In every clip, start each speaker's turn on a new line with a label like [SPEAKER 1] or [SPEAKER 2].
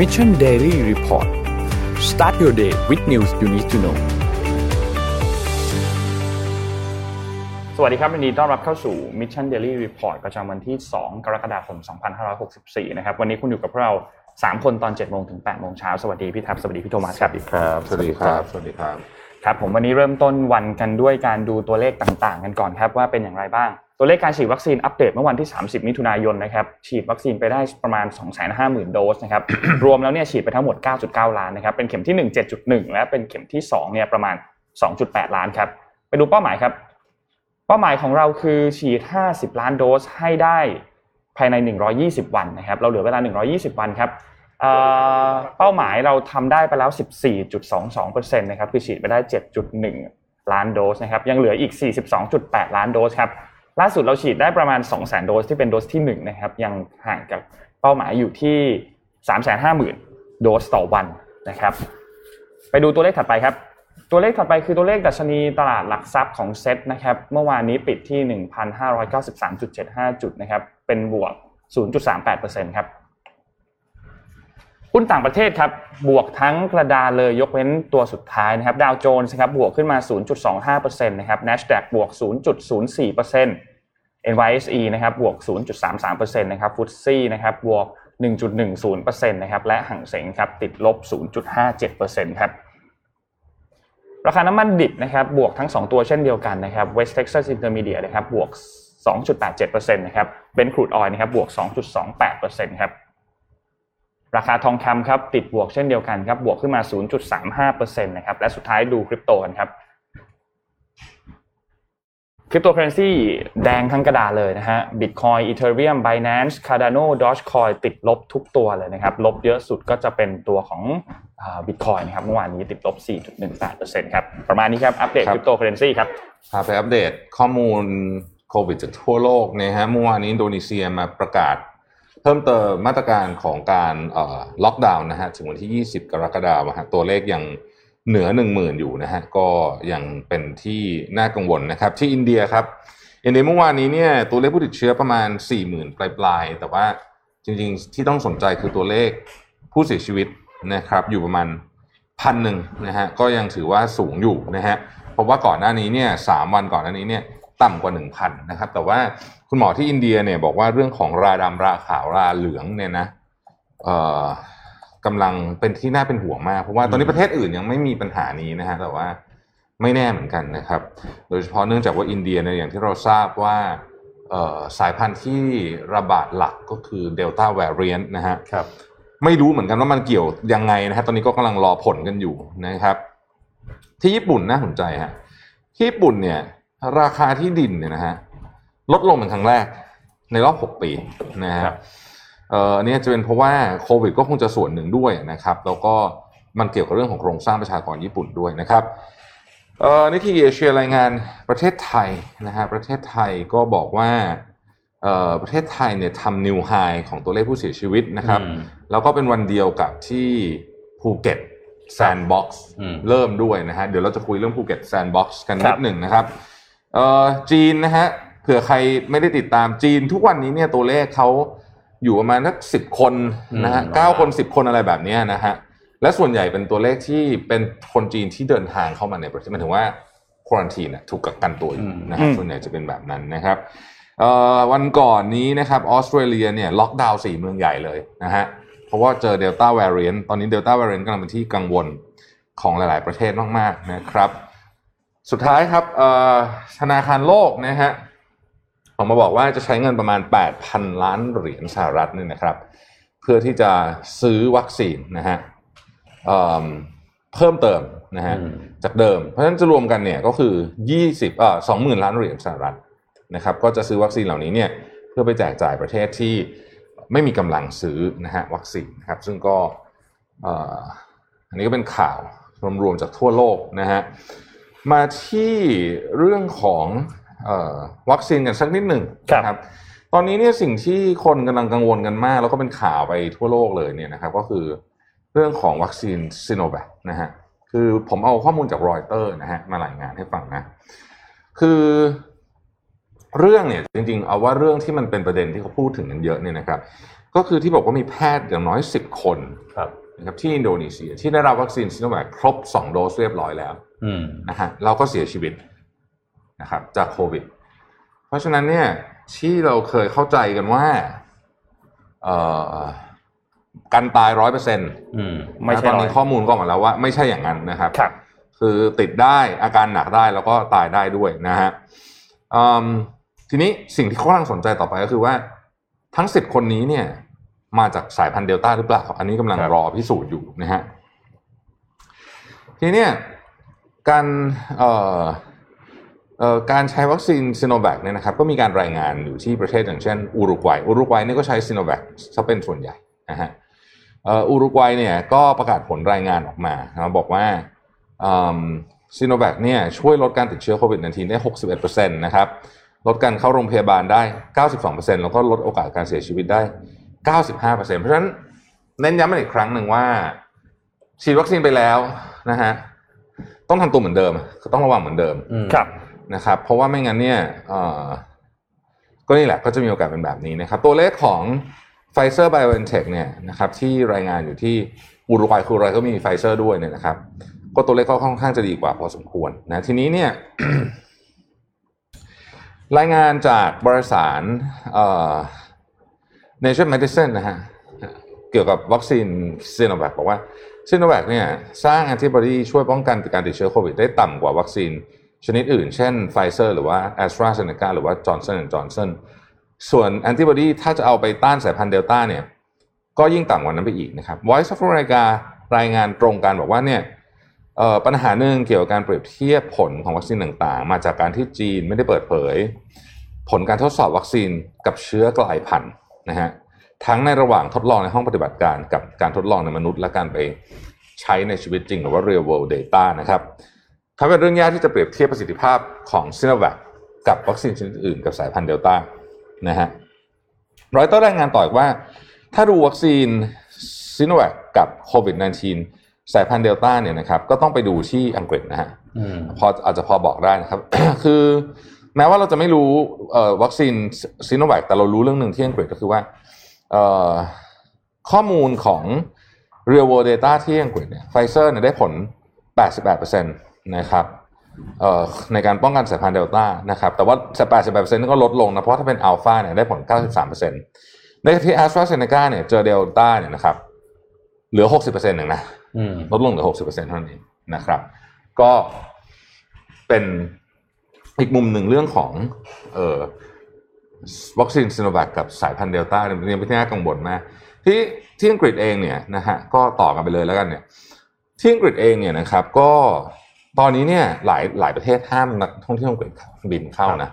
[SPEAKER 1] Mission Daily Report start your day with news you need to know
[SPEAKER 2] สวัสดีครับวันนี้ต้อนรับเข้าสู่ Mission Daily Report ประจำวันที่ 2 กรกฎาคม 2564 นะครับ วันนี้คุณอยู่กับพวกเรา 3 คนตอน7โมงถึง8โมงเช้า สวัสดีพี่ทับ สวัสดีพี่โทมัสครับ
[SPEAKER 3] ครับ สวัสดีครับ สวัสดีครับ
[SPEAKER 2] ครับ ผมวันนี้เริ่มต้นวันกันด้วยการดูตัวเลขต่างๆ กันก่อนครับว่าเป็นอย่างไรบ้าง ตัวเลขการฉีดวัคซีนอัปเดตเมื่อวันที่ 30 มิถุนายนนะครับฉีดวัคซีนไปได้ประมาณ 250,000 โดสนะครับรวมแล้วเนี่ยฉีดไปทั้งหมด 9.9 ล้านนะครับเป็นเข็มที่ 1 7.1 และเป็นเข็มที่2เนี่ยประมาณ 2.8 ล้านครับไปดูเป้าหมายครับ เป้าหมายของเราคือฉีด 50 ล้านโดสให้ได้ภายใน 120 วันนะครับเราเหลือเวลา 120 วันครับเป้าหมายเราทำได้ไปแล้ว 14.22%นะครับคือฉีดไปได้ 7.1 ล้านโดสนะครับยังเหลืออีก 42.8 ล้านโดสครับ ล่าสุดเราฉีดได้ประมาณ200,000โดสที่เป็นโดสที่1นะครับยังห่างกับเป้าหมายอยู่ที่ 350,000 โดสต่อวันนะครับ ไปดูตัวเลขถัดไปครับ ตัวเลขถัดไปคือตัวเลขดัชนีตลาดหลักทรัพย์ของเซ็ตนะครับเมื่อวานนี้ปิดที่ 1,593.75 จุดนะครับเป็นบวก 0.38%ครับหุ้นต่างประเทศครับบวกทั้งกระดาเลยยกเว้นตัวสุดท้ายนะครับดาวโจนส์ครับบวกขึ้นมา 0.25%นะครับ NASDAQ บวก 0.04% NYSE นะครับบวก 0.33%นะครับฟุตซี่นะครับบวก 1.10%นะครับและห่างเสงครับติดลบ 0.57%ครับราคาน้ำมันดิบนะครับบวกทั้ง 2 ตัวเช่นเดียวกันนะครับ West Texas Intermediate นะครับบวก 2.87%นะครับเบนครูดออยนะครับบวก 2.28%ครับราคาทองคำครับติดบวกเช่นเดียวกันครับบวกขึ้นมา 0.35%นะครับและสุดท้ายดูคริปโตกันครับ คริปโตเคอเรนซีแดงทั้งกระดาษเลยนะฮะ Bitcoin Ethereum Binance Cardano Dogecoin ติดลบทุกตัวเลยนะครับ ลบเยอะสุดก็จะเป็นตัวของบิตคอยนะครับเมื่อวานนี้ติดลบ 4.18%ครับ ประมาณนี้ครับ อัปเดต
[SPEAKER 3] ครับ
[SPEAKER 2] คริปโตเคอเรนซีครับ
[SPEAKER 3] พาไปอัปเดตข้อมูลโควิดจากทั่วโลกนะฮะเมื่อวานนี้อินโดนีเซียมาประกาศ เพิ่มเติมมาตรการของการเอ่อล็อกดาวน์นะฮะถึงวันที่ 20 กรกฎาคมนะฮะตัวเลขยัง เหนือ 10,000 อยู่นะฮะก็ยังเป็นที่น่ากังวลนะครับที่อินเดียครับอินเดียเมื่อวานนี้เนี่ยตัวเลขผู้ติดเชื้อประมาณ 40,000 ปลายๆ แต่ว่าจริงๆที่ต้องสนใจคือตัวเลขผู้เสียชีวิตนะครับอยู่ประมาณพันหนึ่งนะฮะก็ยังถือว่าสูงอยู่นะฮะเพราะว่าก่อนหน้านี้เนี่ยสามวันก่อนหน้านี้เนี่ยต่ำกว่า 1,000นะครับแต่ว่าคุณหมอที่อินเดียเนี่ยบอกว่าเรื่องของราดำราขาวราเหลืองเนี่ยนะเอ่อ กำลังเป็นที่น่าเป็นห่วงมากเพราะว่าตอนนี้ประเทศอื่นยังไม่มีปัญหานี้นะฮะแต่ว่าไม่แน่เหมือนกันนะครับ โดยเฉพาะเนื่องจากว่าอินเดียเนี่ยอย่างที่เราทราบว่าเอ่อสายพันธุ์ที่ระบาดหลักก็คือเดลต้าแวร i น n t นะฮะ
[SPEAKER 4] ครับ
[SPEAKER 3] ไม่รู้เหมือนกันว่ามันเกี่ยวยังไงนะฮะตอนนี้ก็กำลังรอผลกันอยู่นะครับ ที่ญี่ปุ่นน่าสนใจฮะที่ญี่ปุ่นเนี่ย ราคาที่ดินเนี่ยนะฮะลดลงเป็นครั้งแรกในรอบ 6 ปีนะฮะ
[SPEAKER 4] ครับ
[SPEAKER 3] เอ่ออันนี้จะเป็นเพราะว่าโควิดก็คงจะส่วนหนึ่งด้วยนะครับแล้วก็มันเกี่ยวกับเรื่องของโครงสร้างประชากรญี่ปุ่นด้วยนะครับเอ่อ Nikkei Asia รายงานประเทศไทยนะฮะประเทศไทยก็บอกว่าเอ่อประเทศไทยเนี่ยทำ new high ของตัวเลขผู้เสียชีวิตนะครับ
[SPEAKER 4] อืม
[SPEAKER 3] แล้วก็เป็นวันเดียวกับที่ภูเก็ตแซนด์บ็อกซ์
[SPEAKER 4] อืม
[SPEAKER 3] เริ่มด้วยนะฮะเดี๋ยวเราจะคุยเรื่องภูเก็ตแซนด์บ็อกซ์กัน
[SPEAKER 2] ครั
[SPEAKER 3] นิ
[SPEAKER 2] บ
[SPEAKER 3] ดหนึ่งนะครับเอ่อจีนนะฮะเผื่อใครไม่ได้ติดตามจีนทุกวันนี้เนี่ยตัวเลขเขา อยู่ประมาณสักสิบคนนะฮะ
[SPEAKER 4] อืม
[SPEAKER 3] เก้าคนสิบคนอะไรแบบเนี้ยนะฮะและส่วนใหญ่เป็นตัวเลขที่เป็นคนจีนที่เดินทางเข้ามาในประเทศหมายถึงว่าควอนตีนถูกกักกันตัวอยู่นะฮะ
[SPEAKER 2] อืม
[SPEAKER 3] ส่วนใหญ่จะเป็นแบบนั้นนะครับเอ่อวันก่อนนี้นะครับออสเตรเลียเนี่ยล็อกดาวน์สี่เมืองใหญ่เลยนะฮะเพราะว่าเจอเดลต้า v a ร i a n t ตอนนี้เดลต้า v a ร i a n t กำลังเป็นที่กังวลของหลาย ๆ ประเทศมาก ๆ นะครับ สุดท้ายครับเอ่อธนาคารโลกนะฮะ ออกมาบอกว่าจะใช้เงินประมาณ 8,000 ล้านเหรียญสหรัฐเนี่ยนะครับ เพื่อที่จะซื้อวัคซีนนะฮะเอิ่มเพิ่มเติมนะฮะ
[SPEAKER 4] อืม
[SPEAKER 3] จากเดิม เพราะฉะนั้นจะรวมกันเนี่ยก็คือ 20เอ่อ20,000 ล้านเหรียญสหรัฐนะครับ ก็จะซื้อวัคซีนเหล่านี้เนี่ยเพื่อไปแจกจ่ายประเทศที่ไม่มีกำลังซื้อนะฮะวัคซีนนะครับ ซึ่งก็เอ่ออันนี้ก็เป็นข่าวรวมๆจากทั่วโลกนะฮะมาที่เรื่องของเออ วัคซีนกันสักนิดหนึ่ง
[SPEAKER 2] ครับ
[SPEAKER 3] นะครับ ตอนนี้เนี่ยสิ่งที่คนกำลังกังวลกันมาก แล้วก็เป็นข่าวไปทั่วโลกเลยเนี่ยนะครับ ก็คือเรื่องของวัคซีนซิโนแวคนะฮะคือผมเอาข้อมูลจากรอยเตอร์นะฮะมารายงานให้ฟังนะ คือเรื่องเนี่ยจริงๆ เอาว่าเรื่องที่มันเป็นประเด็นที่เขาพูดถึงกันเยอะเนี่ยนะครับ ก็คือที่บอกว่ามีแพทย์อย่างน้อย 10 คน
[SPEAKER 4] ครับ
[SPEAKER 3] นะครับที่อินโดนีเซียที่ได้รับวัคซีนซิโนแวคครบ 2 โดสเรียบร้อยแล้ว
[SPEAKER 4] อืม
[SPEAKER 3] นะฮะเราก็เสียชีวิต นะครับจากโควิด เพราะฉะนั้นเนี่ยที่เราเคยเข้าใจกันว่าเอ่อกันตายร้อยเปอร์เซ็นต์
[SPEAKER 4] อืม
[SPEAKER 2] ไม่ใช่
[SPEAKER 3] ตอน
[SPEAKER 2] ร้อ
[SPEAKER 3] นี้
[SPEAKER 2] ย
[SPEAKER 3] ข้อมูลก็ออกมาแล้วว่า ไม่ใช่อย่างนั้นนะครับ
[SPEAKER 2] ครับ
[SPEAKER 3] คือติดได้อาการหนักได้แล้วก็ตายได้ด้วยนะฮะอืมทีนี้สิ่งที่เขากำลังสนใจต่อไปก็คือว่าทั้งสิบคนนี้เนี่ย มาจากสายพันธุ์เดลต้าหรือเปล่า อันนี้กำลัง
[SPEAKER 4] ครับ
[SPEAKER 3] รอพิสูจน์อยู่นะฮะทีเนี้ยการเอ่อเอ่อ การใช้วัคซีนซิโนแวคเนี่ยนะครับก็มีการรายงานอยู่ที่ประเทศอย่างเช่นอุรุกวัยอุรุกวัยนี่ก็ใช้ซิโนแวคซะเป็นส่วนใหญ่นะฮะอุรุกวัยเนี่ยก็ประกาศผลรายงานออกมาบอกว่าซีโนแวคเนี่ยช่วยลดการติดเชื้อโควิด -19 ได้ 61%นะครับลดการเข้าโรงพยาบาลได้ 92%แล้วก็ลดโอกาสการเสียชีวิตได้ 95%เพราะฉะนั้นเน้นย้ำอีกครั้งหนึ่งว่า ฉีดวัคซีนไปแล้วนะฮะต้องทำตัวเหมือนเดิมต้องระวังเหมือนเดิม
[SPEAKER 4] อืม
[SPEAKER 2] ครับ
[SPEAKER 3] นะครับ เพราะว่าไม่งั้นเนี่ยก็นี่แหละก็จะมีโอกาสเป็นแบบนี้นะครับ ตัวเลขของ Pfizer BioNTech เนี่ยนะครับที่รายงานอยู่ที่อุรุกวัยคืออุรุกวัยก็มีไฟเซอร์ด้วยเนี่ยนะครับ ก็ตัวเลขก็ค่อนข้างจะดีกว่าพอสมควรนะทีนี้เนี่ยรายงานจากบริษัทเอ่อ Nature Medicine นะฮะเกี่ยวกับวัคซีนซีโนแวคบอกว่าซีโนแวคเนี่ยสร้างแอนติบอดีช่วยป้องกันการติดเชื้อโควิดได้ต่ำกว่าวัคซีน ชนิดอื่น เช่นไฟเซอร์หรือว่า a s t r a z เซ e c a หรือว่า Johnson Johnson ส่วนแอนติบอดีถ้าจะเอาไปต้านสายพันธุ์เดลต้าเนี่ยก็ยิ่งต่ำกว่านั้นไปอีกนะครับ Voice of America รายงานตรงกันบอกว่าเนี่ยปัญหาหนึ่งเกี่ยวกับการเปรียบเทียบผลของวัคซีนต่างๆ มาจากการที่จีนไม่ได้เปิดเผย ผลการทดสอบวัคซีนกับเชื้อกลายพันธุ์นะฮะทั้งในระหว่างทดลองในห้องปฏิบัติการกับการทดลองในมนุษย์และการไปใช้ในชีวิตจริงหรือว่า real world data นะครับ ทำให้เป็นเรื่องยากที่จะเปรียบเทียบประสิทธิภาพของซิโนแวคกับวัคซีนชนิดอื่นกับสายพันธุ์เดลต้านะฮะรอยเตอร์รายงานต่ออีกว่า ถ้าดูวัคซีนซิโนแวคกับโควิด -19 สายพันธุ์เดลต้าเนี่ยนะครับก็ต้องไปดูที่อังกฤษนะฮะ
[SPEAKER 4] อืม
[SPEAKER 3] พออาจจะพอบอกได้นะครับ คือแม้ว่าเราจะไม่รู้เอ่อวัคซีนซีโนแวคแต่เรารู้เรื่องหนึ่งที่อังกฤษก็คือว่าเอ่อข้อมูลของ real world data ที่อังกฤษเนี่ยไฟเซอร์เนี่ยได้ผล 88%นะครับเอ่อในการป้องกันสายพันธุ์เดลต้านะครับแต่ว่า88%นี่ก็ลดลงนะเพราะถ้าเป็นอัลฟาเนี่ยได้ผล 93%ในที่ AstraZeneca เนี่ยเจอเดลต้าเนี่ยนะครับเหลือ 60%เองนะ
[SPEAKER 4] อืม
[SPEAKER 3] ลดลงเหลือ 60%เท่านั้นเองนะครับ ก็เป็นอีกมุมหนึ่งเรื่องของเอ่อวัคซีนซิโนแวคกับสายพันธุ์เดลต้าเนี่ยยังเป็นที่น่ากังวลมาก ที่ที่อังกฤษเองเนี่ยนะฮะก็ต่อกันไปเลยแล้วกันเนี่ยที่อังกฤษเองเนี่ยนะครับก็ ตอนนี้เนี่ยหลายหลายประเทศห้ามนักท่องเที่ยวอังกฤษบินเข้านะ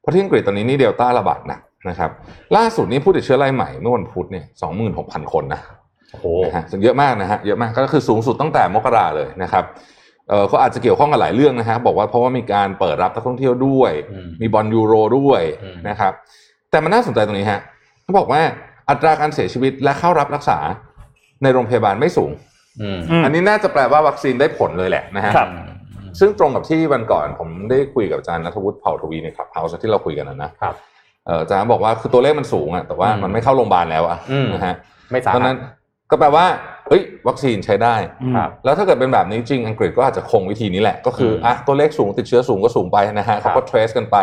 [SPEAKER 3] เพราะที่อังกฤษตอนนี้นี่เดลต้าระบาดหนักนะครับ ล่าสุดนี้ผู้ติดเชื้อรายใหม่เมื่อวันพุธเนี่ยสองหมื่นหกพันคนนะ
[SPEAKER 4] โอ้โห
[SPEAKER 3] นะฮะซึ่งเยอะมากนะฮะเยอะมากก็คือสูงสุดตั้งแต่มกราเลยนะครับเออก็อาจจะเกี่ยวข้องกับหลายเรื่องนะฮะบอกว่าเพราะว่ามีการเปิดรับนักท่องเที่ยวด้วย
[SPEAKER 4] อืม
[SPEAKER 3] มีบอลยูโรด้วย
[SPEAKER 4] อืม
[SPEAKER 3] นะครับ แต่มันน่าสนใจตรงนี้ฮะเขาบอกว่าอัตราการเสียชีวิตและเข้ารับรักษาในโรงพยาบาลไม่สูง
[SPEAKER 4] อืม
[SPEAKER 2] อืม
[SPEAKER 3] อันนี้น่าจะแปลว่าวัคซีนได้ผลเลยแหละนะฮะ
[SPEAKER 2] ครับ
[SPEAKER 3] ซึ่งตรงกับที่วันก่อนผมได้คุยกับอาจารย์นัทวุฒิเผ่าทวีในคลับเฮาส์ที่เราคุยกันนะนะครับเอออาจารย์บอกว่าคือตัวเลขมันสูงอะแต่ว่า
[SPEAKER 4] อืม
[SPEAKER 3] มันไม่เข้าโรงพยาบาลแล้วอะ
[SPEAKER 4] อืม
[SPEAKER 3] นะฮะ
[SPEAKER 4] ไม่สา
[SPEAKER 3] ตอน
[SPEAKER 4] หั
[SPEAKER 3] นั้
[SPEAKER 4] ส
[SPEAKER 3] นก็แปลว่าเอ้ย วัคซีนใช้ได้
[SPEAKER 4] ครับ
[SPEAKER 3] แล้วถ้าเกิดเป็นแบบนี้จริงอังกฤษก็อาจจะคงวิธีนี้แหละ ก็คือ
[SPEAKER 4] อืม
[SPEAKER 3] อะตัวเลขสูงติดเชื้อสูงก็สูงไปนะฮะ
[SPEAKER 4] ครั
[SPEAKER 3] เขา
[SPEAKER 4] บ
[SPEAKER 3] ก็ trace กันไป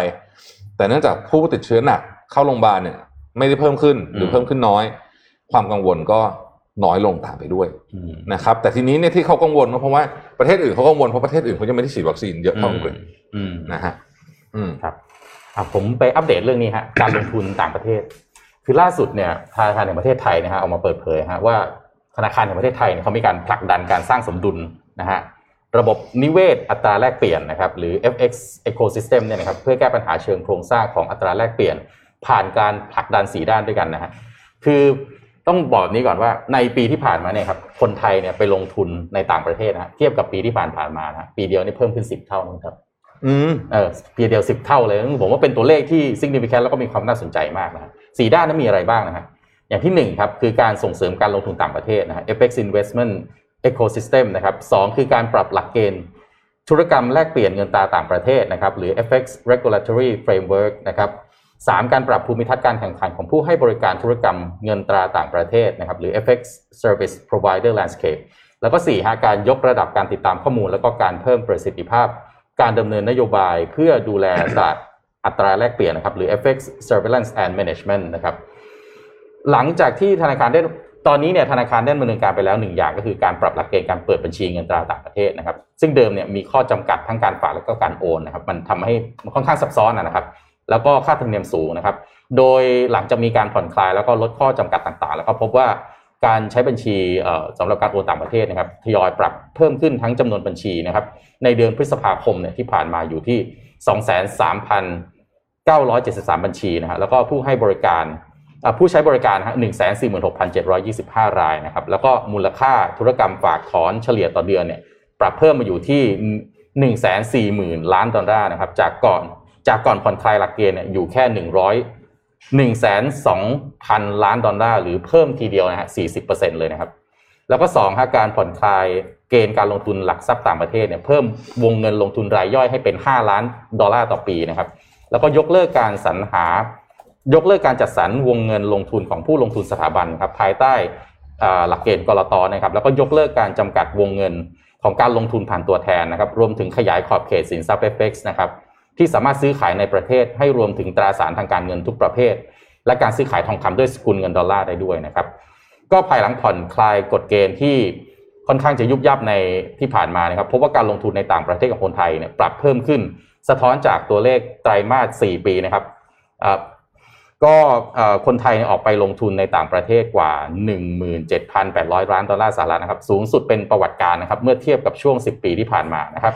[SPEAKER 3] แต่เนื่องจากผู้ติดเชื้อหนักเข้าโรงพยาบาลเนี่ย ไม่ได้เพิ่มขึ้นหรือ
[SPEAKER 4] ม
[SPEAKER 3] เพิ่มขึ้นน้อย ความกังวลก็ น้อยลงตามไปด้วย
[SPEAKER 4] อืม
[SPEAKER 3] นะครับ แต่ทีนี้เนี่ยที่เขากังวลก็เพราะว่าประเทศอื่นเขากังวลเพราะประเทศอื่นเขายังไม่ได้ฉีดวัคซีนเยอะเท่าอังกฤษ
[SPEAKER 4] อืม
[SPEAKER 3] นะฮะอืม
[SPEAKER 4] ครับอะผมไปอัปเดตเรื่องนี้ฮะการลงทุนต่างประเทศ คือล่าสุดเนี่ยธนาคารแห่งประเทศไทยนะฮะออกมาเปิดเผยฮะว่าธนาคารแห่งประเทศไทยเนี่ยเขามีการผลักดันการสร้างสมดุลนะฮะระบบนิเวศอัตราแลกเปลี่ยนนะครับหรือ FX ecosystem เนี่ยนะครับเพื่อแก้ปัญหาเชิงโครงสร้างของอัตราแลกเปลี่ยน ผ่านการผลักดันสีด้านด้วยกันนะฮะคือ ต้องบอกแบบนี้ก่อนว่าในปีที่ผ่านมาเนี่ยครับคนไทยเนี่ยไปลงทุนในต่างประเทศนะฮะเทียบกับปีที่ผ่านผ่านๆมานะฮะปีเดียวนี่เพิ่มขึ้นสิบเท่านะครับ
[SPEAKER 3] อืม
[SPEAKER 4] เออปีเดียวสิบเท่าเลยผมว่าเป็นตัวเลขที่ significant แล้วก็มีความน่าสนใจมากนะฮะสีด้านนั้นมีอะไรบ้างนะฮะอย่างที่หนึ่งครับคือการส่งเสริมการลงทุนต่างประเทศนะฮะ FX investment ecosystem นะครับสองคือการปรับหลักเกณฑ์ธุรกรรมแลกเปลี่ยนเงินตราต่างประเทศนะครับหรือ FX regulatory framework นะครับ สามการปรับภูมิทัศน์การแข่งขันของผู้ให้บริการธุรกรรมเงินตราต่างประเทศนะครับหรือ FX service provider landscape แล้วก็4ฮะการยกระดับการติดตามข้อมูล แล้วก็การเพิ่มประสิทธิภาพ การดำเนินนโยบายเพื่อดูแลตลาดอัตราแลกเปลี่ยนนะครับหรือ FX surveillance and management นะครับหลังจากที่ธนาคารได้ตอนนี้เนี่ยธนาคารได้ดำเนินการไปแล้วหนึ่งอย่างก็คือการปรับหลักเกณฑ์การเปิดบัญชีเงินตราต่างประเทศนะครับ ซึ่งเดิมเนี่ยมีข้อจำกัดทั้งการฝากและก็การโอนนะครับ มันทำให้มันค่อนข้างซับซ้อนนะครับ แล้วก็ค่าธรรมเนียมสูงนะครับ โดยหลังจากมีการผ่อนคลายแล้วก็ลดข้อจำกัดต่างๆ แล้วก็พบว่าการใช้บัญชีเอ่อสำหรับการโอนต่างประเทศนะครับทยอยปรับเพิ่มขึ้นทั้งจำนวนบัญชีนะครับ ในเดือนพฤษภาคมเนี่ยที่ผ่านมาอยู่ที่ 23,973 บัญชีนะฮะแล้วก็ผู้ให้บริการผู้ใช้บริการฮะหนึ่งแสนสี่หมื่นหกพันเจ็ดร้อยยี่สิบห้ารายนะครับ แล้วก็มูลค่าธุรกรรมฝากถอนเฉลี่ยต่อเดือนเนี่ย ปรับเพิ่มมาอยู่ที่หนึ่งแสนสี่หมื่นล้านดอลลาร์นะครับ จากก่อน จากก่อนผ่อนคลายหลักเกณฑ์เนี่ยอยู่แค่หนึ่งร้อยหนึ่งแสนสองพันล้านดอลลาร์หรือเพิ่มทีเดียวนะฮะสี่สิบเปอร์เซ็นต์เลยนะครับ แล้วก็สองฮะการผ่อนคลายเกณฑ์การลงทุนหลักทรัพย์ต่างประเทศเนี่ยเพิ่มวงเงินลงทุนรายย่อยให้เป็น5ล้านดอลลาร์ต่อปีนะครับ แล้วก็ยกเลิกการสรรหายกเลิกการจัดสรรวงเงินลงทุนของผู้ลงทุนสถาบันครับภายใต้อ่าหลักเกณฑ์กรตนะครับแล้วก็ยกเลิกการจำกัดวงเงินของการลงทุนผ่านตัวแทนนะครับ รวมถึงขยายขอบเขตสินทรัพย์ FX นะครับ ที่สามารถซื้อขายในประเทศให้รวมถึงตราสารทางการเงินทุกประเภท และการซื้อขายทองคำด้วยสกุลเงินดอลลาร์ได้ด้วยนะครับ ก็ภายหลังผ่อนคลายกฎเกณฑ์ที่ค่อนข้างจะยุบยับในที่ผ่านมานะครับพบว่าการลงทุนในต่างประเทศของคนไทยเนี่ยปรับเพิ่มขึ้น สะท้อนจากตัวเลขไตรมาส 4 ปีนะครับก็คนไทยออกไปลงทุนในต่างประเทศกว่า 17,800 ล้านดอลลาร์สหรัฐนะครับ สูงสุดเป็นประวัติการนะครับ เมื่อเทียบกับช่วง 10 ปีที่ผ่านมานะครับ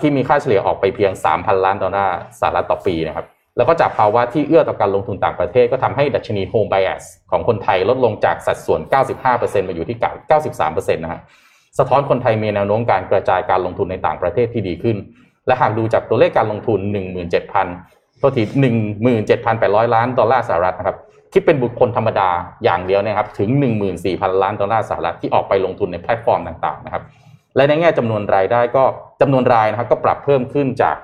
[SPEAKER 4] ที่มีค่าเฉลี่ยออกไปเพียง 3,000 ล้านดอลลาร์สหรัฐต่อปีนะครับแล้วก็จากภาวะที่เอื้อต่อการลงทุนต่างประเทศก็ทำให้ดัชนี Home Bias ของคนไทยลดลงจากสัดส่วน 95%มาอยู่ที่ 93%นะฮะสะท้อนคนไทยมีแนวโน้มการกระจายการลงทุนในต่างประเทศที่ดีขึ้น และหากดูจากตัวเลขการลงทุน 17,000โทษที17,800 ล้านดอลลาร์สหรัฐนะครับคิดเป็นบุคคลธรรมดาอย่างเดียวนะครับถึง 14,000 ล้านดอลลาร์สหรัฐที่ออกไปลงทุนในแพลตฟอร์มต่างๆนะครับ และในแง่จำนวนรายได้ก็จำนวนรายนะครับก็ปรับเพิ่มขึ้นจาก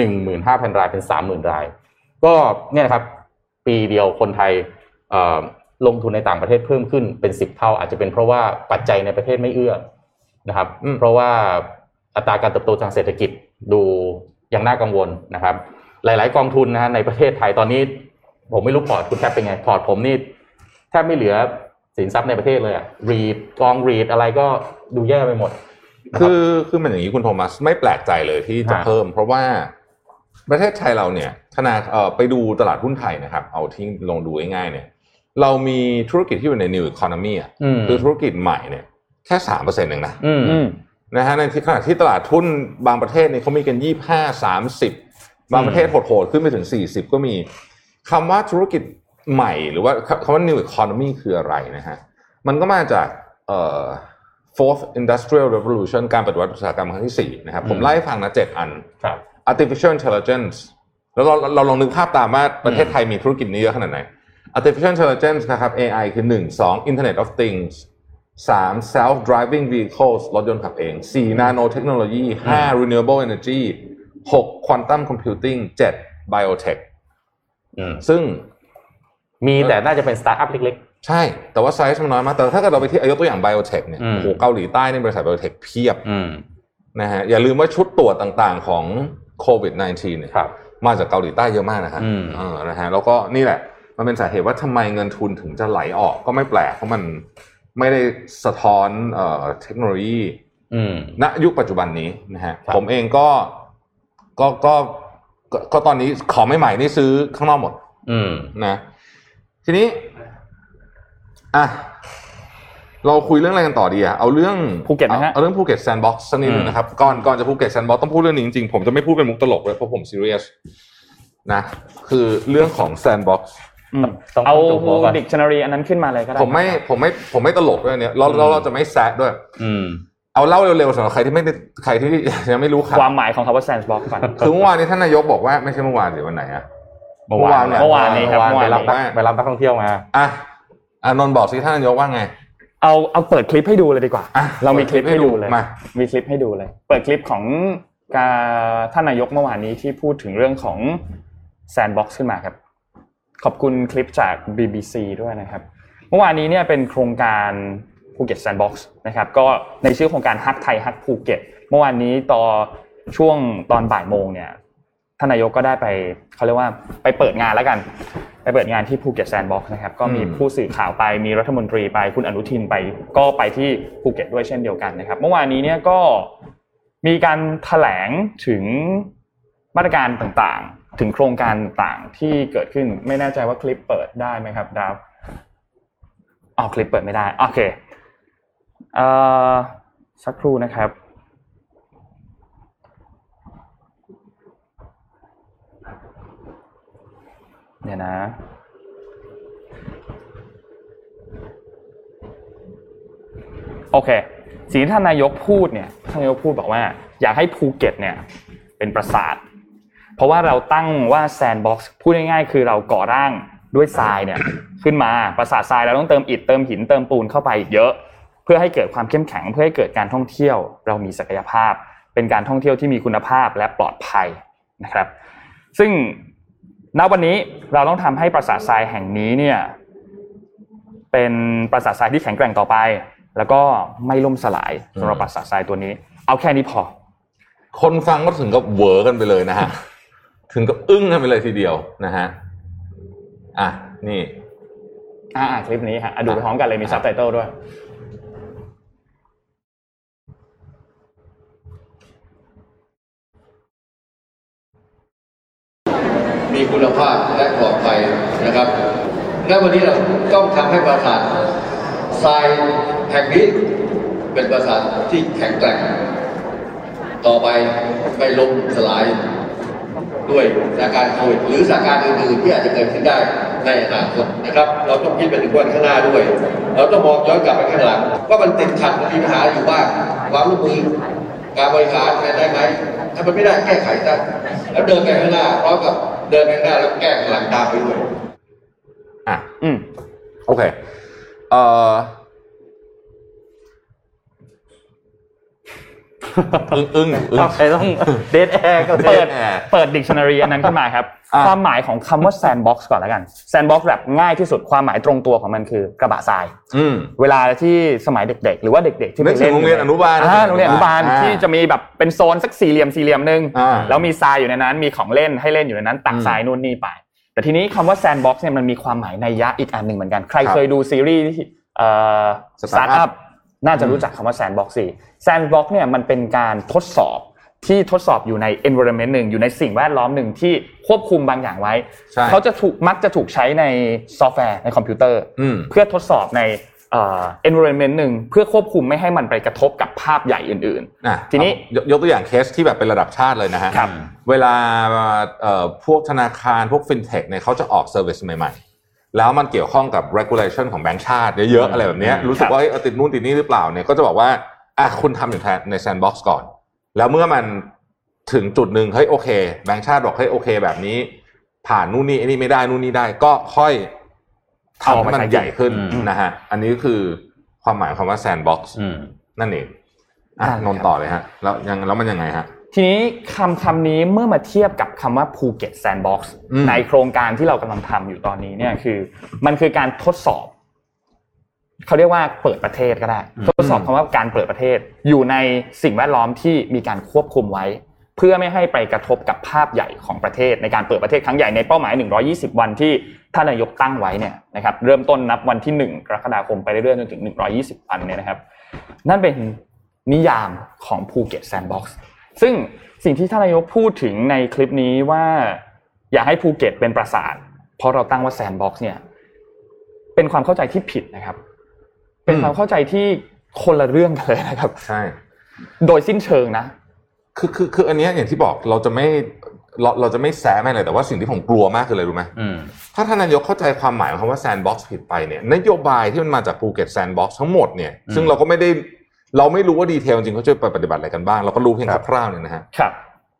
[SPEAKER 4] 15,000 รายเป็น 30,000 ราย ก็เนี่ยนะครับปีเดียวคนไทยเอ่อลงทุนในต่างประเทศเพิ่มขึ้นเป็น 10 เท่า อาจจะเป็นเพราะว่าปัจจัยในประเทศไม่เอื้อนะครับ
[SPEAKER 3] อืม
[SPEAKER 4] เพราะว่าอัตราการเติบโตทางเศรษฐกิจดูยังน่ากังวลนะครับ หลาย ๆ กองทุนนะฮะในประเทศไทยตอนนี้ ผมไม่รู้พอร์ตคุณแทบเป็นไงพอร์ตผมนี่แทบไม่เหลือสินทรัพย์ในประเทศเลยอะ REIT กอง REIT อะไรก็ดูแย่ไปหมดนะรับ
[SPEAKER 3] คือคือมันอย่างนี้คุณโทมัสไม่แปลกใจเลยที่จะ
[SPEAKER 4] ฮะ
[SPEAKER 3] เพิ่ม เพราะว่าประเทศไทยเราเนี่ยธนาเอ่อไปดูตลาดหุ้นไทยนะครับ เอาที่ลงดูง่ายๆเนี่ย เรามีธุรกิจที่อยู่ใน new economy อะ
[SPEAKER 4] อืม
[SPEAKER 3] คือธุรกิจใหม่เนี่ยแค่สามเปอร์เซ็นต์เองนะ
[SPEAKER 4] อืม
[SPEAKER 2] อืม
[SPEAKER 3] นะฮะในที่ขณะที่ตลาดหุ้นบางประเทศเนี่ยเขามีกันยี่ห้าสามสิบบางประเทศโหดๆขึ้นไปถึงสี่สิบก็มีคำว่าธุรกิจใหม่หรือว่าคำว่า new economy คืออะไรนะฮะ มันก็มาจากเอ่อ fourth industrial revolution การปฏิวัติอุตสาหกรรมครั้งที่สี่นะครับ ผม
[SPEAKER 4] อืม
[SPEAKER 3] ไล่ให้ฟังนะเจ็ดอัน
[SPEAKER 4] ครับ
[SPEAKER 3] artificial intelligence แล้วเราเราลองนึกภาพตามว่าประเทศไทยมีธุรกิจนี้เยอะขนาดไหน artificial intelligence นะครับ AI คือหนึ่งสอง internet of things สาม self driving vehicles รถยนต์ขับเองสี่ nano technology ห้า renewable energy หก quantum computing เจ็ด biotech
[SPEAKER 4] อืม
[SPEAKER 3] ซึ่ง
[SPEAKER 4] มีแต่น่าจะเป็นสตาร์ทอัพเล็ก
[SPEAKER 3] ใช่ แต่ว่าไซส์มันน้อยมาก แต่ถ้าเกิดเราไปที่อ่ายกตัวอย่าง biotech เนี่ย
[SPEAKER 4] อืม
[SPEAKER 3] โอ้โหเกาหลีใต้ในบริษัท biotech เพียบ
[SPEAKER 4] ๆอืม
[SPEAKER 3] นะฮะอย่าลืมว่าชุดตรวจต่างๆของโควิด -19 เนี่ย
[SPEAKER 4] ครับ
[SPEAKER 3] มาจากเกาหลีใต้เยอะมากนะครับ
[SPEAKER 4] อืม
[SPEAKER 3] เออนะฮะแล้วก็นี่แหละ มันเป็นสาเหตุว่าทำไมเงินทุนถึงจะไหลออกก็ไม่แปลกเพราะมันไม่ได้สะท้อนเอ่อเทคโนโลยี
[SPEAKER 4] อืม
[SPEAKER 3] ณยุคปัจจุบันนี้นะฮะ
[SPEAKER 4] ครับ
[SPEAKER 3] ผมเองก็ก็ก็ก็ก็ตอนนี้ของใหม่ๆนี่ซื้อข้างนอกหมด
[SPEAKER 4] อืม
[SPEAKER 3] นะทีนี้ อะเราคุยเรื่องอะไรกันต่อดีอะเอาเรื่อง
[SPEAKER 2] ภูเก็ตไหมฮะ
[SPEAKER 3] เอาเรื่องภูเก็ต Sandbox สักนิดนึงนะครับก่อนก่อนจะภูเก็ต Sandbox ต้องพูดเรื่องนี้จริงๆผมจะไม่พูดเป็นมุกตลกเลยเพราะผมซีเรียสนะคือเรื่องของ sandbox อื
[SPEAKER 2] ม
[SPEAKER 4] ต้อง
[SPEAKER 2] เอา
[SPEAKER 4] ต้องหัวก่อน
[SPEAKER 2] ดิกชันนารีอันนั้นขึ้นมาเลยก็ได้
[SPEAKER 3] ผมไม่ผมไม่ผมไม่ตลกด้วยเนี่ยเราเราเราจะไม่แซะด้วย
[SPEAKER 4] อืม
[SPEAKER 3] เอาเล่าเร็วๆสำหรับใครที่ไม่ได้ใครที่ยังไม่รู้ข่าว
[SPEAKER 2] ความหมายของคำว่า sandbox ก่อน
[SPEAKER 3] คือเมื่อวานนี้ท่านนายกบอกว่าไม่ใช่เมื่อวานหรือวันไหนอะ
[SPEAKER 4] เมื่อวาน
[SPEAKER 3] เนี่ย
[SPEAKER 2] เมื่อวานนี้ครับ
[SPEAKER 4] เมื่อวานไปรับ
[SPEAKER 3] เมื่อวาน
[SPEAKER 4] ไปรับนักท่องเที่ยวมา
[SPEAKER 3] อะ อานนท์บอกสิท่านนายกว่าไง
[SPEAKER 2] เอาเอาเปิดคลิปให้ดูเลยดีกว่า
[SPEAKER 3] อะ
[SPEAKER 2] เรามีคลิปให้ดูเลย
[SPEAKER 3] มา
[SPEAKER 2] มีคลิปให้ดูเลย เปิดคลิปของการท่านนายกเมื่อวานนี้ที่พูดถึงเรื่องของ sandbox ขึ้นมาครับ ขอบคุณคลิปจาก BBC ด้วยนะครับ เมื่อวานนี้เนี่ยเป็นโครงการภูเก็ต Sandbox นะครับ ก็ในชื่อโครงการฮักไทยฮักภูเก็ต เมื่อวานนี้ตอนช่วงตอนบ่ายโมงเนี่ย ท่านนายกก็ได้ไปเขาเรียกว่าไปเปิดงานแล้วกัน ไปเปิดงานที่ภูเก็ต Sandbox นะครับก็มี
[SPEAKER 3] อืม
[SPEAKER 2] ผู้สื่อข่าวไปมีรัฐมนตรีไปคุณอนุทินไปก็ไปที่ภูเก็ตด้วยเช่นเดียวกันนะครับ เมื่อวานนี้เนี่ยก็มีการแถลงถึงมาตรการต่างๆ ถึงโครงการต่างๆที่เกิดขึ้นไม่แน่ใจว่าคลิปเปิดได้ไหมครับดาวอ๋อคลิปเปิดไม่ได้โอเคเอ่อสักครู่นะครับ เดี๋ยวนะ โอเค สิ่งที่ท่านนายกพูดเนี่ย ท่านนายกพูดบอกว่า อยากให้ภูเก็ตเนี่ยเป็นปราสาท เพราะว่าเราตั้งว่า sandbox พูดง่ายๆ คือเราก่อร่างด้วยทรายเนี่ยขึ้นมาปราสาททรายเราต้องเติมอิฐเติมหินเติมปูนเข้าไปอีกเยอะ เพื่อให้เกิดความเข้มแข็ง เพื่อให้เกิดการท่องเที่ยว เรามีศักยภาพ เป็นการท่องเที่ยวที่มีคุณภาพและปลอดภัยนะครับ ซึ่ง ณวันนี้เราต้องทำให้ปราสาททรายแห่งนี้เนี่ยเป็นปราสาททรายที่แข็งแกร่งต่อไป แล้วก็ไม่ล่มสลายสำหรับปราสาททรายตัวนี้ เอาแค่นี้พอ
[SPEAKER 3] คนฟังก็ถึงกับเหวอกันไปเลยนะฮะถึงกับอึ้งกันไปเลยทีเดียวนะฮะอะนี่
[SPEAKER 2] อ่าคลิปนี้ฮะอะดูไปพร้อมกันเลยมีซับไตเติลด้วย
[SPEAKER 5] คุณภาพและปลอดภัยนะครับ และวันนี้เราต้องทำให้ปราสาททรายแห่งนี้เป็นปราสาทที่แข็งแกร่ง ต่อไปไม่ล้มสลายด้วยสถานการณ์โควิดหรือสถานการณ์อื่นๆที่อาจจะเกิดขึ้นได้ในอนาคตนะครับ เราต้องคิดไปถึงวันข้างหน้าด้วย เราต้องมองย้อนกลับไปข้างหลังว่ามันติดขัดมีปัญหาอยู่บ้างความร่วมมือการบริหารได้ไหมถ้ามันไม่ได้แก้ไขได้แล้วเดินไปข้างหน้าพร้อมกับ เดินไปข้างหน้าแล้วแก้ข้างหลังตามไปด้วย
[SPEAKER 3] อะ
[SPEAKER 2] อืม
[SPEAKER 3] โอเค เอ่อ อึ้งอึ้งอึ้ง
[SPEAKER 4] ทำไมต้องเดทแอร์ก็
[SPEAKER 3] เด
[SPEAKER 2] เปิ
[SPEAKER 3] ท
[SPEAKER 2] ด
[SPEAKER 3] แอร์
[SPEAKER 2] เปิด dictionary อันนั้นขึ้นมาครับ
[SPEAKER 3] อะ
[SPEAKER 2] ความหมายของคำว่า sandbox ก่อนแล้วกัน sandbox แบบง่ายที่สุดความหมายตรงตัวของมันคือกระบะทราย
[SPEAKER 3] อืม
[SPEAKER 2] เวลาที่สมัยเด็ก ๆ หรือว่าเด็กๆที่ไป
[SPEAKER 3] นึกถึ
[SPEAKER 2] เล่
[SPEAKER 3] ง
[SPEAKER 2] น
[SPEAKER 3] โรงเรียนอนุบาล
[SPEAKER 2] อ่าโรงเรียนอนุบาล
[SPEAKER 3] อ่า
[SPEAKER 2] ที่จะมีแบบเป็นโซนสักสี่เหลี่ยมสี่เหลี่ยมหนึ่ง
[SPEAKER 3] อ่า
[SPEAKER 2] แล้วมีทรายอยู่ในนั้น มีของเล่นให้เล่นอยู่ในนั้นตัก
[SPEAKER 3] อืม
[SPEAKER 2] ทรายนู่นนี่ไป แต่ทีนี้คำว่า sandbox เนี่ยมันมีความหมายในยยะอีกอันหนึ่งเหมือนกันใคร
[SPEAKER 3] ครับ
[SPEAKER 2] เคยดูซีรีส์ที่เอ่อ
[SPEAKER 3] Startup
[SPEAKER 2] startup น่าจะรู้จักคำว่า sandbox สิ sandbox เนี่ยมันเป็นการทดสอบที่ทดสอบอยู่ใน environment หนึ่งอยู่ในสิ่งแวดล้อมหนึ่งที่ควบคุมบางอย่างไว้
[SPEAKER 3] ใช่
[SPEAKER 2] เขาจะถูกมักจะถูกใช้ในซอฟต์แวร์ในคอมพิวเตอร์
[SPEAKER 3] อืม
[SPEAKER 2] เพื่อทดสอบในเอ่อ environment หนึ่งเพื่อควบคุมไม่ให้มันไปกระทบกับภาพใหญ่อื่น
[SPEAKER 3] อะ
[SPEAKER 2] ทีนี้
[SPEAKER 3] ยกยกตัวอย่างเคสที่แบบเป็นระดับชาติเลยนะฮะ
[SPEAKER 2] ครับ
[SPEAKER 3] เวลาเอ่อพวกธนาคารพวกฟินเทคเนี่ยเขาจะออก service ใหม่ๆ แล้วมันเกี่ยวข้องกับ regulation ของแบงก์ชาติเยอะๆอะไรแบบเนี้ยรู้สึกว่าเอ้ยเอาติดนู่นติดนี่หรือเปล่าเนี่ยก็จะบอกว่าอะคุณทำอยู่ใน sandbox ก่อน แล้วเมื่อมันถึงจุดหนึ่งเฮ้ยโอเค แบงก์ชาติบอกเฮ้ยโอเค แบบนี้ ผ่านนู่นนี่ไอ้นี่ไม่ได้นู่นนี่ได้ก็ค่อยทำให้มันใหญ่ขึ้น
[SPEAKER 4] อืม
[SPEAKER 3] นะฮะอันนี้ก็คือความหมายของคำว่า sandbox อื
[SPEAKER 4] ม
[SPEAKER 3] นั่นเองอะ
[SPEAKER 2] ได้ครับ
[SPEAKER 3] นนท์ต่อเลยฮะ แล้วยังแล้วมันยังไงฮะ
[SPEAKER 2] ๆ ทีนี้คำคำนี้เมื่อมาเทียบกับคำว่าภูเก็ต Sandbox อื
[SPEAKER 3] ม
[SPEAKER 2] ในโครงการที่เรากำลังทำอยู่ตอนนี้เนี่ยคือ มันคือการทดสอบ เขาเรียกว่าเปิดประเทศก็ได้ ทดสอบคำว่าการเปิดประเทศ อยู่ในสิ่งแวดล้อมที่มีการควบคุมไว้ เพื่อไม่ให้ไปกระทบกับภาพใหญ่ของประเทศ ในการเปิดประเทศครั้งใหญ่ในเป้าหมาย 120 วันที่ท่านนายกตั้งไว้เนี่ยนะครับเริ่มต้นนับวันที่ 1 กรกฎาคมไปเรื่อยๆจนถึง 120 วันเนี่ยนะครับ นั่นเป็นนิยามของภูเก็ต Sandbox ซึ่งสิ่งที่ท่านนายกพูดถึงในคลิปนี้ว่าอยากให้ภูเก็ตเป็นปราสาทเพราะเราตั้งว่า sandbox เนี่ย เป็นความเข้าใจที่ผิดนะครับ เป็นความเข้าใจที่คนละเรื่องกันเลยนะครับ
[SPEAKER 3] ใช่
[SPEAKER 2] โดยสิ้นเชิงนะ
[SPEAKER 3] คือคือคืออันเนี้ยอย่างที่บอกเราจะไม่เราเราจะไม่แซะไม่เลยแต่ว่าสิ่งที่ผมกลัวมากคืออะไรรู้ไหม
[SPEAKER 4] อืม
[SPEAKER 3] ถ้าท่านนายกเข้าใจความหมายของคำว่า sandbox ผิดไปเนี่ยนโยบายที่มันมาจากภูเก็ต Sandbox ทั้งหมดเนี่ย
[SPEAKER 4] อืม
[SPEAKER 3] ซึ่งเราก็ไม่ได้ เราไม่รู้ว่า detail จริงเขาจะไปปฏิบัติอะไรกันบ้าง เราก็รู้เพียงคร่าวๆเนี่ยนะฮะ
[SPEAKER 2] ครับ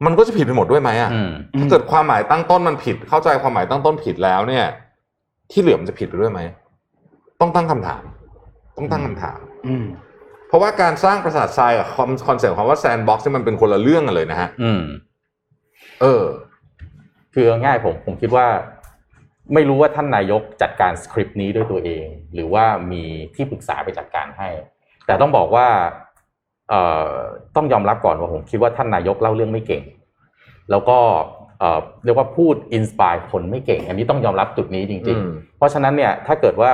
[SPEAKER 3] มันก็จะผิดไปหมดด้วยไหมอะ
[SPEAKER 4] อืม
[SPEAKER 3] ถ้าเกิดความหมายตั้งต้นมันผิด เข้าใจความหมายตั้งต้นผิดแล้วเนี่ย ที่เหลือมันจะผิดไปด้วยไหมต้องตั้งคำถาม ต้องตั้งคำถาม
[SPEAKER 2] อืม
[SPEAKER 3] เพราะว่าการสร้างปราสาททรายกับคอนเซ็ปต์ของว่า sandbox มันเป็นคนละเรื่องกันเลยนะฮะ
[SPEAKER 4] อืม
[SPEAKER 3] เออ
[SPEAKER 4] คือเอาง่ายผมผมคิดว่า ไม่รู้ว่าท่านนายกจัดการสคริปต์นี้ด้วยตัวเอง หรือว่ามีที่ปรึกษาไปจัดการให้ แต่ต้องบอกว่าเอ่อต้องยอมรับก่อนว่าผมคิดว่าท่านนายกเล่าเรื่องไม่เก่ง แล้วก็เอ่อเรียกว่าพูด inspire คนไม่เก่ง อันนี้ต้องยอมรับจุดนี้จริง
[SPEAKER 3] อืม
[SPEAKER 4] ๆเพราะฉะนั้นเนี่ยถ้าเกิดว่า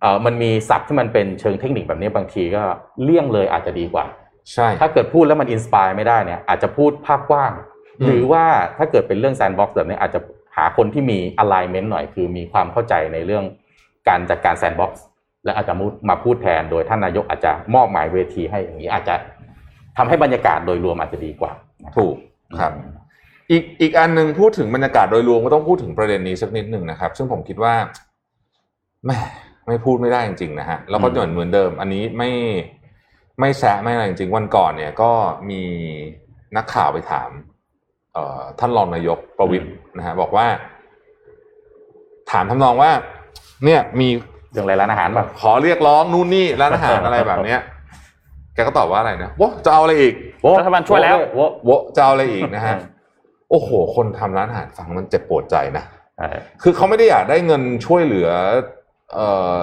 [SPEAKER 4] เอ่อมันมีศัพท์ที่มันเป็นเชิงเทคนิคแบบนี้บางทีก็เลี่ยงเลยอาจจะดีกว่า
[SPEAKER 3] ใช่
[SPEAKER 4] ถ้าเกิดพูดแล้วมัน inspire ไม่ได้เนี่ยอาจจะพูดภาพกว้าง
[SPEAKER 3] อืม
[SPEAKER 4] หรือว่าถ้าเกิดเป็นเรื่อง sandbox แบบนี้อาจจะหาคนที่มี alignment หน่อยคือมีความเข้าใจในเรื่องการจัดการแซนด์บ็อกซ์ และอาจจะมุดมาพูดแทนโดยท่านนายกอาจจะมอบหมายเวทีให้อย่างนี้อาจจะทำให้บรรยากาศโดยรวมอาจจะดีกว่า
[SPEAKER 3] ถูกครับ อีกอีกอันหนึ่งพูดถึงบรรยากาศโดยรวมก็ต้องพูดถึงประเด็นนี้สักนิดหนึ่งนะครับ ซึ่งผมคิดว่าแหม่ไม่พูดไม่ได้จริงๆนะฮะแล้วก็เหมือนเหมือนเดิม อันนี้ไม่ไม่แซะไม่อะไรจริงๆวันก่อนเนี่ยก็มีนักข่าวไปถามเออท่านรองนายกประวิตรนะฮะบอกว่า ถามทำนองว่า เนี่ยมี
[SPEAKER 4] เรื่องอะไรร้านอาหารป่ะ
[SPEAKER 3] ขอเรียกร้องนู่นนี่ร้านอาหารอะไรแบบเนี้ยแกก็ตอบว่าอะไรนะวะจะเอาอะไรอีก
[SPEAKER 2] รัฐบาลช่วยแล้ว
[SPEAKER 4] โว้
[SPEAKER 3] วะจะเอาอะไรอีกนะฮะโอ้โห คนทำร้านอาหารฟังมันเจ็บปวดใจนะ
[SPEAKER 4] ใช่
[SPEAKER 3] คือเขาไม่ได้อยากได้เงินช่วยเหลือเอ่อ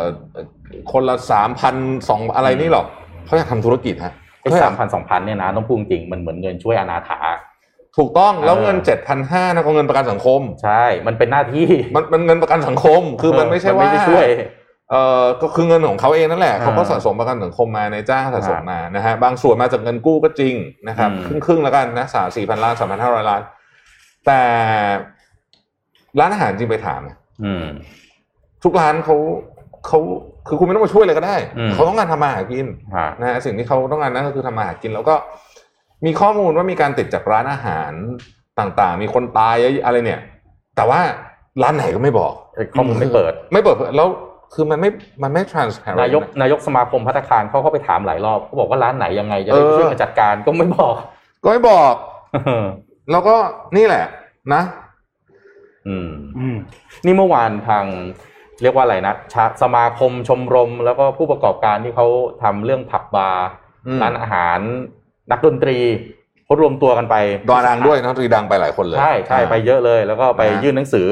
[SPEAKER 3] คนละสามพันสองอะไรนี่หรอกเขาอยากทำธุรกิจฮะ
[SPEAKER 4] ไอ้สามพันสองพันเนี่ยนะต้องพูดจริงมันเหมือนเงินช่วยอนาถา
[SPEAKER 3] ถูกต้องแล้ว
[SPEAKER 4] เออ
[SPEAKER 3] เงินเจ็ดพันห้านะก็เงินประกันสังคม
[SPEAKER 4] ใช่ มันเป็นหน้าที่
[SPEAKER 3] มันมันเงินประกันสังคม คือมันไม่ใช่
[SPEAKER 4] น
[SPEAKER 3] ว่า
[SPEAKER 4] ไม่ได้ช่วย
[SPEAKER 3] เออก็คือเงินของเขาเองนั่นแหละ
[SPEAKER 4] อ่า
[SPEAKER 3] เขาก็สะสมประกันสังคมมาในจ้างสะสมมานะฮะบางส่วนมาจากเงินกู้ก็จริงนะครับ
[SPEAKER 4] อืม
[SPEAKER 3] ครึ่งครึ่งๆแล้วกันนะสามสี่พันล้านสามพันห้าร้อยล้าน แต่ร้านอาหารจริงไปถาม
[SPEAKER 4] อืม
[SPEAKER 3] ทุกร้านเขาเขาคือคุณไม่ต้องมาช่วยเลยก็ได้
[SPEAKER 4] อืม
[SPEAKER 3] เขาต้องการทำมาหากิน
[SPEAKER 4] ฮะ
[SPEAKER 3] นะฮะสิ่งที่เขาต้องการนั่นก็คือทำมาหากิน แล้วก็มีข้อมูลว่ามีการติดจากร้านอาหารต่างๆ มีคนตายอะไรเนี่ย แต่ว่าร้านไหนก็ไม่บอก
[SPEAKER 4] ไอ้ข้อมูลไม่เปิด
[SPEAKER 3] ไม่เปิดเผยแล้ว คือมันไม่ มันไม่ transparent
[SPEAKER 4] นายก
[SPEAKER 3] นะ
[SPEAKER 4] นายกสมาคมพัตตาคารเขาเข้าไปถามหลายรอบเขาบอกว่าร้านไหนยังไงจะได้
[SPEAKER 3] เออ
[SPEAKER 4] ช่วยกันจัดการก็ไม่บอก
[SPEAKER 3] ก็ไม่บอกแล้วก็นี่แหละ นะ
[SPEAKER 4] อืม
[SPEAKER 2] อืม
[SPEAKER 4] นี่เมื่อวานทาง เรียกว่าอะไรนะชาสมาคมชมรม แล้วก็ผู้ประกอบการที่เขาทำเรื่องผับบาร์
[SPEAKER 3] อืม
[SPEAKER 4] ร้านอาหารนักดนตรีเขารวมตัวกันไป
[SPEAKER 3] ดอดังด้วยนะตรีดังไปหลายคนเลย
[SPEAKER 4] ใช่ใช่ไปเยอะเลย แล้วก็ไป
[SPEAKER 3] นะฮะ
[SPEAKER 4] ยื่นหนังสือ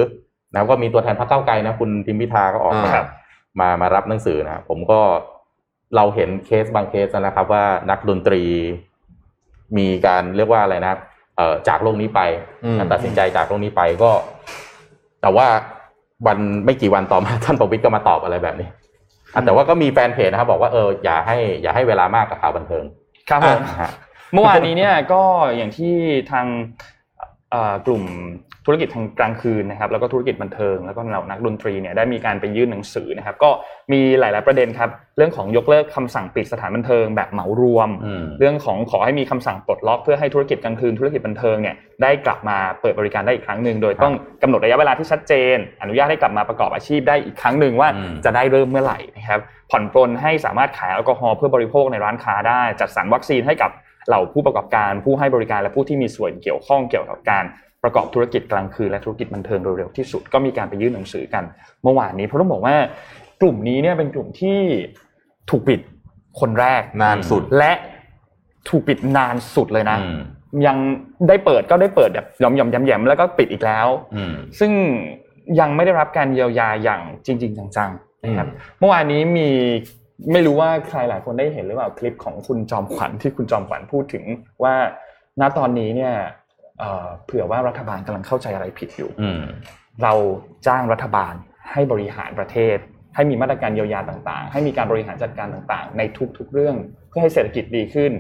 [SPEAKER 4] นะก็มีตัวแทนพรรคเก้าวไกลนะ คุณทิมพิธาก็ออกมา
[SPEAKER 3] อ่า
[SPEAKER 4] มามารับหนังสือนะผมก็เราเห็นเคสบางเคสแล้วนะครับ ว่านักดนตรี มีการเรียกว่าอะไรนะเอ่อจากโลกนี้ไป
[SPEAKER 3] อืม
[SPEAKER 4] การตัดสินใจจากโลกนี้ไปก็ แต่ว่าวันไม่กี่วันต่อมาท่านประวิตรก็มาตอบอะไรแบบนี้อะแต่ว่าก็มีแฟนเพจนะครับ บอกว่าเอออย่าให้อย่าให้เวลามากกับข่าวบันเทิง
[SPEAKER 2] ครับผม
[SPEAKER 4] นะฮะ
[SPEAKER 2] เมื่อวานนี้เนี่ยก็อย่างที่ทางเอ่อกลุ่ม ธุรกิจทางกลางคืนนะครับแล้วก็ธุรกิจบันเทิง แล้วก็เหล่านักดนตรีเนี่ยได้มีการไปยื่นหนังสือนะครับก็มีหลาย ๆประเด็นครับเรื่องของยกเลิกคำสั่งปิดสถานบันเทิงแบบเหมารวม
[SPEAKER 4] อืม
[SPEAKER 2] เรื่องของขอให้มีคำสั่งปลดล็อกเพื่อให้ธุรกิจกลางคืนธุรกิจบันเทิงเนี่ยได้กลับมาเปิดบริการได้อีกครั้งหนึ่งโดยต้องกำหนดระยะเวลาที่ชัดเจน อนุญาตให้กลับมาประกอบอาชีพได้อีกครั้งหนึ่งว่า
[SPEAKER 4] อืม
[SPEAKER 2] จะได้เริ่มเมื่อไหร่นะครับผ่อนปลนให้สามารถขายแอลกอฮอล์เพื่อบริโภคในร้านค้าได้ จัดสรรวัคซีนให้กับเหล่าผู้ประกอบการผู้ให้บริการและผู้ที่มีส่วนเกี่ยวข้องเกี่ยวกับการ ประกอบธุรกิจกลางคืนและธุรกิจบันเทิงโดยเร็วที่สุดก็มีการไปยื่นหนังสือกันเมื่อวานนี้เพราะต้องบอกว่ากลุ่มนี้เนี่ยเป็นกลุ่มที่ถูกปิดคนแรก
[SPEAKER 3] นานสุด
[SPEAKER 2] และถูกปิดนานสุดเลยนะ
[SPEAKER 4] อืม
[SPEAKER 2] ยังได้เปิดก็ได้เปิดแบบหย่อมหย่อมๆแยมๆแล้วก็ปิดอีกแล้ว
[SPEAKER 4] อืม
[SPEAKER 2] ซึ่งยังไม่ได้รับการเยียวยาอย่างจริง ๆ จังๆนะครับ
[SPEAKER 3] อืม
[SPEAKER 2] เมื่อวานนี้มีไม่รู้ว่าใครหลายคนได้เห็นหรือเปล่าคลิปของคุณจอมขวัญที่คุณจอมขวัญพูดถึงว่าณตอนนี้เนี่ย เอ่อเผื่อว่ารัฐบาลกำลังเข้าใจอะไรผิดอยู่
[SPEAKER 4] อืม
[SPEAKER 2] เราจ้างรัฐบาลให้บริหารประเทศ ให้มีมาตรการเยียวยาต่างๆ ให้มีการบริหารจัดการต่างๆ ในทุก ๆ เรื่อง เพื่อให้เศรษฐกิจดีขึ้น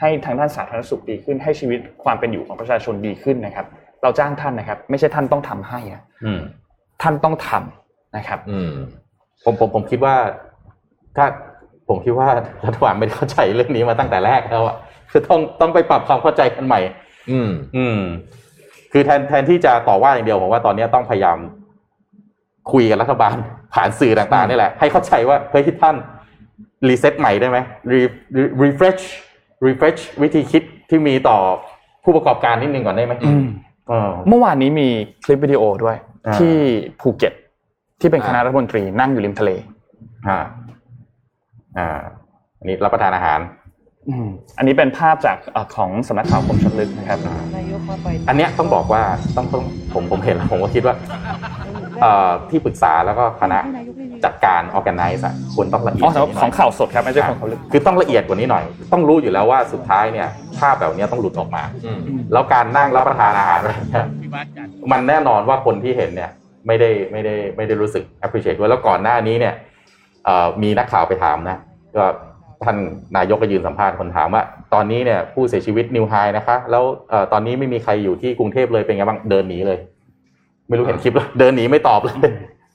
[SPEAKER 2] ให้ทางด้านสาธารณสุขดีขึ้น ให้ชีวิตความเป็นอยู่ของประชาชนดีขึ้นนะครับ เราจ้างท่านนะครับ ไม่ใช่ท่านต้องทำให้อะ
[SPEAKER 4] อืม
[SPEAKER 2] ท่านต้องทำนะครับ
[SPEAKER 3] อืม
[SPEAKER 4] ผมผมผมคิดว่า ถ้าผมคิดว่ารัฐบาลไม่ได้เข้าใจเรื่องนี้มาตั้งแต่แรกแล้วอะคือต้องต้องไปปรับความเข้าใจกันใหม่
[SPEAKER 3] อืม
[SPEAKER 4] อืม คือแทนแทนที่จะต่อว่าอย่างเดียวผมว่าตอนนี้ต้องพยายาม คุยกับรัฐบาล ผ่านสื่อต่างๆนี่แหละ ให้เข้าใจว่าเฮ้ยที่ท่าน reset ใหม่ได้ไหมรี refresh refresh วิธีคิดที่มีต่อผู้ประกอบการนิดนึงก่อนได้ไหม
[SPEAKER 2] อืม
[SPEAKER 4] เออ
[SPEAKER 2] เมื่อวานนี้มีคลิปวิดีโอด้วย
[SPEAKER 4] อ่า
[SPEAKER 2] ที่ภูเก็ต ที่เป็นคณะ
[SPEAKER 3] อ่า
[SPEAKER 2] รัฐมนตรีนั่งอยู่ริมทะเล
[SPEAKER 4] อ่า อ่า อันนี้รับประทานอาหาร
[SPEAKER 2] อืมอันนี้เป็นภาพจากเอ่อของสำนักข่าวคมชัดลึกนะครับ
[SPEAKER 6] นายกมาไป
[SPEAKER 4] อันเนี้ยต้องบอกว่าต้องต้องผมผมเห็นแล้วผมก็คิดว่าเอ่อที่ปรึกษาแล้วก็คณะจัดการ organize อะควรต้องละเอีย
[SPEAKER 2] อ๋
[SPEAKER 4] ด
[SPEAKER 2] อสำหรับของข่าวสดครับไม่ใช่ของข่าวลึก
[SPEAKER 4] คือต้องละเอียดกว่านี้หน่อย ต้องรู้อยู่แล้วว่าสุดท้ายเนี่ยภาพแบบเนี้ยต้องหลุดออกมา
[SPEAKER 3] อืม
[SPEAKER 4] แล้วการนั่งรับประทานอาหารอะไรเนี่ยมันแน่นอนว่าคนที่เห็นเนี่ยไม่ได้ไม่ได้ไม่ได้รู้สึก appreciate ด้วยแล้วก่อนหน้านี้เนี่ยเอ่อมีนักข่าวไปถามนะก็ ท่านนายกก็ยืนสัมภาษณ์คนถามว่าตอนนี้เนี่ยผู้เสียชีวิตนิวไฮนะคะ แล้วเอ่อตอนนี้ไม่มีใครอยู่ที่กรุงเทพเลยเป็นไงบ้างเดินหนีเลย ไม่รู้เห็นคลิปแล้วเดินหนีไม่ตอบเลย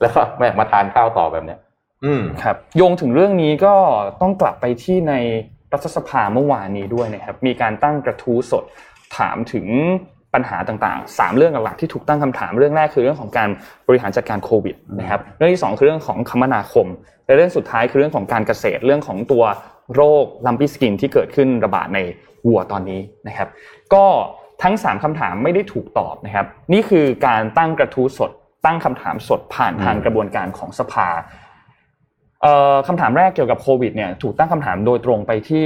[SPEAKER 4] แล้วก็แม่มาทานข้าวต่อแบบเนี้ย
[SPEAKER 3] อืม
[SPEAKER 2] ครับ โยงถึงเรื่องนี้ก็ต้องกลับไปที่ในรัฐสภาเมื่อวานนี้ด้วยนะครับ มีการตั้งกระทู้สดถามถึงปัญหาต่างๆ 3 เรื่องหลักๆที่ถูกตั้งคำถามเรื่องแรกคือเรื่องของการบริหารจัดการโควิดนะครับ เรื่องที่ 2 คือเรื่องของคมนาคมและเรื่องสุดท้ายคือเรื่องของการเกษตรเรื่องของตัว โรค lumpy skin ที่เกิดขึ้นระบาดในวัวตอนนี้นะครับ ก็ทั้ง 3คำถามไม่ได้ถูกตอบนะครับ นี่คือการตั้งกระทู้สด ตั้งคำถามสดผ่านทางกระบวนการของสภาคำถามแรกเกี่ยวกับโควิดเนี่ยถูกตั้งคำถามโดยตรงไปที่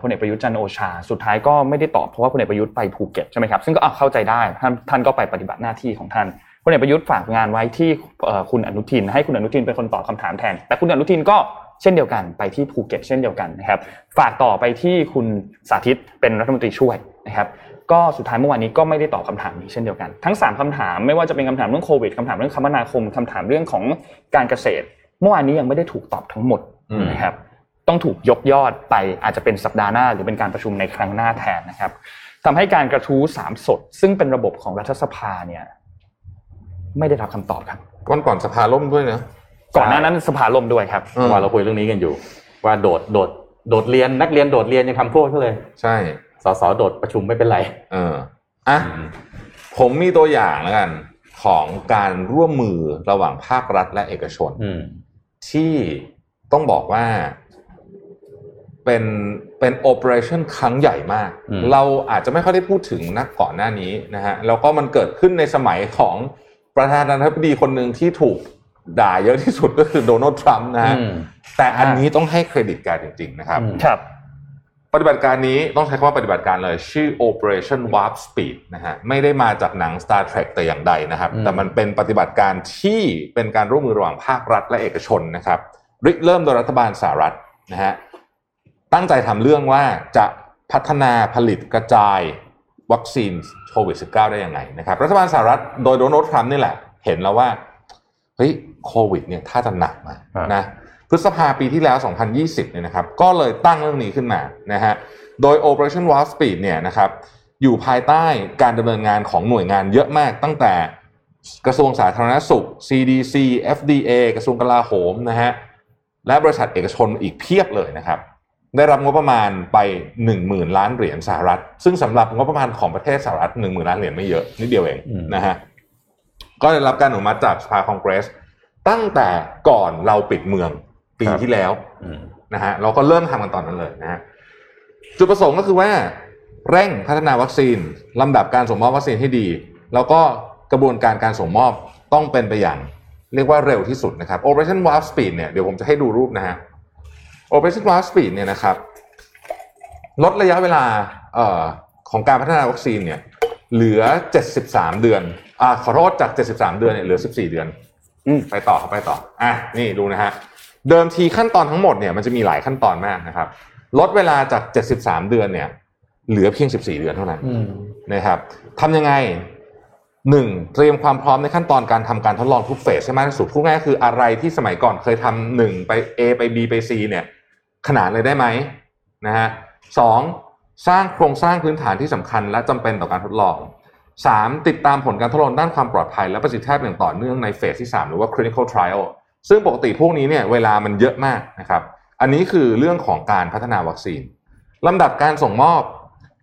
[SPEAKER 2] พลเอกประยุทธ์จันทร์โอชา สุดท้ายก็ไม่ได้ตอบเพราะว่าพลเอกประยุทธ์ไปภูเก็ตใช่ไหมครับซึ่งก็เข้าใจได้ท่านท่านก็ไปปฏิบัติหน้าที่ของท่านพลเอกประยุทธ์ฝากงานไว้ที่คุณอนุทิน ให้คุณอนุทินเป็นคนตอบคำถามแทน แต่คุณอนุทินก็ เช่นเดียวกันไปที่ภูเก็ตเช่นเดียวกันนะครับ ฝากต่อไปที่คุณสาธิตเป็นรัฐมนตรีช่วยนะครับ ก็สุดท้ายเมื่อวานนี้ก็ไม่ได้ตอบคำถามนี้เช่นเดียวกัน ทั้ง 3คำถามไม่ว่าจะเป็นคำถามเรื่องโควิดคำถามเรื่องคมนาคมคำถามเรื่องของการเกษตร เมื่อวานนี้ยังไม่ได้ถูกตอบทั้งหมด
[SPEAKER 3] อืม
[SPEAKER 2] นะครับ ต้องถูกยกยอดไปอาจจะเป็นสัปดาห์หน้า หรือเป็นการประชุมในครั้งหน้าแทนนะครับทำให้การกระทู้สามสด ซึ่งเป็นระบบของรัฐสภาเนี่ย ไม่ได้รับคำตอบครับ
[SPEAKER 3] วันก่อนสภาล่มด้วยนะ
[SPEAKER 2] ก่อนหน้านั้นสภาล่มด้วยครับ
[SPEAKER 3] อืม
[SPEAKER 4] ว่าเราคุยเรื่องนี้กันอยู่ ว่าโดดโดดโดดเรียนนักเรียนโดดเรียนยังทำโทษเขาเลย
[SPEAKER 3] ใช่
[SPEAKER 4] สสโดดประชุมไม่เป็นไร
[SPEAKER 3] เอออะผมมีตัวอย่างแล้วกัน ของการร่วมมือระหว่างภาครัฐและเอกชน
[SPEAKER 4] อืม
[SPEAKER 3] ที่ต้องบอกว่าเป็นเป็นโอเปอเรชั่นครั้งใหญ่มาก
[SPEAKER 4] อืม
[SPEAKER 3] เราอาจจะไม่ค่อยได้พูดถึงนักก่อนหน้านี้นะฮะแล้วก็มันเกิดขึ้นในสมัยของประธานาธิบดีคนหนึ่งที่ถูก ด่าเยอะที่สุดก็คือโดนัลด์ทรัมป์นะฮะ
[SPEAKER 4] อืม
[SPEAKER 3] แต่อันนี้ต้องให้เครดิตแกจริง ๆ นะครับ
[SPEAKER 4] อืม
[SPEAKER 2] ครับ
[SPEAKER 3] ปฏิบัติการนี้ต้องใช้คำว่าปฏิบัติการเลย ชื่อ Operation Warp Speed นะฮะไม่ได้มาจากหนัง Star Trek แต่อย่างใดนะครับ
[SPEAKER 4] อืม
[SPEAKER 3] แต่มันเป็นปฏิบัติการที่เป็นการร่วมมือระหว่างภาครัฐและเอกชนนะครับริเริ่มโดยรัฐบาลสหรัฐนะฮะตั้งใจทำเรื่องว่าจะพัฒนาผลิตกระจายวัคซีนโควิด -19 ได้ยังไงนะครับ รัฐบาลสหรัฐโดยโดนัลด์ทรัมป์นี่แหละ เห็นแล้วว่าเฮ้ย โควิดเนี่ยถ้าจะหนักมา
[SPEAKER 4] อ่าน
[SPEAKER 3] นะพฤษภาปีที่แล้ว 2020 เนี่ยนะครับ ก็เลยตั้งเรื่องนี้ขึ้นมานะฮะ โดย Operation Warp Speed เนี่ยนะครับ อยู่ภายใต้การดำเนินงานของหน่วยงานเยอะมากตั้งแต่กระทรวงสาธารณสุข CDC FDA กระทรวงกลาโหมนะฮะ และบริษัทเอกชนอีกเพียบเลยนะครับ ได้รับงบประมาณไป 10,000 ล้านเหรียญสหรัฐ ซึ่งสำหรับงบประมาณของประเทศสหรัฐ 10,000 ล้านเหรียญไม่เยอะนิดเดียวเอง
[SPEAKER 4] อืม
[SPEAKER 3] นะฮะ ก็ได้รับการอนุมัติจากสภาคองเกรส ตั้งแต่ก่อนเราปิดเมืองปีที่แล้ว
[SPEAKER 4] อืม
[SPEAKER 3] นะฮะเราก็เริ่มทำกันตอนนั้นเลยนะฮะจุดประสงค์ก็คือว่าเร่งพัฒนาวัคซีนลำดับการส่งมอบวัคซีนให้ดี แล้วก็กระบวนการการส่งมอบต้องเป็นไปอย่าง เรียกว่าเร็วที่สุดนะครับ Operation Warp Speed เนี่ยเดี๋ยวผมจะให้ดูรูปนะฮะ Operation Warp Speed เนี่ยนะครับ ลดระยะเวลาเอ่อของการพัฒนาวัคซีนเนี่ยเหลือ 73 เดือนอ่าขอโทษจาก 73 เดือนเนี่ยเหลือ 14 เดือน
[SPEAKER 2] อืม
[SPEAKER 3] ไปต่อครับไปต่อ อะนี่ดูนะฮะเดิมทีขั้นตอนทั้งหมดเนี่ยมันจะมีหลายขั้นตอนมากนะครับ ลดเวลาจาก 73 เดือนเนี่ย เหลือเพียง 14 เดือนเท่านั้น
[SPEAKER 4] อืม
[SPEAKER 3] นะครับทำยังไงหนึ่งเตรียมความพร้อมในขั้นตอนการทำการทดลองทุกเฟสให้มากที่สุดพูดง่ายๆคืออะไรที่สมัยก่อนเคยทำหนึ่งไป A ไป B ไป C เนี่ย ขนานเลยได้ไหมนะฮะสองสร้างโครงสร้างพื้นฐานที่สำคัญและจำเป็นต่อการทดลอง สามติดตามผลการทดลองด้านความปลอดภัย และประสิทธิภาพอย่างต่อเนื่องในเฟสที่ 3 หรือว่า clinical trial ซึ่งปกติพวกนี้เนี่ยเวลามันเยอะมากนะครับ อันนี้คือเรื่องของการพัฒนาวัคซีนลำดับการส่งมอบ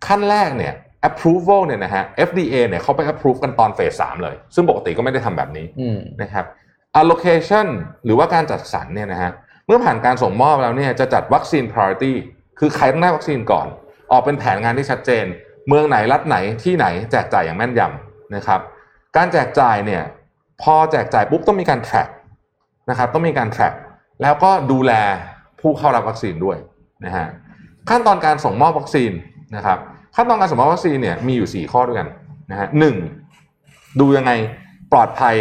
[SPEAKER 3] ขั้นแรกเนี่ย approval เนี่ยนะฮะ FDA เนี่ยเขาไป approve กันตอนเฟส3เลย ซึ่งปกติก็ไม่ได้ทำแบบนี้
[SPEAKER 4] อืม
[SPEAKER 3] นะครับ allocation หรือว่าการจัดสรรเนี่ยนะฮะเมื่อผ่านการส่งมอบแล้วเนี่ยจะจัดวัคซีน priority คือใครต้องได้วัคซีนก่อน ออกเป็นแผนงานที่ชัดเจน เมืองไหนรัฐไหนที่ไหนแจกจ่ายอย่างแม่นยำนะครับ การแจกจ่ายเนี่ยพอแจกจ่ายปุ๊บต้องมีการ track นะครับต้องมีการ track แล้วก็ดูแลผู้เข้ารับวัคซีนด้วยนะฮะขั้นตอนการส่งมอบวัคซีนนะครับขั้นตอนการส่งมอบวัคซีนเนี่ยมีอยู่ 4 ข้อด้วยกันนะฮะหนึ่งดูยังไงปลอดภัย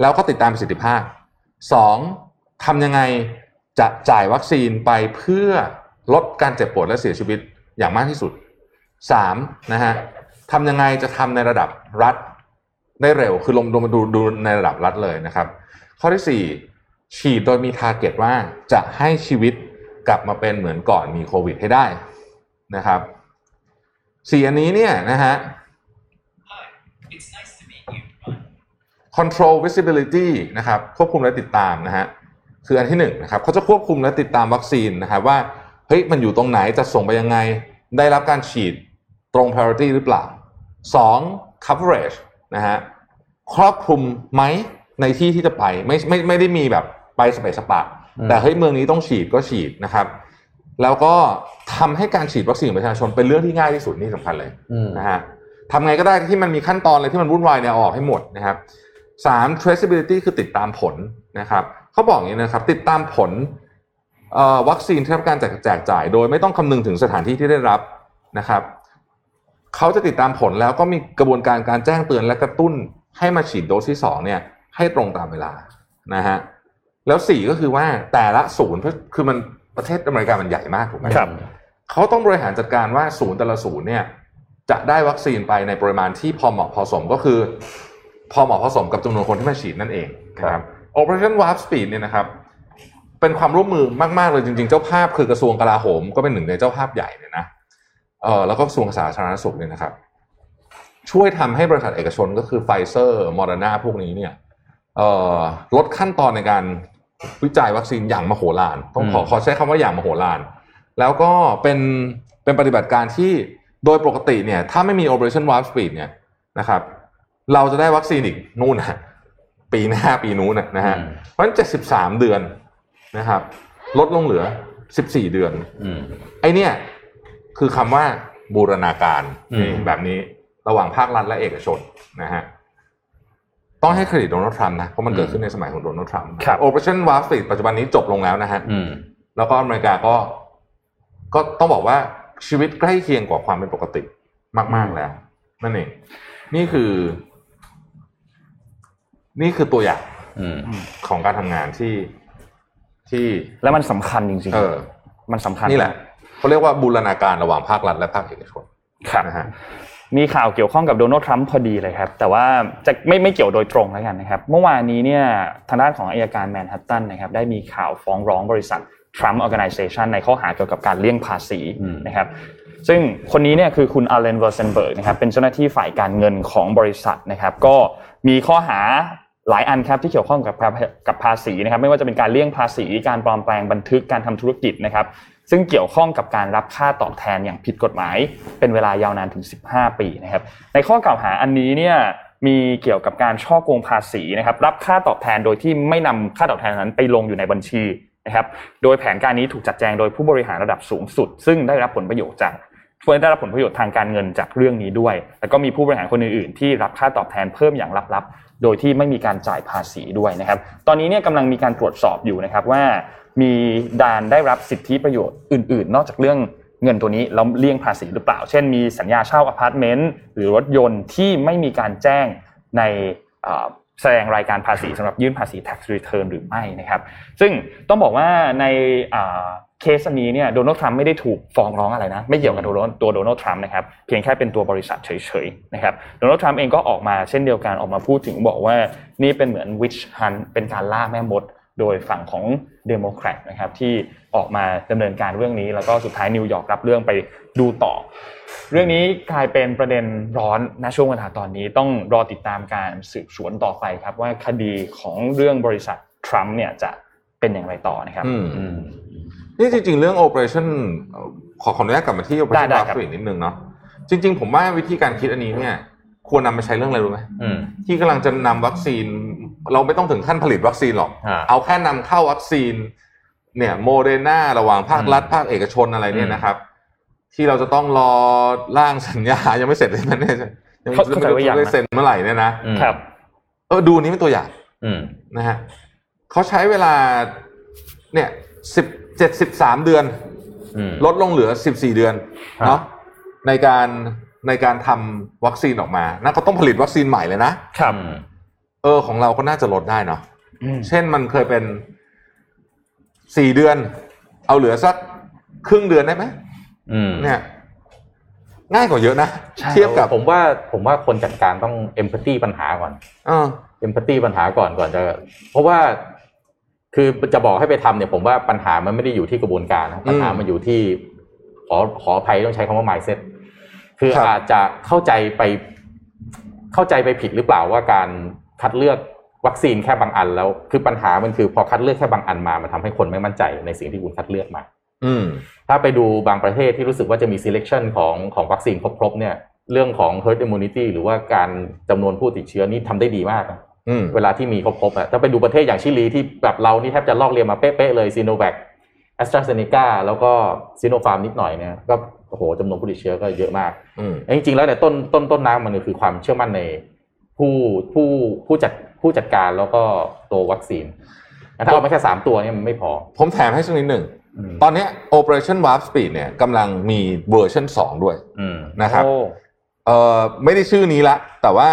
[SPEAKER 3] แล้วก็ติดตามประสิทธิภาพ 2. ทำยังไงจะจ่ายวัคซีนไปเพื่อลดการเจ็บปวดและเสียชีวิตอย่างมากที่สุด 3. นะฮะทำยังไงจะทำในระดับรัฐได้เร็ว คือลงลงมาดูดูในระดับรัฐเลยนะครับ ข้อที่ 4 ฉีดโดยมีทาร์เก็ตว่าจะให้ชีวิตกลับมาเป็นเหมือนก่อนมีโควิดให้ได้นะครับสี่อันนี้เนี่ยนะฮะ control visibility นะครับควบคุมและติดตามนะฮะคืออันที่หนึ่งนะครับเขาจะควบคุมและติดตามวัคซีนนะครับว่าเฮ้ยมันอยู่ตรงไหนจะส่งไปยังไง ได้รับการฉีด ตรง priority หรือเปล่า 2. coverage นะฮะครอบคลุมไหมในที่ที่จะไปไม่ไม่ไม่ได้มีแบบไปสเปซสปะแต่เฮ้ยเมืองนี้ต้องฉีดก็ฉีดนะครับ แล้วก็ทำให้การฉีดวัคซีนของประชาชนเป็นเรื่องที่ง่ายที่สุดนี่สำคัญเลย
[SPEAKER 4] อืม
[SPEAKER 3] นะฮะทำไงก็ได้ที่มันมีขั้นตอนอะไรที่มันวุ่นวายเนี่ยเอาออกให้หมดนะครับสาม traceability คือติดตามผลนะครับเขาบอกอย่างนี้นะครับ ติดตามผลเอ่อวัคซีนที่รับการแจกแจกจ่าย โดยไม่ต้องคำนึงถึงสถานที่ที่ได้รับนะครับ เขาจะติดตามผลแล้วก็มีกระบวนการการแจ้งเตือนและกระตุ้นให้มาฉีดโดสที่สองเนี่ย ให้ตรงตามเวลานะฮะแล้วสี่ก็คือว่าแต่ละศูนย์เพราะคือมันประเทศอเมริกามันใหญ่มากถูกไหม
[SPEAKER 2] ครับ
[SPEAKER 3] เขาต้องบริหารจัดการว่าศูนย์แต่ละศูนย์เนี่ย จะได้วัคซีนไปในปริมาณที่พอเหมาะพอสมก็คือ พอเหมาะพอสมกับจำนวนคนที่มาฉีดนั่นเองนะครับ Operation Warp Speed เนี่ยนะครับ เป็นความร่วมมือมาก ๆ เลยจริง ๆ เจ้าภาพคือกระทรวงกลาโหมก็เป็นหนึ่งในเจ้าภาพใหญ่เนี่ยนะ เออแล้วก็กระทรวงสาธารณสุขเนี่ยนะครับ ช่วยทำให้บริษัทเอกชนก็คือไฟเซอร์โมเดอร์นาพวกนี้เนี่ยเอ่อลดขั้นตอนในการวิจัยวัคซีนอย่างมโหฬารต้องขอ
[SPEAKER 4] อืม
[SPEAKER 3] ขอใช้คำว่าอย่างมโหฬารแล้วก็เป็นเป็นปฏิบัติการที่โดยปกติเนี่ย ถ้าไม่มี Operation Warp Speed เนี่ยนะครับ เราจะได้วัคซีนอีกนู่นนะปีหน้าปีนู้นนะนะฮะ
[SPEAKER 4] อืม
[SPEAKER 3] เพราะฉะนั้น73เดือนนะครับ ลดลงเหลือ14เดือน
[SPEAKER 4] อืม
[SPEAKER 3] ไอ้เนี่ย คือคำว่าบูรณาการ
[SPEAKER 4] อืม
[SPEAKER 3] แบบนี้ระหว่างภาครัฐและเอกชนนะฮะต้องให้เครดิตโดนัลด์ทรัมป์นะเพราะมันเกิดขึ้นในสมัยของโดนัลด์ทรัมป์
[SPEAKER 2] ครับ
[SPEAKER 3] Operation Warp ปัจจุบันนี้จบลงแล้วนะฮะ
[SPEAKER 4] อืม
[SPEAKER 3] แล้วก็อเมริกาก็ก็ต้องบอกว่าชีวิตใกล้เคียงกว่าความเป็นปกติมาก ๆแล้ว นั่นเองนี่คือ นี่คือตัวอย่าง
[SPEAKER 4] อืม
[SPEAKER 3] ของการทำงานที่ที่
[SPEAKER 2] แล้วมันสำคัญจริง
[SPEAKER 3] เออ
[SPEAKER 2] ๆมันสำคัญ
[SPEAKER 3] นี่แหละ เขาเรียกว่าบูรณาการระหว่างภาครัฐและภาคเอกชน
[SPEAKER 2] ครับ
[SPEAKER 3] นะฮะ
[SPEAKER 2] มีข่าวเกี่ยวข้องกับโดนัลด์ทรัมป์พอดีเลยครับ แต่ว่าจะไม่ไม่เกี่ยวโดยตรงแล้วกันนะครับ เมื่อวานนี้เนี่ยทางด้านของอัยการแมนฮัตตันนะครับได้มีข่าวฟ้องร้องบริษัท Trump Organization ในข้อหาเกี่ยวกับการเลี่ยงภาษี
[SPEAKER 4] อืม
[SPEAKER 2] นะครับซึ่งคนนี้เนี่ยคือคุณอัลเลนไวเซลเบิร์กนะครับเป็นเจ้าหน้าที่ฝ่ายการเงินของบริษัทนะครับก็มีข้อหาหลายอันครับที่เกี่ยวข้องกับภากับภาษีนะครับไม่ว่าจะเป็นการเลี่ยงภาษี การปลอมแปลงบันทึกการทำธุรกิจนะครับ ซึ่งเกี่ยวข้องกับการรับค่าตอบแทนอย่างผิดกฎหมาย เป็นเวลายาวนานถึง 15 ปีนะครับ ในข้อกล่าวหาอันนี้เนี่ยมีเกี่ยวกับการช่อโกงภาษีนะครับ รับค่าตอบแทนโดยที่ไม่นำค่าตอบแทนนั้นไปลงอยู่ในบัญชีนะครับ โดยแผนการนี้ถูกจัดแจงโดยผู้บริหารระดับสูงสุด ซึ่งได้รับผลประโยชน์จากได้รับผลประโยชน์ทางการเงินจากเรื่องนี้ด้วย แล้วก็มีผู้บริหารคนอื่นๆ ที่รับค่าตอบแทนเพิ่มอย่างลับๆ โดยที่ไม่มีการจ่ายภาษีด้วยนะครับ ตอนนี้เนี่ยกำลังมีการตรวจสอบอยู่นะครับว่า มีดานได้รับสิทธิประโยชน์อื่น ๆ นอกจากเรื่องเงินตัวนี้แล้วเลี่ยงภาษีหรือเปล่า เช่น มีสัญญาเช่าอพาร์ตเมนต์หรือรถยนต์ที่ไม่มีการแจ้งในแสดงรายการภาษีสำหรับยื่นภาษี tax return หรือไม่นะครับ ซึ่งต้องบอกว่าในเคสนี้เนี่ยโดนัลด์ทรัมป์ไม่ได้ถูกฟ้องร้องอะไรนะ ไม่เกี่ยวกับตัวโดนัลด์ทรัมป์นะครับเพียงแค่เป็นตัวบริษัทเฉยๆนะครับโดนัลด์ทรัมป์เองก็ออกมาเช่นเดียวกันออกมาพูดถึงบอกว่านี่เป็นเหมือน witch hunt เป็นการล่าแม่มด โดยฝั่งของเดโมแครตนะครับที่ออกมาดำเนินการเรื่องนี้ แล้วก็สุดท้ายนิวยอร์กรับเรื่องไปดูต่อ เรื่องนี้กลายเป็นประเด็นร้อนณช่วงเวลาตอนนี้ต้องรอติดตามการสืบสวนต่อไปครับ ว่าคดีของเรื่องบริษัททรัมป์เนี่ยจะเป็นอย่างไรต่อนะครับ
[SPEAKER 3] อืม
[SPEAKER 4] อืม
[SPEAKER 3] นี่จริง ๆ เรื่อง operation เอ่อขอขออนุญาตกลับมาที่ operation
[SPEAKER 2] ได้
[SPEAKER 3] warp
[SPEAKER 2] ครับ
[SPEAKER 3] speed นิดนึงเนาะจริง ๆ ผมว่าวิธีการคิดอันนี้เนี่ยควรนำมาใช้เรื่องอะไรรู้ไหม
[SPEAKER 4] อืม
[SPEAKER 3] ที่กำลังจะนำวัคซีน เราไม่ต้องถึงขั้นผลิตวัคซีนหรอก
[SPEAKER 4] อ่า
[SPEAKER 3] เอาแค่นำเข้าวัคซีน เนี่ยโมเดอร์นาระหว่างภาครัฐ
[SPEAKER 4] อืม
[SPEAKER 3] ภาคเอกชนอะไรเนี่ย
[SPEAKER 4] อืม
[SPEAKER 3] นะครับ ที่เราจะต้องรอร่างสัญญายังไม่เสร็จเลยมันเนี่ยยัง
[SPEAKER 2] เข้าเข้าใจว่ายังนะ
[SPEAKER 3] ไม่ได้เซ็นเมื่อไหร่เนี่ยนะ
[SPEAKER 4] อืม
[SPEAKER 2] ครับ
[SPEAKER 3] เออดูอันนี้เป็นตัวอย่าง
[SPEAKER 4] อืม
[SPEAKER 3] นะฮะเขาใช้เวลา เนี่ยสิบ73เดือน
[SPEAKER 4] อืม
[SPEAKER 3] ลดลงเหลือ14เดือน
[SPEAKER 4] ครับ
[SPEAKER 3] เนาะในการในการทำวัคซีนออกมานั่นเขาต้องผลิตวัคซีนใหม่เลยนะ
[SPEAKER 2] ครับ
[SPEAKER 4] อืม
[SPEAKER 3] เออของเราก็น่าจะลดได้เนาะ
[SPEAKER 2] อืม
[SPEAKER 3] เช่นมันเคยเป็นสี่เดือน เอาเหลือสักครึ่งเดือนได้ไหม
[SPEAKER 4] อืม
[SPEAKER 3] เนี่ย ง่ายกว่าเยอะนะ
[SPEAKER 2] ใช่
[SPEAKER 3] เทียบกับ
[SPEAKER 4] ผมว่า ผมว่าคนจัดการต้องเอมพัตตีปัญหาก่อน
[SPEAKER 3] เออ
[SPEAKER 4] เอมพัตตีปัญหาก่อนก่อนจะ เพราะว่าคือจะบอกให้ไปทำเนี่ย ผมว่าปัญหามันไม่ได้อยู่ที่กระบวนการนะปัญหามันอยู่ที่ ขอขออภัยต้องใช้คำว่า mindset คือ
[SPEAKER 3] ครับ
[SPEAKER 4] อาจจะเข้าใจไป เข้าใจไปผิดหรือเปล่าว่าการ คัดเลือกวัคซีนแค่บางอันแล้ว คือปัญหามันคือพอคัดเลือกแค่บางอันมา มันทำให้คนไม่มั่นใจในสิ่งที่คุณคัดเลือกมา
[SPEAKER 3] อืม
[SPEAKER 4] ถ้าไปดูบางประเทศที่รู้สึกว่าจะมี selection ของของวัคซีนครบๆเนี่ยเรื่องของ herd immunity หรือว่าการจำนวนผู้ติดเชื้อนี่ทำได้ดีมากนะ
[SPEAKER 3] อืม
[SPEAKER 4] เวลาที่มีครบๆอะถ้าไปดูประเทศอย่างชิลีที่แบบเรานี่แทบจะลอกเรียนมาเป๊ะๆเลยซีโนแวคแอสตราเซเนกาแล้วก็ซีโนฟาร์มนิดหน่อยเนี่ยก็โอ้โหจำนวนผู้ติดเชื้อก็เยอะมาก
[SPEAKER 3] อืม
[SPEAKER 4] จริงๆแล้วเนี่ยต้นต้นต้นน้ำมันก็คือความเชื่อมั่นใน ผู้ผู้ผู้จัดผู้จัดการแล้วก็ตัววัคซีนถ้าเอามาแค่สามตัวเนี่ยมันไม่พอ
[SPEAKER 3] ผมแถมให้สักนิดหนึ่ง
[SPEAKER 4] อืม
[SPEAKER 3] ตอนเนี้ย Operation Warp Speed เนี่ยกำลังมีเวอร์ชัน2 ด้วย
[SPEAKER 4] อืม
[SPEAKER 3] นะครับ
[SPEAKER 2] โอ้
[SPEAKER 3] เอ่อไม่ได้ชื่อนี้ละ แต่ว่า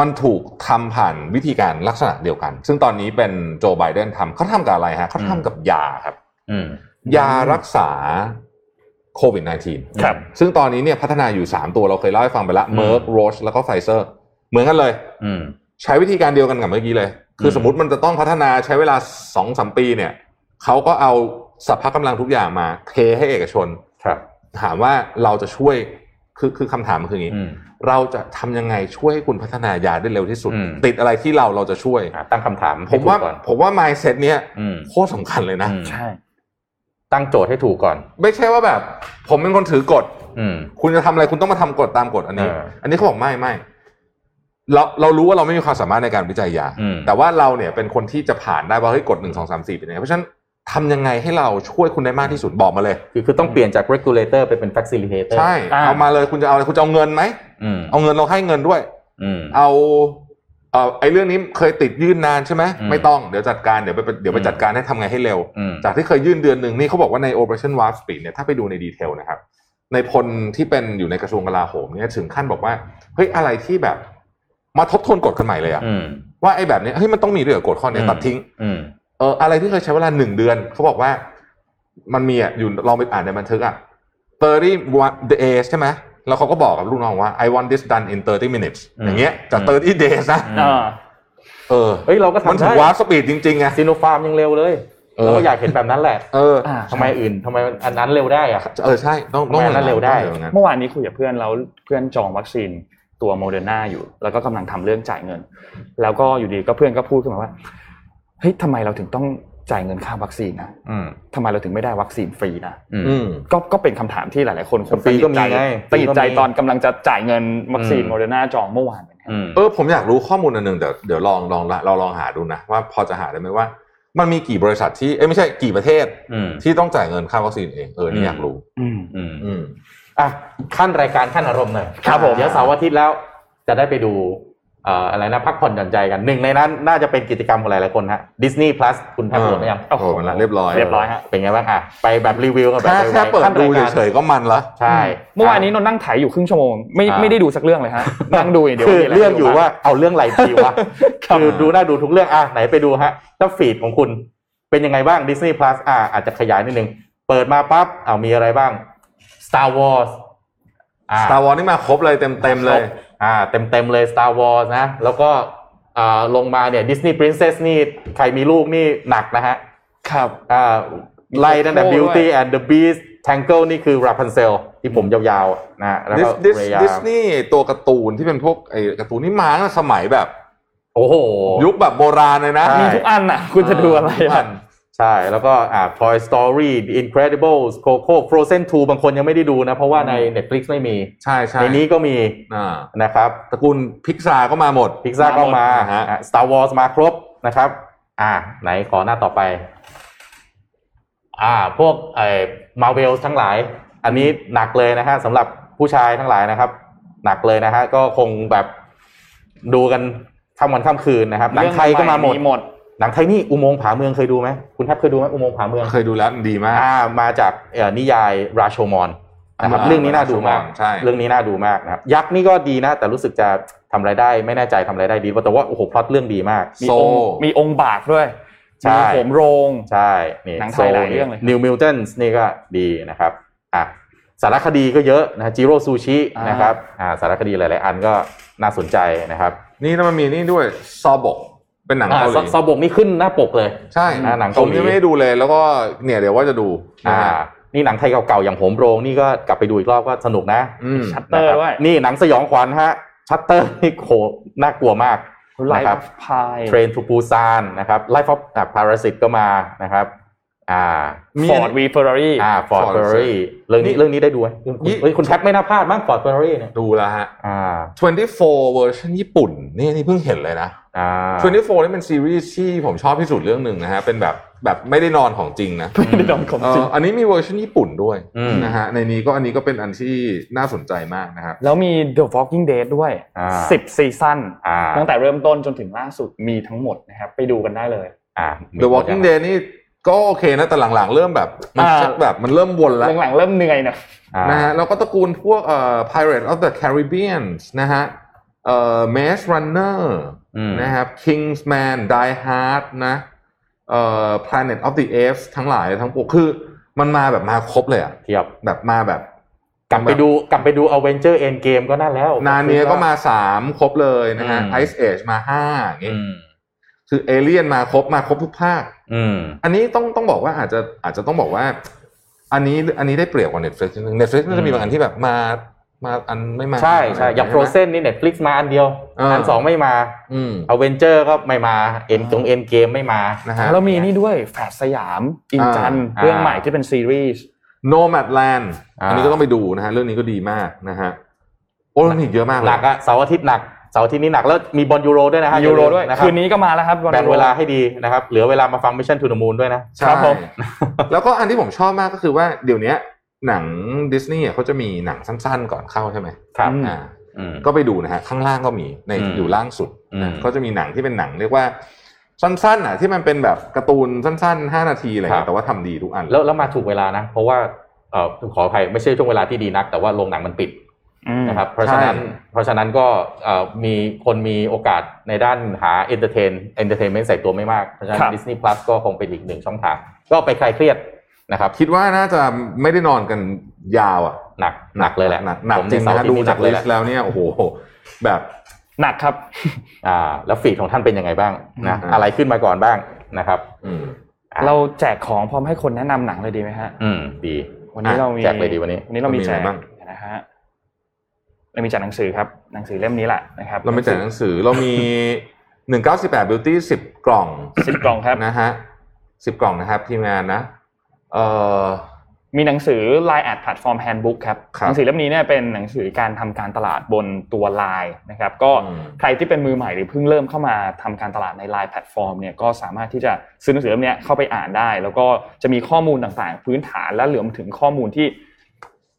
[SPEAKER 3] มันถูกทำผ่านวิธีการลักษณะเดียวกัน ซึ่งตอนนี้เป็นโจไบเดนทำเขาทำกับอะไรฮะเขาทำกับยาครับ
[SPEAKER 4] อืม
[SPEAKER 3] ยารักษาโควิด -19
[SPEAKER 2] ครับ
[SPEAKER 3] ซึ่งตอนนี้เนี่ยพัฒนาอยู่ 3 ตัวเราเคยเล่าให้ฟังไปละ
[SPEAKER 4] อืม
[SPEAKER 3] เม r ร์ r โรชแล้วก็ไฟเซอร์ เหมือนกันเลย
[SPEAKER 4] อืม
[SPEAKER 3] ใช้วิธีการเดียวกันกับเมื่อกี้เลย คือ
[SPEAKER 4] ม
[SPEAKER 3] สมมติมันจะต้องพัฒนาใช้เวลาสองสมปีเนี่ยเขาก็เอาสัพพะกำลังทุกอย่างมาเทให้เอกชน
[SPEAKER 4] ครับ
[SPEAKER 3] ถามว่าเราจะช่วยคือคือคำถามมันคืออย่างนี้
[SPEAKER 4] อืม
[SPEAKER 3] เราจะทำยังไงช่วยให้คุณพัฒนายาได้เร็วที่สุด
[SPEAKER 4] อืม
[SPEAKER 3] ติดอะไรที่เราเราจะช่วย
[SPEAKER 4] อะตั้งคำถาม
[SPEAKER 3] ผ
[SPEAKER 4] ให้
[SPEAKER 3] ม
[SPEAKER 4] ถู
[SPEAKER 3] ว่าก
[SPEAKER 4] ก่อน
[SPEAKER 3] ผมว่า mindset เนี้ย
[SPEAKER 4] อืม
[SPEAKER 3] โคตรสำคัญเลยนะ
[SPEAKER 4] อืม
[SPEAKER 2] ใช่
[SPEAKER 4] ตั้งโจทย์ให้ถูกก่อน
[SPEAKER 3] ไม่ใช่ว่าแบบ ผมเป็นคนถือกฎ
[SPEAKER 4] อืม
[SPEAKER 3] คุณจะทำอะไรคุณต้องมาทำกฎตามกฎอันนี้
[SPEAKER 4] เออ
[SPEAKER 3] อันนี้เขาบอกไม่ไม่ เราเรารู้ว่าเราไม่มีความสามารถในการวิจัยยา
[SPEAKER 4] อืม
[SPEAKER 3] แต่ว่าเราเนี่ยเป็นคนที่จะผ่านได้ว่าเฮ้ยกฎหนึ่งสองสามสี่เป็นยังไงเพราะฉะนั้นทำยังไงให้เราช่วยคุณได้มากที่สุดบอกมาเลย
[SPEAKER 4] คือคือต้องเปลี่ยนจาก regulator ไปเป็น facilitator
[SPEAKER 3] ใช่
[SPEAKER 2] อ่า
[SPEAKER 3] เอามาเลยคุณจะเอาอะไรคุณจะเอาเงินไหม
[SPEAKER 4] อืม
[SPEAKER 3] เอาเงินเราให้เงินด้วย
[SPEAKER 4] อืม
[SPEAKER 3] เอาเออไอ้เรื่องนี้เคยติดยื่นนานใช่ไหม
[SPEAKER 4] อืม
[SPEAKER 3] ไม่ต้องเดี๋ยวจัดการเดี๋ยวไปเดี๋ยวไป
[SPEAKER 4] อืม
[SPEAKER 3] จัดการให้ทำไงให้เร็ว
[SPEAKER 4] อืม
[SPEAKER 3] จากที่เคยยื่นเดือนหนึ่งนี่เขาบอกว่าใน Operation Warp Speed เนี่ยถ้าไปดูในดีเทลนะครับ นายพลที่เป็นอยู่ในกระทรวงกลาโหมเนี่ยถึงขั้นบอกว่าเฮ้ยอะไรที่แบบ มาทบทวนกฎกันใหม่เลยอะ
[SPEAKER 4] อืม
[SPEAKER 3] ว่าไอ้แบบเนี้ยเฮ้ยมันต้องมีด้วยเหรอกฎข้อเนี้ย
[SPEAKER 4] อืม
[SPEAKER 3] ตัดทิ้ง
[SPEAKER 4] อืม
[SPEAKER 3] เอออะไรที่เคยใช้เวลาหนึ่งเดือนเขาบอกว่า มันมีอะอยู่ลองไปอ่านในบันทึกอะ30 one days ใช่ไหมแล้วเขาก็บอกกับลูกน้องว่า I want this done in 30 minutes
[SPEAKER 4] อืม
[SPEAKER 3] อย่างเงี้ยจาก
[SPEAKER 4] อืม
[SPEAKER 3] 30 days นะ
[SPEAKER 2] อ่า
[SPEAKER 3] เออ
[SPEAKER 4] เฮ้ยเราก็
[SPEAKER 3] มัน
[SPEAKER 4] ทำ
[SPEAKER 3] ถึ
[SPEAKER 4] ได้
[SPEAKER 3] ง warp speed จริงๆไง
[SPEAKER 4] ซีโนฟาร์มยังเร็วเลย
[SPEAKER 3] เออ
[SPEAKER 4] เราก็อยากเห็นแบบนั้นแหละ
[SPEAKER 3] เออ
[SPEAKER 2] อ่า
[SPEAKER 4] ทำไมอื่นทำไมอันนั้นเร็วได้อะ
[SPEAKER 3] เออใช่ต้องต้อง
[SPEAKER 4] ทำไมอันนั้นเร็วได้
[SPEAKER 3] ต้องอย่างนั้น
[SPEAKER 2] เมื่อวานนี้คุยกับเพื่อนแล้วเพื่อนจองวัคซีน ตัวโมเดอร์นาอยู่ แล้วก็กำลังทำเรื่องจ่ายเงิน แล้วก็อยู่ดีก็เพื่อนก็พูดขึ้นมาว่าเฮ้ยทำไมเราถึงต้องจ่ายเงินค่าวัคซีนนะ
[SPEAKER 4] อืม
[SPEAKER 2] ทำไมเราถึงไม่ได้วัคซีนฟรีนะ
[SPEAKER 4] อืม
[SPEAKER 3] อืม
[SPEAKER 2] ก็ก็เป็นคำถามที่หลาย ๆ คนคง
[SPEAKER 4] ฟรีก็มีไง
[SPEAKER 2] ตัดสินใจ
[SPEAKER 4] ฟรีก็มี
[SPEAKER 2] ตอนกำลังจะจ่ายเงินวัคซีน
[SPEAKER 4] อืม
[SPEAKER 2] โมเดอร์นาจองเมื่อวานเหมือนกัน
[SPEAKER 4] อืม
[SPEAKER 3] เออผมอยากรู้ข้อมูลอันหนึ่งเดี๋ยวเดี๋ยวลองลองเราลองหาดูนะว่าพอจะหาได้ไหมว่า มันมีกี่บริษัทที่เอ้ยไม่ใช่กี่ประเทศ
[SPEAKER 4] อืม
[SPEAKER 3] ที่ต้องจ่ายเงินค่าวัคซีนเองเออ
[SPEAKER 4] อื
[SPEAKER 3] นี่
[SPEAKER 4] ม
[SPEAKER 3] อยากรู้
[SPEAKER 2] อืม
[SPEAKER 4] อืม
[SPEAKER 3] อืม
[SPEAKER 4] อะขั้นรายการขั้นอารมณ์หน่อย
[SPEAKER 2] ครับผม
[SPEAKER 4] เดี๋ยวเสาร์อาทิตย์แล้วจะได้ไปดูเอ่ออะไรนะพักผ่อนหย่อนใจกันหนึ่งในนั้นน่าจะเป็นกิจกรรมของหลายๆคนฮะ Disney Plus คุณแทบโหลดไหมยัง
[SPEAKER 3] โอ้โหมันละเรียบร้อย
[SPEAKER 2] เรียบร้อยฮะ
[SPEAKER 4] เป็นไงบ้างอะไปแบบรีวิวกันแบบ
[SPEAKER 3] แค่
[SPEAKER 4] ไวๆ
[SPEAKER 3] แค่เปิด
[SPEAKER 4] ขั้น
[SPEAKER 3] ดู
[SPEAKER 4] รายการ
[SPEAKER 3] เฉยๆก็มันละ
[SPEAKER 4] ใช่
[SPEAKER 2] เมื่อวานนี้นนท์นั่งถ่ายอยู่ครึ่งชั่วโมงไม่
[SPEAKER 4] อ่า
[SPEAKER 2] ไม่ได้ดูสักเรื่องเลยฮะนั่งดูอย่างเดียว
[SPEAKER 4] คือ
[SPEAKER 2] มีะไร
[SPEAKER 4] เรื่องอยู่
[SPEAKER 2] ให้ดูบ้
[SPEAKER 4] ว่าเอาเรื่องอะไรดีวะ
[SPEAKER 2] ครับ
[SPEAKER 4] คือดูน่าดูทุกเรื่องอะไหนไปดูฮะถ้าฟีดของคุณเป็นยังไงบ้าง Disney Plus อะอาจจะขยายนิดนึงเปิดมาปั๊บเอามีอะไรบ้าง Star Wars อ่า
[SPEAKER 3] Star Wars นี่มาครบเลยเต็มเต็มๆเลย
[SPEAKER 4] อ่าเต็มเต็มๆเลย Star Wars นะ แล้วก็อ่าลงมาเนี่ย Disney Princess นี่ใครมีลูกนี่หนักนะฮะ
[SPEAKER 2] ครับ
[SPEAKER 4] อ่าไล่ตั้งแต่
[SPEAKER 2] โอ้ด้วย
[SPEAKER 4] Beauty and the Beast Tangle นี่คือ Rapunzel ที่ผมยาวๆนะแล้วก็
[SPEAKER 3] ดิส
[SPEAKER 4] Raya
[SPEAKER 3] ดิสนีย์ตัวการ์ตูนที่เป็นพวกไอ้การ์ตูนนี่มาตั้งแต่สมัยแบบ
[SPEAKER 4] โอ้โห
[SPEAKER 3] ยุคแบบโบราณเลยนะ
[SPEAKER 4] ใช่
[SPEAKER 2] มีทุกอันน่ะ คุณจะดูอะไร
[SPEAKER 3] ทุก
[SPEAKER 2] อะ
[SPEAKER 3] น
[SPEAKER 4] ใช่ แล้วก็อ่า Toy Story The Incredibles Coco Frozen 2 บางคนยังไม่ได้ดูนะ เพราะว่าใน Netflix ไม่มี
[SPEAKER 3] ใช่ใช่
[SPEAKER 4] ในนี้ก็มี
[SPEAKER 3] อ่า
[SPEAKER 4] นะครับ
[SPEAKER 3] ตระกูลพิกซาก็มาหมด
[SPEAKER 4] พิกซ่าก็มา
[SPEAKER 3] นะฮะ
[SPEAKER 4] อะ Star Wars มาครบนะครับ อ่า ไหนขอหน้าต่อไป อ่า พวกไอ้มาเวลทั้งหลาย อันนี้หนักเลยนะฮะสำหรับผู้ชายทั้งหลายนะครับ หนักเลยนะฮะก็คงแบบดูกันค่ำวันค่ำคืนนะครับหนังไทยก็มาหมด
[SPEAKER 2] หมด
[SPEAKER 4] หนังไทยนี่อุโมงค์ผาเมืองเคยดูไหมคุณแทบเคยดูไหมอุโมงค์ผาเมือง
[SPEAKER 3] เคยดูแล้วดีมาก
[SPEAKER 4] อ่ามาจากเอ่อนิยายราโชมอนนะครับ
[SPEAKER 3] อ่า
[SPEAKER 4] เรื่องนี้น่าดูมาก
[SPEAKER 3] ใช่
[SPEAKER 4] เรื่องนี้น่าดูมากนะครับยักษ์นี่ก็ดีนะ แต่รู้สึกจะทำรายได้ไม่แน่ใจทำรายได้ดีแต่ว่าโอ้โหพล็อตเรื่องดีมาก
[SPEAKER 2] มี
[SPEAKER 3] โซ
[SPEAKER 2] องค์มีองค์บากด้วย
[SPEAKER 4] ใช่
[SPEAKER 2] มีโหมโรง
[SPEAKER 4] ใช่นี่
[SPEAKER 2] หนังไทยหลายเรื่องเลยครับ
[SPEAKER 4] นิวมิลตันนี่ก็ดีนะครับอะสารคดีก็เยอะนะจิโร่ซูชิ
[SPEAKER 2] อ่าน
[SPEAKER 4] นะครับอ่าสารคดีหลาย ๆ อันก็น่าสนใจนะครับ
[SPEAKER 3] นี่แล้วมันมีนี่ด้วยซอบก เป็นหนัง
[SPEAKER 4] อ่า
[SPEAKER 3] เกาห
[SPEAKER 4] ซ
[SPEAKER 3] ลี
[SPEAKER 4] ซอบกนี่ขึ้นหน้าปกเลย
[SPEAKER 3] ใช่
[SPEAKER 4] อ่าหนัง
[SPEAKER 3] ผ
[SPEAKER 4] เกามหลี
[SPEAKER 3] ยังไม่ได้ดูเลย แล้วก็เนี่ยเดี๋ยวว่าจะดูนะ
[SPEAKER 4] อ่า
[SPEAKER 3] ฮะ
[SPEAKER 4] นี่หนังไทยเก่าๆอย่างโหมโรงนี่ก็กลับไปดูอีกรอบก็สนุกนะ
[SPEAKER 3] อืม
[SPEAKER 2] ชัตเตอร์
[SPEAKER 4] นะครับ
[SPEAKER 2] ด้วย
[SPEAKER 4] นี่หนังสยองขวัญฮะชัตเตอร์นี่โหน่ากลัวมาก
[SPEAKER 2] ไล
[SPEAKER 4] นะ
[SPEAKER 2] ฟ์
[SPEAKER 4] ครับ
[SPEAKER 2] พาย
[SPEAKER 4] เทรนทูปูซานนะครับไลฟ์ออฟพาราซิตก็มานะครับ อ่า
[SPEAKER 3] มี
[SPEAKER 2] ฟอร์ดวีเฟอร์รารี่
[SPEAKER 4] อ่าฟอร์ด
[SPEAKER 3] Ford
[SPEAKER 4] เฟอร์รี่เรื่องนี้
[SPEAKER 3] นี่
[SPEAKER 4] เรื่องนี้ได้ดูไหมคุณ
[SPEAKER 3] ยี่
[SPEAKER 4] เฮ้ยคุณแท็บไม่น่าพลาดมั้งฟอร์ดเฟอร์รี่เนี่ย
[SPEAKER 3] ดูแล้วฮะ
[SPEAKER 4] อ่า
[SPEAKER 3] 24เวอร์ชันญี่ปุ่นนี่นี่เพิ่งเห็นเลยนะ
[SPEAKER 4] อ่า
[SPEAKER 3] 24นี่เป็นซีรีส์ที่ผมชอบที่สุดเรื่องหนึ่งนะฮะเป็นแบบแบบไม่ได้นอนของจริงนะ
[SPEAKER 2] ไม่ได้โดนของ
[SPEAKER 3] เอ่
[SPEAKER 2] จริง
[SPEAKER 3] ออันนี้มีเวอร์ชันญี่ปุ่นด้วย
[SPEAKER 4] อืม
[SPEAKER 3] นะฮะในนี้ก็อันนี้ก็เป็นอันที่น่าสนใจมากนะครับ
[SPEAKER 2] แล้วมี The Walking Dead ด้วย
[SPEAKER 4] อ่า
[SPEAKER 2] 10ซีซั่น
[SPEAKER 4] อ่า
[SPEAKER 2] ตั้งแต่เริ่มต้นจนถึงล่าสุดมีทั้งหมดนะครับไปดูกันได้เลย
[SPEAKER 4] อ่า
[SPEAKER 3] The Walking Dead นี่ ก็โอเคนะแต่หลังๆ เริ่มแบบมัน
[SPEAKER 2] อ่า
[SPEAKER 3] ชักแบบมันเริ่มวนแล้ว
[SPEAKER 2] หลังๆเริ่มเหนื่อยนะ
[SPEAKER 4] อ่า
[SPEAKER 3] นะฮะแล้วก็ตระกูลพวกเอ่อ Pirate of the Caribbean นะฮะเอ่อ Maze Runner
[SPEAKER 4] อืม
[SPEAKER 3] นะครับ Kingsman Die Hard นะเอ่อ Planet of the Apes ทั้งหลายทั้งปวงคือมันมาแบบมาครบเลยอะ
[SPEAKER 4] เทียบ
[SPEAKER 3] แบบมาแบบ
[SPEAKER 4] กลับไปดูกลับไปดูอเวนเจอร์เอ็นเกมก็นั่นแล้ว
[SPEAKER 3] นาเนียก็มาสามครบเลยนะฮะ
[SPEAKER 4] อืม
[SPEAKER 3] Ice Age มาห้าอย่าง
[SPEAKER 4] อื
[SPEAKER 3] งี้
[SPEAKER 4] ม
[SPEAKER 3] คือเอเลียนมาครบมาครบทุกภาค
[SPEAKER 4] อืม
[SPEAKER 3] อันนี้ต้องต้องบอกว่าอาจจะอาจจะต้องบอกว่า อันนี้อันนี้ได้เปรียบกว่า Netflix นิดนึง Netflix มันจะมีบางอันที่แบบมามาอันไม่มา
[SPEAKER 4] ใช่ใช่อย่าง
[SPEAKER 3] ไหม
[SPEAKER 4] โ r รเซนนี่เน็ตฟลิกซ์มาอันเดียว
[SPEAKER 3] เอออั
[SPEAKER 4] อันสองไม่มา
[SPEAKER 3] อืม
[SPEAKER 4] อเวนเจอร์ก็ไม่มาเอ็นจงเอ็นเกมไม่มา
[SPEAKER 3] นะฮะ
[SPEAKER 2] แล้วมีนี่ด้วยแฝดสยามอินจันทร์
[SPEAKER 4] อ่า
[SPEAKER 2] เรื่องใหม่ที่เป็นซีรีส์
[SPEAKER 3] Nomadland
[SPEAKER 4] อ่า
[SPEAKER 3] อันนี้ก็ต้องไปดูนะฮะเรื่องนี้ก็ดีมากนะฮะโอ้เรื่องนี้เยอะมากเลย
[SPEAKER 4] หนักอะเสาร์อาทิตย์หนัก เสาร์อาทิตย์นี้หนักแล้วมีบอลยูโรด้วยนะฮะ
[SPEAKER 2] ยูโรด้วย
[SPEAKER 4] นะครับ
[SPEAKER 2] คืนนี้ก็มาแล้วครับ
[SPEAKER 4] แบ่งเวลาให้ดีนะครับเหลือเวลามาฟัง Mission to the Moon ด้วยนะ
[SPEAKER 3] ใช่
[SPEAKER 2] ครับผม
[SPEAKER 3] แล้วก็อันที่ผมชอบมากก็คือว่าเดี๋ยวนี้หนังดิสนีย์เขาจะมีหนังสั้นๆก่อนเข้าใช่ไหม
[SPEAKER 4] ครับ
[SPEAKER 2] อืม
[SPEAKER 3] อ่า
[SPEAKER 4] อืม
[SPEAKER 3] ก็ไปดูนะฮะข้างล่างก็มีใน
[SPEAKER 4] อืม
[SPEAKER 3] อยู่ล่างสุด
[SPEAKER 4] อืม
[SPEAKER 3] ก็จะมีหนังที่เป็นหนังเรียกว่าสั้นๆอะที่มันเป็นแบบการ์ตูนสั้นๆห้านาทีอะไรอย่าง
[SPEAKER 4] ครั
[SPEAKER 3] เงี้
[SPEAKER 4] บ
[SPEAKER 3] ยแต่ว่าทำดีทุกอัน
[SPEAKER 4] แล้วแล้วมาถูกเวลานะ เพราะว่าเอ่อขออภัยไม่ใช่ช่วงเวลาที่ดีนัก แต่ว่าโรงหนังมันปิด
[SPEAKER 2] อืม
[SPEAKER 4] นะครับเพราะฉะนั้นเพราะฉะนั้นก็เอ่อมีคนมีโอกาสในด้านหาเอนเตอร์เทนเอนเตอร์เทนเมนต์ใส่ตัวไม่มากเพราะฉะนั้น
[SPEAKER 2] ครับ
[SPEAKER 4] Disney Plus ก็คงเป็นอีกหนึ่งช่องทาง ก็ไปคลายเครียดนะครับ
[SPEAKER 3] คิดว่าน่าจะไม่ได้นอนกันยาวอะ
[SPEAKER 4] หนักหนักเลยแหละ
[SPEAKER 3] หนักหนัก
[SPEAKER 4] ผม
[SPEAKER 3] จริง
[SPEAKER 4] เสา
[SPEAKER 3] นะ
[SPEAKER 4] ร์
[SPEAKER 3] ฮะ
[SPEAKER 4] อาทิต
[SPEAKER 3] ดู
[SPEAKER 4] ย์นี้ห
[SPEAKER 3] จาก
[SPEAKER 4] นักเล
[SPEAKER 3] ลิ
[SPEAKER 4] ยแห
[SPEAKER 3] ส
[SPEAKER 4] ละ
[SPEAKER 3] ต์แล้วเนี่ยโอ้โหแบบ
[SPEAKER 2] หนักครับ
[SPEAKER 4] อ่าแล้วฟีดของท่านเป็นยังไงบ้างนะ
[SPEAKER 3] อืม
[SPEAKER 4] อะไรขึ้นมาก่อนบ้างนะครับ
[SPEAKER 3] อืม
[SPEAKER 4] อะ
[SPEAKER 2] เราแจกของพร้อมให้คนแนะนำหนังเลยดีไหมฮะ
[SPEAKER 4] อืมดี
[SPEAKER 2] วันนี้
[SPEAKER 3] อะ
[SPEAKER 2] เรามี
[SPEAKER 4] แจกเลยดีวันนี้
[SPEAKER 2] วันนี้เรามี
[SPEAKER 3] เรามี
[SPEAKER 2] แจ
[SPEAKER 3] อะไร
[SPEAKER 2] ก
[SPEAKER 3] บ้าง
[SPEAKER 2] นะฮะ เรามีแจกหนังสือครับหนังสือเล่มนี้แหละนะครับ
[SPEAKER 3] เราไม่แจกหนังสือเรามีหนึ่งเก้าสิบแปดบิวตี้สิบกล่อง
[SPEAKER 2] สิบกล่องครับ
[SPEAKER 3] นะฮะสิบกล่องนะครับทีมงานนะเอ่อ
[SPEAKER 2] มีหนังสือ Line Ads Platform Handbook ครับ
[SPEAKER 3] ครับ
[SPEAKER 2] หนังสือเล่มนี้เนี่ยเป็นหนังสือการทำการตลาดบนตัว Line นะครับก็
[SPEAKER 3] อืม
[SPEAKER 2] ใครที่เป็นมือใหม่หรือเพิ่งเริ่มเข้ามาทำการตลาดใน Line Platform เนี่ยก็สามารถที่จะซื้อหนังสือเล่มเนี้ยเข้าไปอ่านได้ แล้วก็จะมีข้อมูลต่างๆ พื้นฐานและรวมถึงข้อมูลที่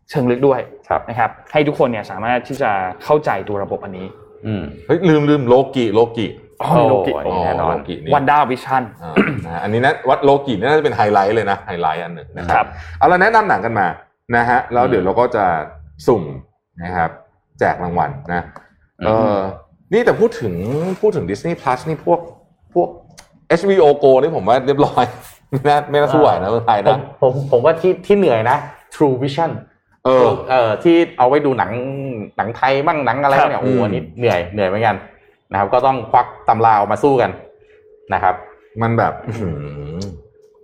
[SPEAKER 2] เชิงลึกด้วย
[SPEAKER 4] ครับ
[SPEAKER 2] นะครับ ให้ทุกคนเนี่ยสามารถที่จะเข้าใจตัวระบบอันนี้
[SPEAKER 4] อืม
[SPEAKER 3] เฮ้ยลืมลืม Loki Loki
[SPEAKER 2] อ๋อ
[SPEAKER 4] โอ้
[SPEAKER 2] โลกิ
[SPEAKER 4] อันนี้แน่นอน
[SPEAKER 3] โลกินี่
[SPEAKER 2] WandaVision
[SPEAKER 3] อ่านะฮะอันนี้นะวัดโลกินี่น่าจะเป็นไฮไลท์เลยนะไฮไลท์อันหนึ่งนะค
[SPEAKER 2] ครั
[SPEAKER 3] รับเอาเราแนะนำหนังกันมานะฮะแล้วเดี๋ยวเราก็จะสุ่มนะครับ แจกรางวัลนะเออนี่แต่พูดถึงพูดถึง Disney Plus นี่พวกพวก HBO Go นี่ผมว่าเรียบร้อยไม่น่าไม่น่าสู้ไหวนะเมืองไทย
[SPEAKER 4] ผม
[SPEAKER 3] นะ
[SPEAKER 4] ผมผมว่าที่ที่เหนื่อยนะ True Vision
[SPEAKER 3] เออ
[SPEAKER 4] เอ่อที่เอาไว้ดูหนังหนังไทยบ้างหนังอะไร
[SPEAKER 2] ครับ
[SPEAKER 4] เนี่ยโอ้โห
[SPEAKER 3] อืม
[SPEAKER 4] อันนี้เหนื่อยเหนื่อยเหมือนกันนะครับ ก็ต้องควักตำราออกมาสู้กันนะครับ
[SPEAKER 3] มันแบบอื้อหือ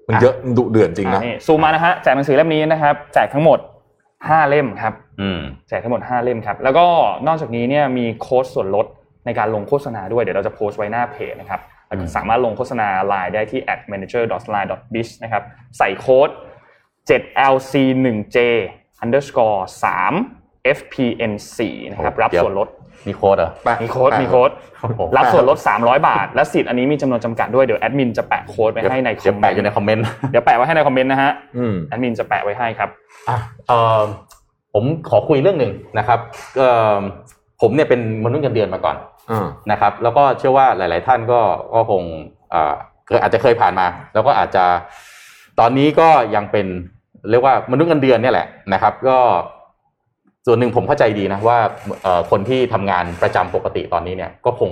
[SPEAKER 3] มันเยอะดุเดือดจริงนะ
[SPEAKER 2] อ่านี่ซูมมานะฮะแจกหนังสือเล่มนี้นะครับแจกทั้งหมด5เล่มครับ
[SPEAKER 4] อืม
[SPEAKER 2] แจกทั้งหมด5เล่มครับ แล้วก็นอกจากนี้เนี่ยมีโค้ดส่วนลดในการลงโฆษณาด้วยเดี๋ยวเราจะโพสต์ไว้หน้าเพจนะครับ
[SPEAKER 4] อืม
[SPEAKER 2] สามารถลงโฆษณาไลน์ได้ที่ at manager line biz นะครับ ใส่โค้ด 7lc 1j underscore 3FPN4 นะครับรับส่วนลด
[SPEAKER 4] มีโค้ดเหรอ
[SPEAKER 3] แปะ
[SPEAKER 2] มีโค้ด
[SPEAKER 3] แปะ
[SPEAKER 2] มีโค้ด
[SPEAKER 4] โอ้โห
[SPEAKER 2] รับส่วนลด 300 บาท และสิทธิ์อันนี้มีจำนวนจำกัดด้วยเดี๋ยวแอดมินจะแปะโค้ดไว้ให้ในคอ
[SPEAKER 4] มเมน
[SPEAKER 2] ต์เดี๋ยว
[SPEAKER 4] แปะอยู่ในคอมเมนต์
[SPEAKER 2] เดี๋ยวแปะไว้ให้ในคอมเมนต์นะฮะ
[SPEAKER 3] อืม
[SPEAKER 2] แอดมินจะแปะไว้ให้ครับ
[SPEAKER 4] อะเอ่อผมขอคุยเรื่องหนึ่งนะครับเอ่อผมเนี่ยเป็นมนุษย์เงินเดือนมาก่อน
[SPEAKER 3] อ่า
[SPEAKER 4] นะครับแล้วก็เชื่อว่าหลาย ๆ ท่านก็ก็คงเอ่อเคยเคยอาจจะเคยผ่านมา แล้วก็อาจจะตอนนี้ก็ยังเป็น เรียกว่ามนุษย์เงินเดือนเนี่ยแหละนะครับ ก็ส่วนหนึ่งผมเข้าใจดีนะว่าเอ่อคนที่ทำงานประจำปกติตอนนี้เนี่ย ก็คง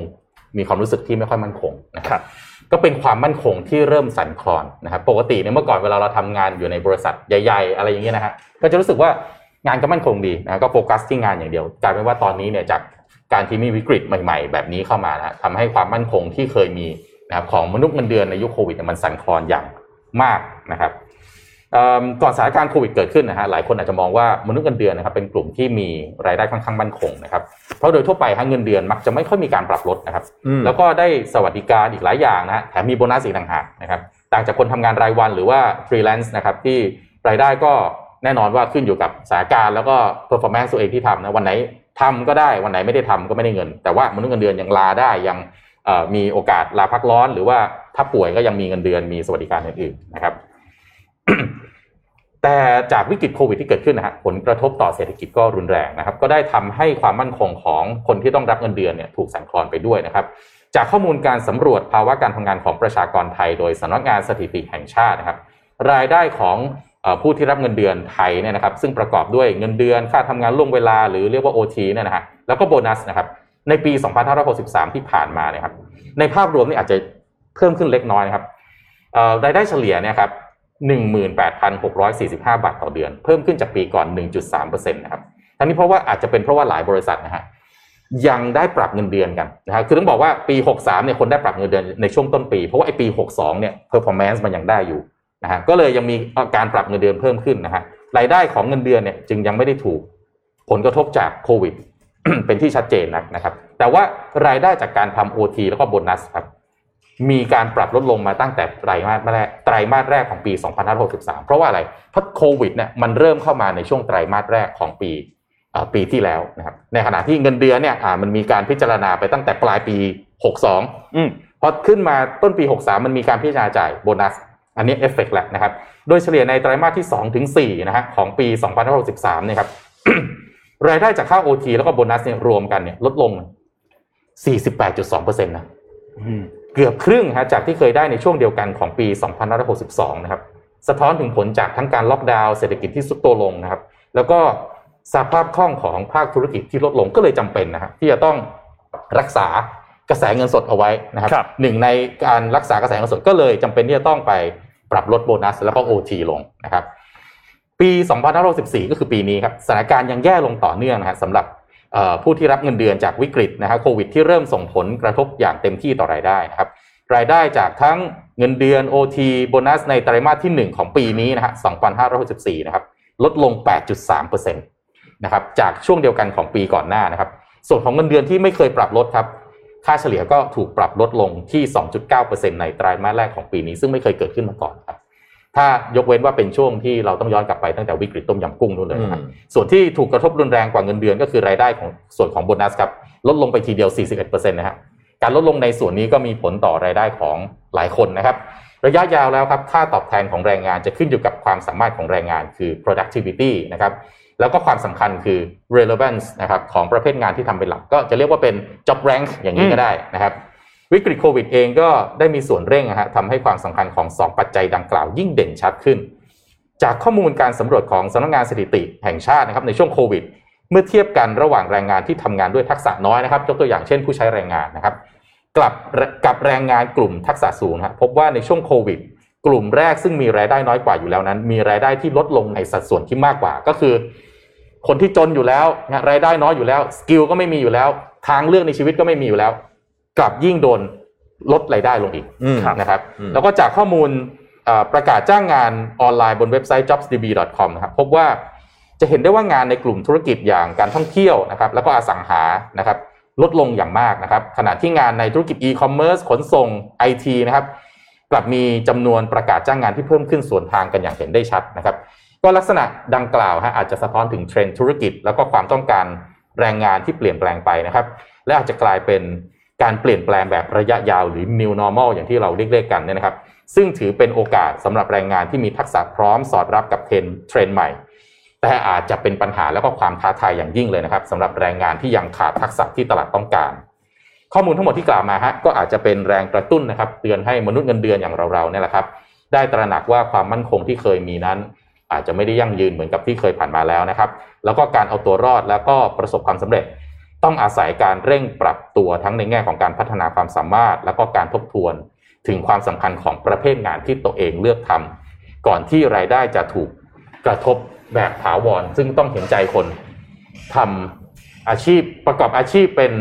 [SPEAKER 4] มีความรู้สึกที่ไม่ค่อยมั่นคงนะค
[SPEAKER 2] ครั
[SPEAKER 4] รับ
[SPEAKER 2] บ
[SPEAKER 4] ก็เป็นความมั่นคงที่เริ่มสั่นคลอนนะครับ ปกติเนี่ยเมื่อก่อนเวลาเราทำงานอยู่ในบริษัทใหญ่ ๆ อะไรอย่างเงี้ยนะฮะก็จะรู้สึกว่างานก็มั่นคงดีนะก็โฟกัสที่งานอย่างเดียวกลายเป็นว่าตอนนี้เนี่ยจากการที่มีวิกฤตใหม่ ๆ แบบนี้เข้ามานะทำให้ความมั่นคงที่เคยมีนะครับของมนุษย์เงินเดือนในยุคโควิดเนี่ยมันสั่นคลอนอย่างมากนะครับเอิ่ม ก่อนสถานการณ์โควิดเกิดขึ้นนะฮะหลายคนอาจจะมองว่ามนุษย์เงินเดือนนะครับเป็นกลุ่มที่มีรายได้ค่อนข้างมั่นคงนะครับเพราะโดยทั่วไปฮะเงินเดือนมักจะไม่ค่อยมีการปรับลดนะครับ
[SPEAKER 3] อืม
[SPEAKER 4] แล้วก็ได้สวัสดิการอีกหลายอย่างนะฮะแถมมีโบนัสอีกต่างหากนะครับต่างจากคนทำงานรายวันหรือว่าฟรีแลนซ์นะครับที่รายได้ก็แน่นอนว่าขึ้นอยู่กับสถานการณ์แล้วก็ performance ตัวเองที่ทำนะวันไหนทำก็ได้วันไหนไม่ได้ทำก็ไม่ได้เงิน แต่ว่ามนุษย์เงินเดือนยังลาได้ยังเอ่อมีโอกาสลาพักร้อน หรือว่าถ้าป่วยก็ยังมีเงินเดือนมีสวัสดิการอื่นๆนะครับ แต่จากวิกฤตโควิดที่เกิดขึ้นนะฮะผลกระทบต่อเศรษฐกิจก็รุนแรงนะครับ ก็ได้ทำให้ความมั่นคงของคนที่ต้องรับเงินเดือนเนี่ยถูกสั่นคลอนไปด้วยนะครับ จากข้อมูลการสำรวจภาวะการทำงานของประชากรไทย โดยสำนักงานสถิติแห่งชาตินะครับ รายได้ของผู้ที่รับเงินเดือนไทยเนี่ยนะครับ ซึ่งประกอบด้วยเงินเดือนค่าทำงานล่วงเวลาหรือเรียกว่า OT เนี่ยนะฮะแล้วก็โบนัสนะครับ ในปี 2563 ที่ผ่านมาเนี่ยครับ ในภาพรวมนี่อาจจะเพิ่มขึ้นเล็กน้อยนะครับรายได้เฉลี่ยเนี่ยครับ 18,645 บาทต่อเดือน เพิ่มขึ้นจากปีก่อน 1.3%นะครับทั้งนี้เพราะว่าอาจจะเป็นเพราะว่าหลายบริษัทนะฮะยังได้ปรับเงินเดือนกันนะครับคือต้องบอกว่าปี 63เนี่ยคนได้ปรับเงินเดือนในช่วงต้นปี เพราะว่าไอ้ปี 62เนี่ย performance มันยังได้อยู่นะฮะก็เลยยังมีการปรับเงินเดือนเพิ่มขึ้นนะฮะรายได้ของเงินเดือนเนี่ยจึงยังไม่ได้ถูกผลกระทบจากโควิดเป็นที่ชัดเจนนะครับ แต่ว่ารายได้จากการทำ OT แล้วก็โบนัสครับ มีการปรับลดลงมาตั้งแต่ไตรมาสแรกไตรมาสแรกของปี 2563 เพราะว่าอะไร เพราะโควิดเนี่ยมันเริ่มเข้ามาในช่วงไตรมาสแรกของปีปีที่แล้วนะครับ ในขณะที่เงินเดือนเนี่ยมันมีการพิจารณาไปตั้งแต่ปลายปี 62
[SPEAKER 2] อืม
[SPEAKER 4] พอขึ้นมาต้นปี 63 มันมีการพิจารณาจ่ายโบนัส อันนี้เอฟเฟกต์แหละนะครับ โดยเฉลี่ยในไตรมาสที่2ถึง4นะฮะของปี 2563เนี่ยครับรายได้จากค่า OT แล้วก็โบนัสเนี่ยรวมกันเนี่ยลดลง 48.2%นะ
[SPEAKER 2] อืม
[SPEAKER 4] เกือบครึ่งฮะจากที่เคยได้ในช่วงเดียวกันของปี 2562 นะครับ สะท้อนถึงผลจากทั้งการล็อกดาวน์เศรษฐกิจที่สุดตัวลงนะครับ แล้วก็สภาพคล่องของภาคธุรกิจที่ลดลงก็เลยจำเป็นนะครับที่จะต้องรักษากระแสเงินสดเอาไว้นะครับ
[SPEAKER 2] ครับ
[SPEAKER 4] หนึ่งในการรักษากระแสเงินสดก็เลยจำเป็นที่จะต้องไปปรับลดโบนัสแล้วก็ OT ลงนะครับ ปี 2564 ก็คือปีนี้ครับสถานการณ์ยังแย่ลงต่อเนื่องนะฮะสำหรับเอ่อ ผู้ที่รับเงินเดือนจากวิกฤตนะฮะโควิดที่เริ่มส่งผลกระทบอย่างเต็มที่ต่อรายได้นะครับรายได้จากทั้งเงินเดือน OT โบนัสในไตรมาสที่ 1 ของปีนี้นะฮะ2564นะครับลดลง 8.3%นะครับจากช่วงเดียวกันของปีก่อนหน้านะครับ ส่วนของเงินเดือนที่ไม่เคยปรับลดครับ ค่าเฉลี่ยก็ถูกปรับลดลงที่ 2.9%ในไตรมาสแรกของปีนี้ ซึ่งไม่เคยเกิดขึ้นมาก่อนครับ ถ้ายกเว้นว่าเป็นช่วงที่เราต้องย้อนกลับไปตั้งแต่วิกฤตต้มยำกุ้งนู่นเลยนะครับ
[SPEAKER 3] อืม
[SPEAKER 4] ส่วนที่ถูกกระทบรุนแรงกว่าเงินเดือนก็คือรายได้ของส่วนของโบนัสครับลดลงไปทีเดียว 41%นะฮะการลดลงในส่วนนี้ก็มีผลต่อรายได้ของหลายคนนะครับ ระยะยาวแล้วครับค่าตอบแทนของแรงงานจะขึ้นอยู่กับความสามารถของแรงงานคือ productivity นะครับแล้วก็ความสำคัญคือ relevance นะครับของประเภทงานที่ทำเป็นหลัก ก็จะเรียกว่าเป็น job rank อย่างนี้ก็ได้นะครับ วิกฤตโควิดเองก็ได้มีส่วนเร่งนะฮะทำให้ความสำคัญของ 2 ปัจจัยดังกล่าวยิ่งเด่นชัดขึ้น จากข้อมูลการสำรวจของสำนักงานสถิติแห่งชาตินะครับในช่วงโควิด เมื่อเทียบกันระหว่างแรงงานที่ทำงานด้วยทักษะน้อยนะครับยกตัวอย่างเช่นผู้ใช้แรงงานนะครับกลับกับแรงงานกลุ่มทักษะสูงครับพบว่าในช่วงโควิด กลุ่มแรกซึ่งมีรายได้น้อยกว่าอยู่แล้วนั้น มีรายได้ที่ลดลงในสัดส่วนที่มากกว่าก็คือ คนที่จนอยู่แล้วรายได้น้อยอยู่แล้ว สกิลก็ไม่มีอยู่แล้ว ทางเลือกในชีวิตก็ไม่มีอยู่แล้ว กลับยิ่งโดนลดรายได้ลงอีก
[SPEAKER 3] อืม
[SPEAKER 4] นะครับ
[SPEAKER 3] อืม
[SPEAKER 4] แล้วก็จากข้อมูลเอ่อประกาศจ้างงานออนไลน์บนเว็บไซต์ jobsdb.com นะครับพบว่าจะเห็นได้ว่างานในกลุ่มธุรกิจอย่างการท่องเที่ยวนะครับ แล้วก็อสังหานะครับ ลดลงอย่างมากนะครับ ขณะที่งานในธุรกิจ e-commerce ขนส่ง IT นะครับ กลับมีจำนวนประกาศจ้างงานที่เพิ่มขึ้นส่วนทางกันอย่างเห็นได้ชัดนะครับ ก็ลักษณะดังกล่าวฮะอาจจะสะท้อนถึงเทรนด์ธุรกิจ แล้วก็ความต้องการแรงงานที่เปลี่ยนแปลงไปนะครับ และอาจจะกลายเป็น การเปลี่ยนแปลงแบบระยะยาวหรือ new normal อย่างที่เราเรียกๆกันเนี่ยนะครับ ซึ่งถือเป็นโอกาสสำหรับแรงงานที่มีทักษะพร้อมสอดรับกับเทรนด์เทรนใหม่ แต่อาจจะเป็นปัญหาแล้วก็ความท้าทายอย่างยิ่งเลยนะครับสำหรับแรงงานที่ยังขาดทักษะที่ตลาดต้องการ ข้อมูลทั้งหมดที่กล่าวมาฮะก็อาจจะเป็นแรงกระตุ้นนะครับเตือนให้มนุษย์เงินเดือนอย่างเราๆเนี่ยแหละครับ ได้ตระหนักว่าความมั่นคงที่เคยมีนั้น อาจจะไม่ได้ยั่งยืนเหมือนกับที่เคยผ่านมาแล้วนะครับ แล้วก็การเอาตัวรอดแล้วก็ประสบความสำเร็จ ต้องอาศัยการเร่งปรับตัวทั้งในแง่ของการพัฒนาความสามารถ แล้วก็การทบทวน ถึงความสำคัญของประเภทงานที่ตัวเองเลือกทำก่อนที่รายได้จะถูกกระทบแบบถาวรซึ่งต้องเห็นใจคนทำอาชีพประกอบอาชีพเป็น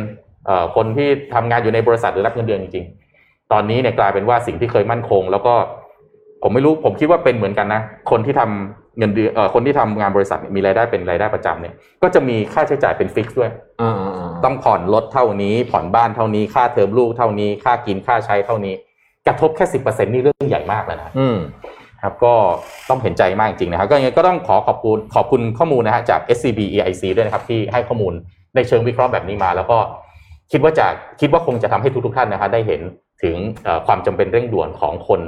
[SPEAKER 4] คนที่ทำงานอยู่ในบริษัทหรือรับเงินเดือนจริงๆ ตอนนี้เนี่ยกลายเป็นว่าสิ่งที่เคยมั่นคง แล้วก็ ผมไม่รู้ผมคิดว่าเป็นเหมือนกันนะ คนที่ทำเงินเดือนเอ่อคนที่ทำงานบริษัทเนี่ยมีรายได้เป็นรายได้ประจำเนี่ย ก็จะมีค่าใช้จ่ายเป็น fix ด้วย
[SPEAKER 3] อ่าอ่าอ่า
[SPEAKER 4] ต้องผ่อนรถเท่านี้ ผ่อนบ้านเท่านี้ ค่าเทอมลูกเท่านี้ ค่ากินค่าใช้เท่านี้ กระทบแค่สิบเปอร์เซ็นต์นี่เรื่องใหญ่มากแล้วนะ
[SPEAKER 3] อืม
[SPEAKER 4] ครับ ก็ต้องเห็นใจมากจริงนะครับ ก็ยังไงก็ต้องขอขอบคุณขอบคุณข้อมูลนะฮะจาก SCB EIC ด้วยนะครับ ที่ให้ข้อมูลในเชิงวิเคราะห์แบบนี้มา แล้วก็คิดว่าจะคิดว่าคงจะทำให้ทุกๆท่านนะครับได้เห็นถึงเอ่อความจำเป็นเร่งด่วนของคน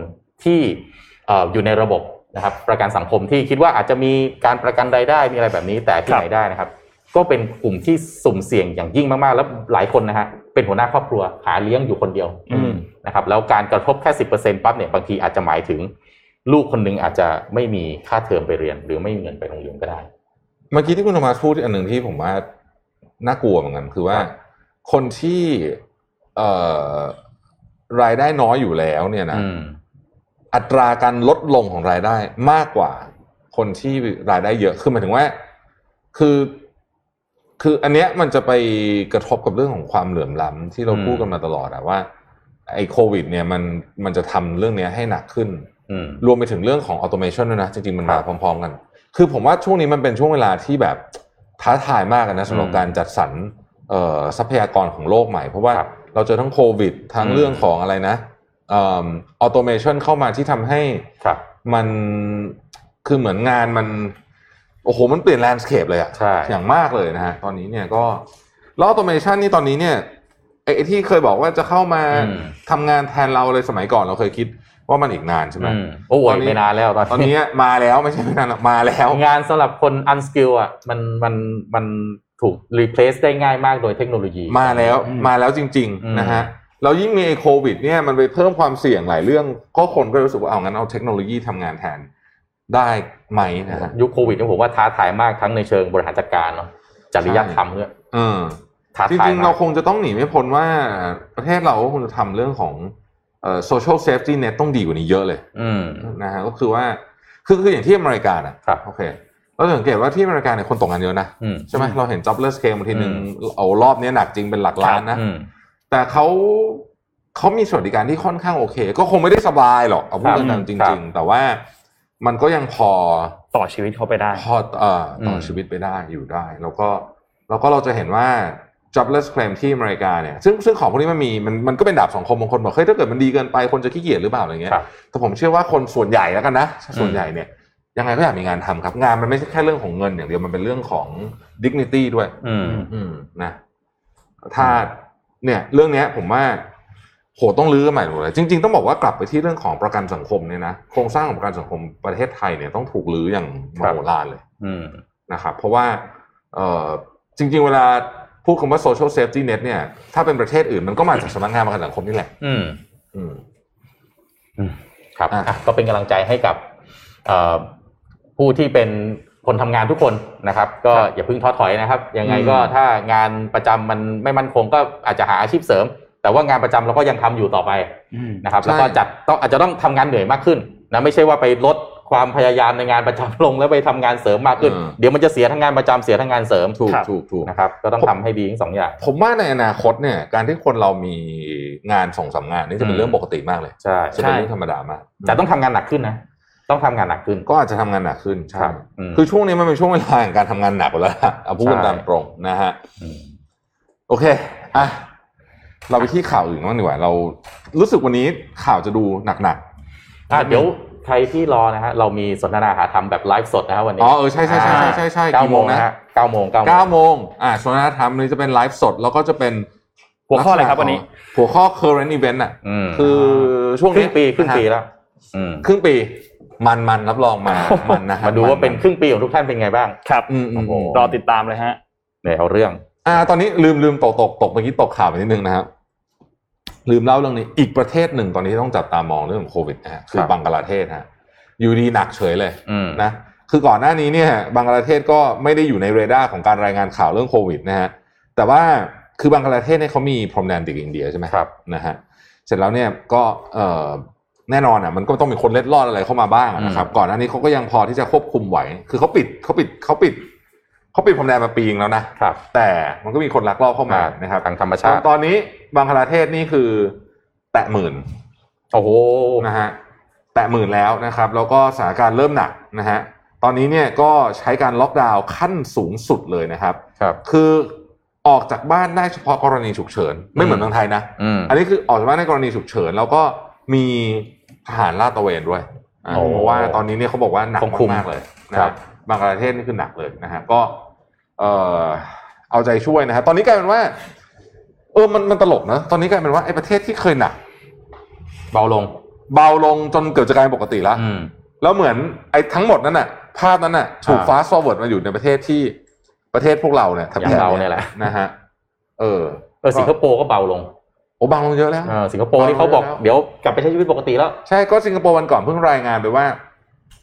[SPEAKER 4] ที่เอ่ออยู่ในระบบนะครับ ประกันสังคมที่คิดว่าอาจจะมีการประกันรายได้มีอะไรแบบนี้ แต่ที่
[SPEAKER 2] ครับ
[SPEAKER 4] ไหนได้นะครับ ก็เป็นกลุ่มที่สุ่มเสี่ยงอย่างยิ่งมากๆ แล้วหลายคนนะฮะเป็นหัวหน้าครอบครัวหาเลี้ยงอยู่คนเดียว
[SPEAKER 2] อืม
[SPEAKER 4] นะครับ แล้วการกระทบแค่สิบเปอร์เซ็นปั๊บเนี่ยบางทีอาจจะหมายถึง ลูกคนหนึงอาจจะไม่มีค่าเทอมไปเรียน หรือไม่มีเงินไปโรงเรียนก็ได้
[SPEAKER 3] เมื่อกี้ที่คุณธรรมาพูดอันหนึ่งที่ผมว่าน่ากลัวเหมือนกันคือว่า
[SPEAKER 4] ครับ
[SPEAKER 3] คนที่เอ่อรายได้น้อยอยู่แล้วเนี่ยนะ
[SPEAKER 4] อืม
[SPEAKER 3] อัตราการลดลงของรายได้มากกว่าคนที่รายได้เยอะคือหมายถึงว่า คือคืออันเนี้ยมันจะไปกระทบกับเรื่องของความเหลื่อมล้ำที่เรา
[SPEAKER 4] อืม
[SPEAKER 3] พูดกันมาตลอดอะว่า ไอ้โควิด เนี่ยมันมันจะทำเรื่องเนี้ยให้หนักขึ้น
[SPEAKER 4] อืม
[SPEAKER 3] รวมไปถึงเรื่องของ automation ด้วยนะ จริงๆ มันมา
[SPEAKER 4] ครับ
[SPEAKER 3] พร้อม ๆ กัน คือผมว่าช่วงนี้มันเป็นช่วงเวลาที่แบบท้าทายมากนะสำหรับ
[SPEAKER 4] อืม
[SPEAKER 3] การจัดสรรเอ่อทรัพยากรของโลกใหม่ เพราะว่า
[SPEAKER 4] ครับ
[SPEAKER 3] เราเจอทั้งโควิดทั้ง
[SPEAKER 4] อืม
[SPEAKER 3] เรื่องของอะไรนะ automation เข้ามาที่ทำให้
[SPEAKER 4] ครับ
[SPEAKER 3] มันคือเหมือนงานมัน โอ้โหมันเปลี่ยน landscape เลยอะ
[SPEAKER 4] ใช่
[SPEAKER 3] อย่างมากเลยนะฮะตอนนี้เนี่ยก็แล้ว automation นี่ตอนนี้เนี่ยไอ้ไอ้ที่เคยบอกว่าจะเข้ามา
[SPEAKER 4] อืม
[SPEAKER 3] ทำงานแทนเราเลยสมัยก่อนเราเคยคิดว่ามันอีกนานใช่ไหม
[SPEAKER 4] อืมโอ้ยต
[SPEAKER 3] อนนี้
[SPEAKER 4] ไม่นานแล้วตอน
[SPEAKER 3] ตอนนี้มาแล้วไม่ใช่ไม่นานหรอกมาแล้ว
[SPEAKER 4] งานสำหรับคน unskill อะมันมันมันถูก replace ได้ง่ายมากโดยเทคโนโลยี
[SPEAKER 3] มาแล้ว
[SPEAKER 2] อืม
[SPEAKER 3] มาแล้วจริง
[SPEAKER 4] อืม
[SPEAKER 3] ๆนะฮะ แล้วยิ่งมีไอ้โควิดเนี่ยมันไปเพิ่มความเสี่ยงหลายเรื่อง ก็คนก็รู้สึกว่าเอางั้นเอาเทคโนโลยีทำงานแทนได้ไหมนะฮะ
[SPEAKER 4] ยุคโควิดเนี่ยผมว่าท้าทายมากทั้งในเชิงบริหารจัดการเนาะจริยธรรมด้วย
[SPEAKER 3] เออ
[SPEAKER 4] ท้า
[SPEAKER 3] จ
[SPEAKER 4] ทาย
[SPEAKER 3] ริงๆ
[SPEAKER 4] มา
[SPEAKER 3] เรา
[SPEAKER 4] ก
[SPEAKER 3] คงจะต้องหนีไม่พ้นว่าประเทศเราก็คงจะทำเรื่องของเอ่อ social safety net ต้องดีกว่านี้เยอะเลย
[SPEAKER 4] อืม
[SPEAKER 3] นะฮะก็คือว่าคือคืออย่างที่อเมริกาอะ
[SPEAKER 4] ครับ
[SPEAKER 3] โอเคเราสังเกตว่าที่อเมริกาเนี่ยคนตกงานเยอะนะ
[SPEAKER 4] อืม
[SPEAKER 3] ใช่ไหมเราเห็น jobless claim บางทีหนึ่ง
[SPEAKER 4] อืม
[SPEAKER 3] เอารอบนี้หนักจริงเป็นหลักล้านนะ
[SPEAKER 4] อืม
[SPEAKER 3] แต่เขาเขามีสวัสดิการที่ค่อนข้างโอเค ก็คงไม่ได้สบายหรอกเอาพูด
[SPEAKER 4] ครับ
[SPEAKER 3] กันจ
[SPEAKER 4] ครั
[SPEAKER 3] ริ
[SPEAKER 4] บ
[SPEAKER 3] งๆ แต่ว่ามันก็ยังพอ
[SPEAKER 2] ต่อชีวิตเขาไปได้
[SPEAKER 3] พอเอ่อต่ออ
[SPEAKER 4] ม
[SPEAKER 3] ชีวิตไปได้อยู่ได้ แล้วก็แล้วก็เราจะเห็นว่า jobless claim ที่อเมริกาเนี่ยซึ่งซึ่งของพวกนี้มันมีมันมันก็เป็นดาบสองคมบางคนบอกเฮ้ยถ้าเกิดมันดีเกินไปคนจะขี้เกียจหรือเปล่าอะไรเงี้ย
[SPEAKER 4] ครับ
[SPEAKER 3] แต่ผมเชื่อว่าคนส่วนใหญ่แล้วกันนะ ส่วน
[SPEAKER 4] อืม
[SPEAKER 3] ใหญ่เนี่ยยังไงก็อยากมีงานทำครับ งานมันไม่ใช่แค่เรื่องของเงินอย่างเดียวมันเป็นเรื่องของ dignity ด้วย
[SPEAKER 4] อืม
[SPEAKER 3] อืมนะถ้า เนี่ยเรื่องเนี้ยผมว่าโหต้องลื้อกันใหม่หมดเลยจริง ๆ ต้องบอกว่ากลับไปที่เรื่องของประกันสังคมเนี่ยนะโครงสร้างของประกันสังคมประเทศไทยเนี่ยต้องถูกลื้ออย่างมโหฬารเลย
[SPEAKER 4] อืม
[SPEAKER 3] นะครับเพราะว่าเอ่อจริง ๆ เวลาพูดคำว่า social safety net เนี่ย ถ้าเป็นประเทศอื่นมันก็มาจากสำนักงานประกันสังคมนี่แหละ
[SPEAKER 4] อืม
[SPEAKER 3] อืม
[SPEAKER 4] ครับ
[SPEAKER 3] อะ
[SPEAKER 4] อะก็เป็นกำลังใจให้กับเอ่อผู้ที่เป็น คนทำงานทุกคนนะครับ ก็อย่าเพิ่งท้อถอยนะครับ ยังไงก็ถ้างานประจำมันไม่มั่นคงก็อาจจะหาอาชีพเสริม แต่ว่างานประจำเราก็ยังทำอยู่ต่อไปนะครับ
[SPEAKER 3] ใช่
[SPEAKER 4] แล้วก็จัดต้องอาจจะต้องทำงานเหนื่อยมากขึ้นนะไม่ใช่ว่าไปลดความพยายามในงานประจำลงแล้วไปทำงานเสริมมากขึ้น เดี๋ยวมันจะเสียทั้งงานประจำเสียทั้งงานเสริม
[SPEAKER 3] ถูก
[SPEAKER 2] ครับ
[SPEAKER 3] ถูกถูก
[SPEAKER 4] นะครับก็ต้องทำให้ดีทั้งสองอย่าง
[SPEAKER 3] ผมว่าในอนาคตเนี่ยการที่คนเรามีงานส่งสามงานนี่จะเป็น
[SPEAKER 4] อืม
[SPEAKER 3] เรื่องปกติมากเลย
[SPEAKER 4] ใช่
[SPEAKER 3] จะเป็นเรื่องธรรมดามาก
[SPEAKER 4] แต่ต้องทำงานหนักขึ้นนะ ต้องทำงานหนักขึ้น
[SPEAKER 3] ก็อาจจะทำงานหนักขึ้นใช่
[SPEAKER 4] ครับอืม
[SPEAKER 3] คือช่วงนี้มันเป็นช่วงเวลาแห่งการทำงานหนักหมดแล้วล่ะเอาพูดกัน
[SPEAKER 4] ใช่
[SPEAKER 3] ตามตรงนะฮะ
[SPEAKER 4] อืม
[SPEAKER 3] โอเคอะเราไปที่ข่าวอื่นบ้างดีกว่าเรารู้สึกวันนี้ข่าวจะดูหนัก
[SPEAKER 4] อะเดี๋ยวใครที่รอนะฮะเรามีสนทนาหาธรรมแบบไลฟ์สดนะฮะวัน
[SPEAKER 3] ๆ
[SPEAKER 4] นี้
[SPEAKER 3] อ๋อเออใช่ใช่ใช่ใช่ใช่ใช่
[SPEAKER 4] เก้า
[SPEAKER 3] กี่
[SPEAKER 4] โม
[SPEAKER 3] โม
[SPEAKER 4] ง
[SPEAKER 3] ง
[SPEAKER 4] นะ
[SPEAKER 3] นะ
[SPEAKER 4] ฮะเก้าโมงเก้าโมง
[SPEAKER 3] เก้าโมงอะสนทนาธรรมนี้จะเป็นไลฟ์สดแล้วก็จะเป็น
[SPEAKER 2] หัวข้ออะไรครับวันนี้
[SPEAKER 3] หัวข้อ current event อะ
[SPEAKER 4] อืม
[SPEAKER 3] คือช่วง
[SPEAKER 4] ครึ่
[SPEAKER 3] นี้
[SPEAKER 4] งปีครึ่งปี
[SPEAKER 3] นะฮะ
[SPEAKER 4] แล้วอืม
[SPEAKER 3] ครึ่งปี มันมันรับรองมันมันนะฮะ
[SPEAKER 4] มาดูว่าเป็นครึ่งปีของทุกท่านเป็นไงบ้าง
[SPEAKER 2] ครับ
[SPEAKER 3] อืมอืม
[SPEAKER 4] โอ้
[SPEAKER 3] อืม
[SPEAKER 2] รอติดตามเลยฮะ
[SPEAKER 4] เนี่ยเอาเรื่อง
[SPEAKER 3] อ่า ตอนนี้ลืมลืมตกตกตกเมื่อกี้ตกข่าวไปนิดนึงนะครับลืมเล่าเรื่องนี้อีกประเทศหนึ่งตอนนี้ต้องจับตามองเรื่องของโควิดนะฮะคือ
[SPEAKER 4] ครับ
[SPEAKER 3] บังกลาเทศฮะอยู่ดีหนักเฉยเลย
[SPEAKER 4] อืม
[SPEAKER 3] นะคือก่อนหน้านี้เนี่ยบังกลาเทศก็ไม่ได้อยู่ในเรดาร์ของการรายงานข่าวเรื่องโควิดนะฮะแต่ว่าคือบังกลาเทศเนี่ยเขามีพรมแดนติดกับอินเดียใช่ไหม
[SPEAKER 4] ครับ
[SPEAKER 3] นะฮะเสร็จแล้วเนี่ยก็เอ่อ แน่นอนอะมันก็ต้องมีคนเล็ดลอดอะไรเข้ามาบ้างอะนะครับ ก่อนหน้านี้เขาก็ยังพอที่จะควบคุมไหว คือเขาปิดเขาปิดเขาปิดเขาปิดพรมแดนมาปีนึงแล้วนะครับ แต่มันก็มีคนลักลอบเข้ามานะครับ
[SPEAKER 4] ทางธรรม
[SPEAKER 3] ตอ
[SPEAKER 4] ชานติ
[SPEAKER 3] ตอนนี้บังคลาเทศนี่คือ แตะหมื่น
[SPEAKER 4] โอ้โห
[SPEAKER 3] นะฮะแตะหมื่นแล้วนะครับ แล้วก็สถานการณ์เริ่มหนักนะฮะตอนนี้เนี่ยก็ใช้การล็อกดาวน์ขั้นสูงสุดเลยนะครับ
[SPEAKER 4] ครับ
[SPEAKER 3] คือออกจากบ้านได้เฉพาะกรณีฉุกเฉิน ไม่เหมือน
[SPEAKER 4] อืม
[SPEAKER 3] เมืองไทยนะ
[SPEAKER 4] อืม
[SPEAKER 3] อันนี้คือออกจากบ้านในกรณีฉุกเฉิน แล้วก็มี ทหารลาดตระเวนด้วยอ่า
[SPEAKER 4] โอ้
[SPEAKER 3] เพราะว่าตอนนี้เนี่ยเขาบอกว่าหนัก
[SPEAKER 4] ต้องคุม
[SPEAKER 3] มากๆเลยนะ
[SPEAKER 4] ครั
[SPEAKER 3] รับบางประเทศนี่คือหนักเลยนะฮะก็เอ่อเอาใจช่วยนะฮะตอนนี้กลายเป็นว่า เออมันมันตลกนะตอนนี้กลายเป็นว่าไอ้ประเทศที่เคยหนัก
[SPEAKER 4] เบาลง
[SPEAKER 3] เบาลงจนเกือบจะกลายเป็นปกติแล้ว
[SPEAKER 4] อืม
[SPEAKER 3] แล้วเหมือนไอ้ทั้งหมดนั้นน่ะ ภาพนั้นน่ะถูก
[SPEAKER 4] อ่า
[SPEAKER 3] fast forward มาอยู่ในประเทศที่ประเทศพวกเราเนี่ยแถบ
[SPEAKER 4] อย่างเราเนี่ยแหละ
[SPEAKER 3] นะฮะเออ
[SPEAKER 4] เออสิงคโปร์ก็เบาลง
[SPEAKER 3] โอ้เบาลงเยอะแล้ว
[SPEAKER 4] เออสิงคโปร์นี่เขาบอก
[SPEAKER 3] เบาลงแล้ว
[SPEAKER 4] เดี๋ยวกลับไปใช้ชีวิตปกติแล้ว
[SPEAKER 3] ใช่ก็สิงคโปร์วันก่อนเพิ่งรายงานไปว่า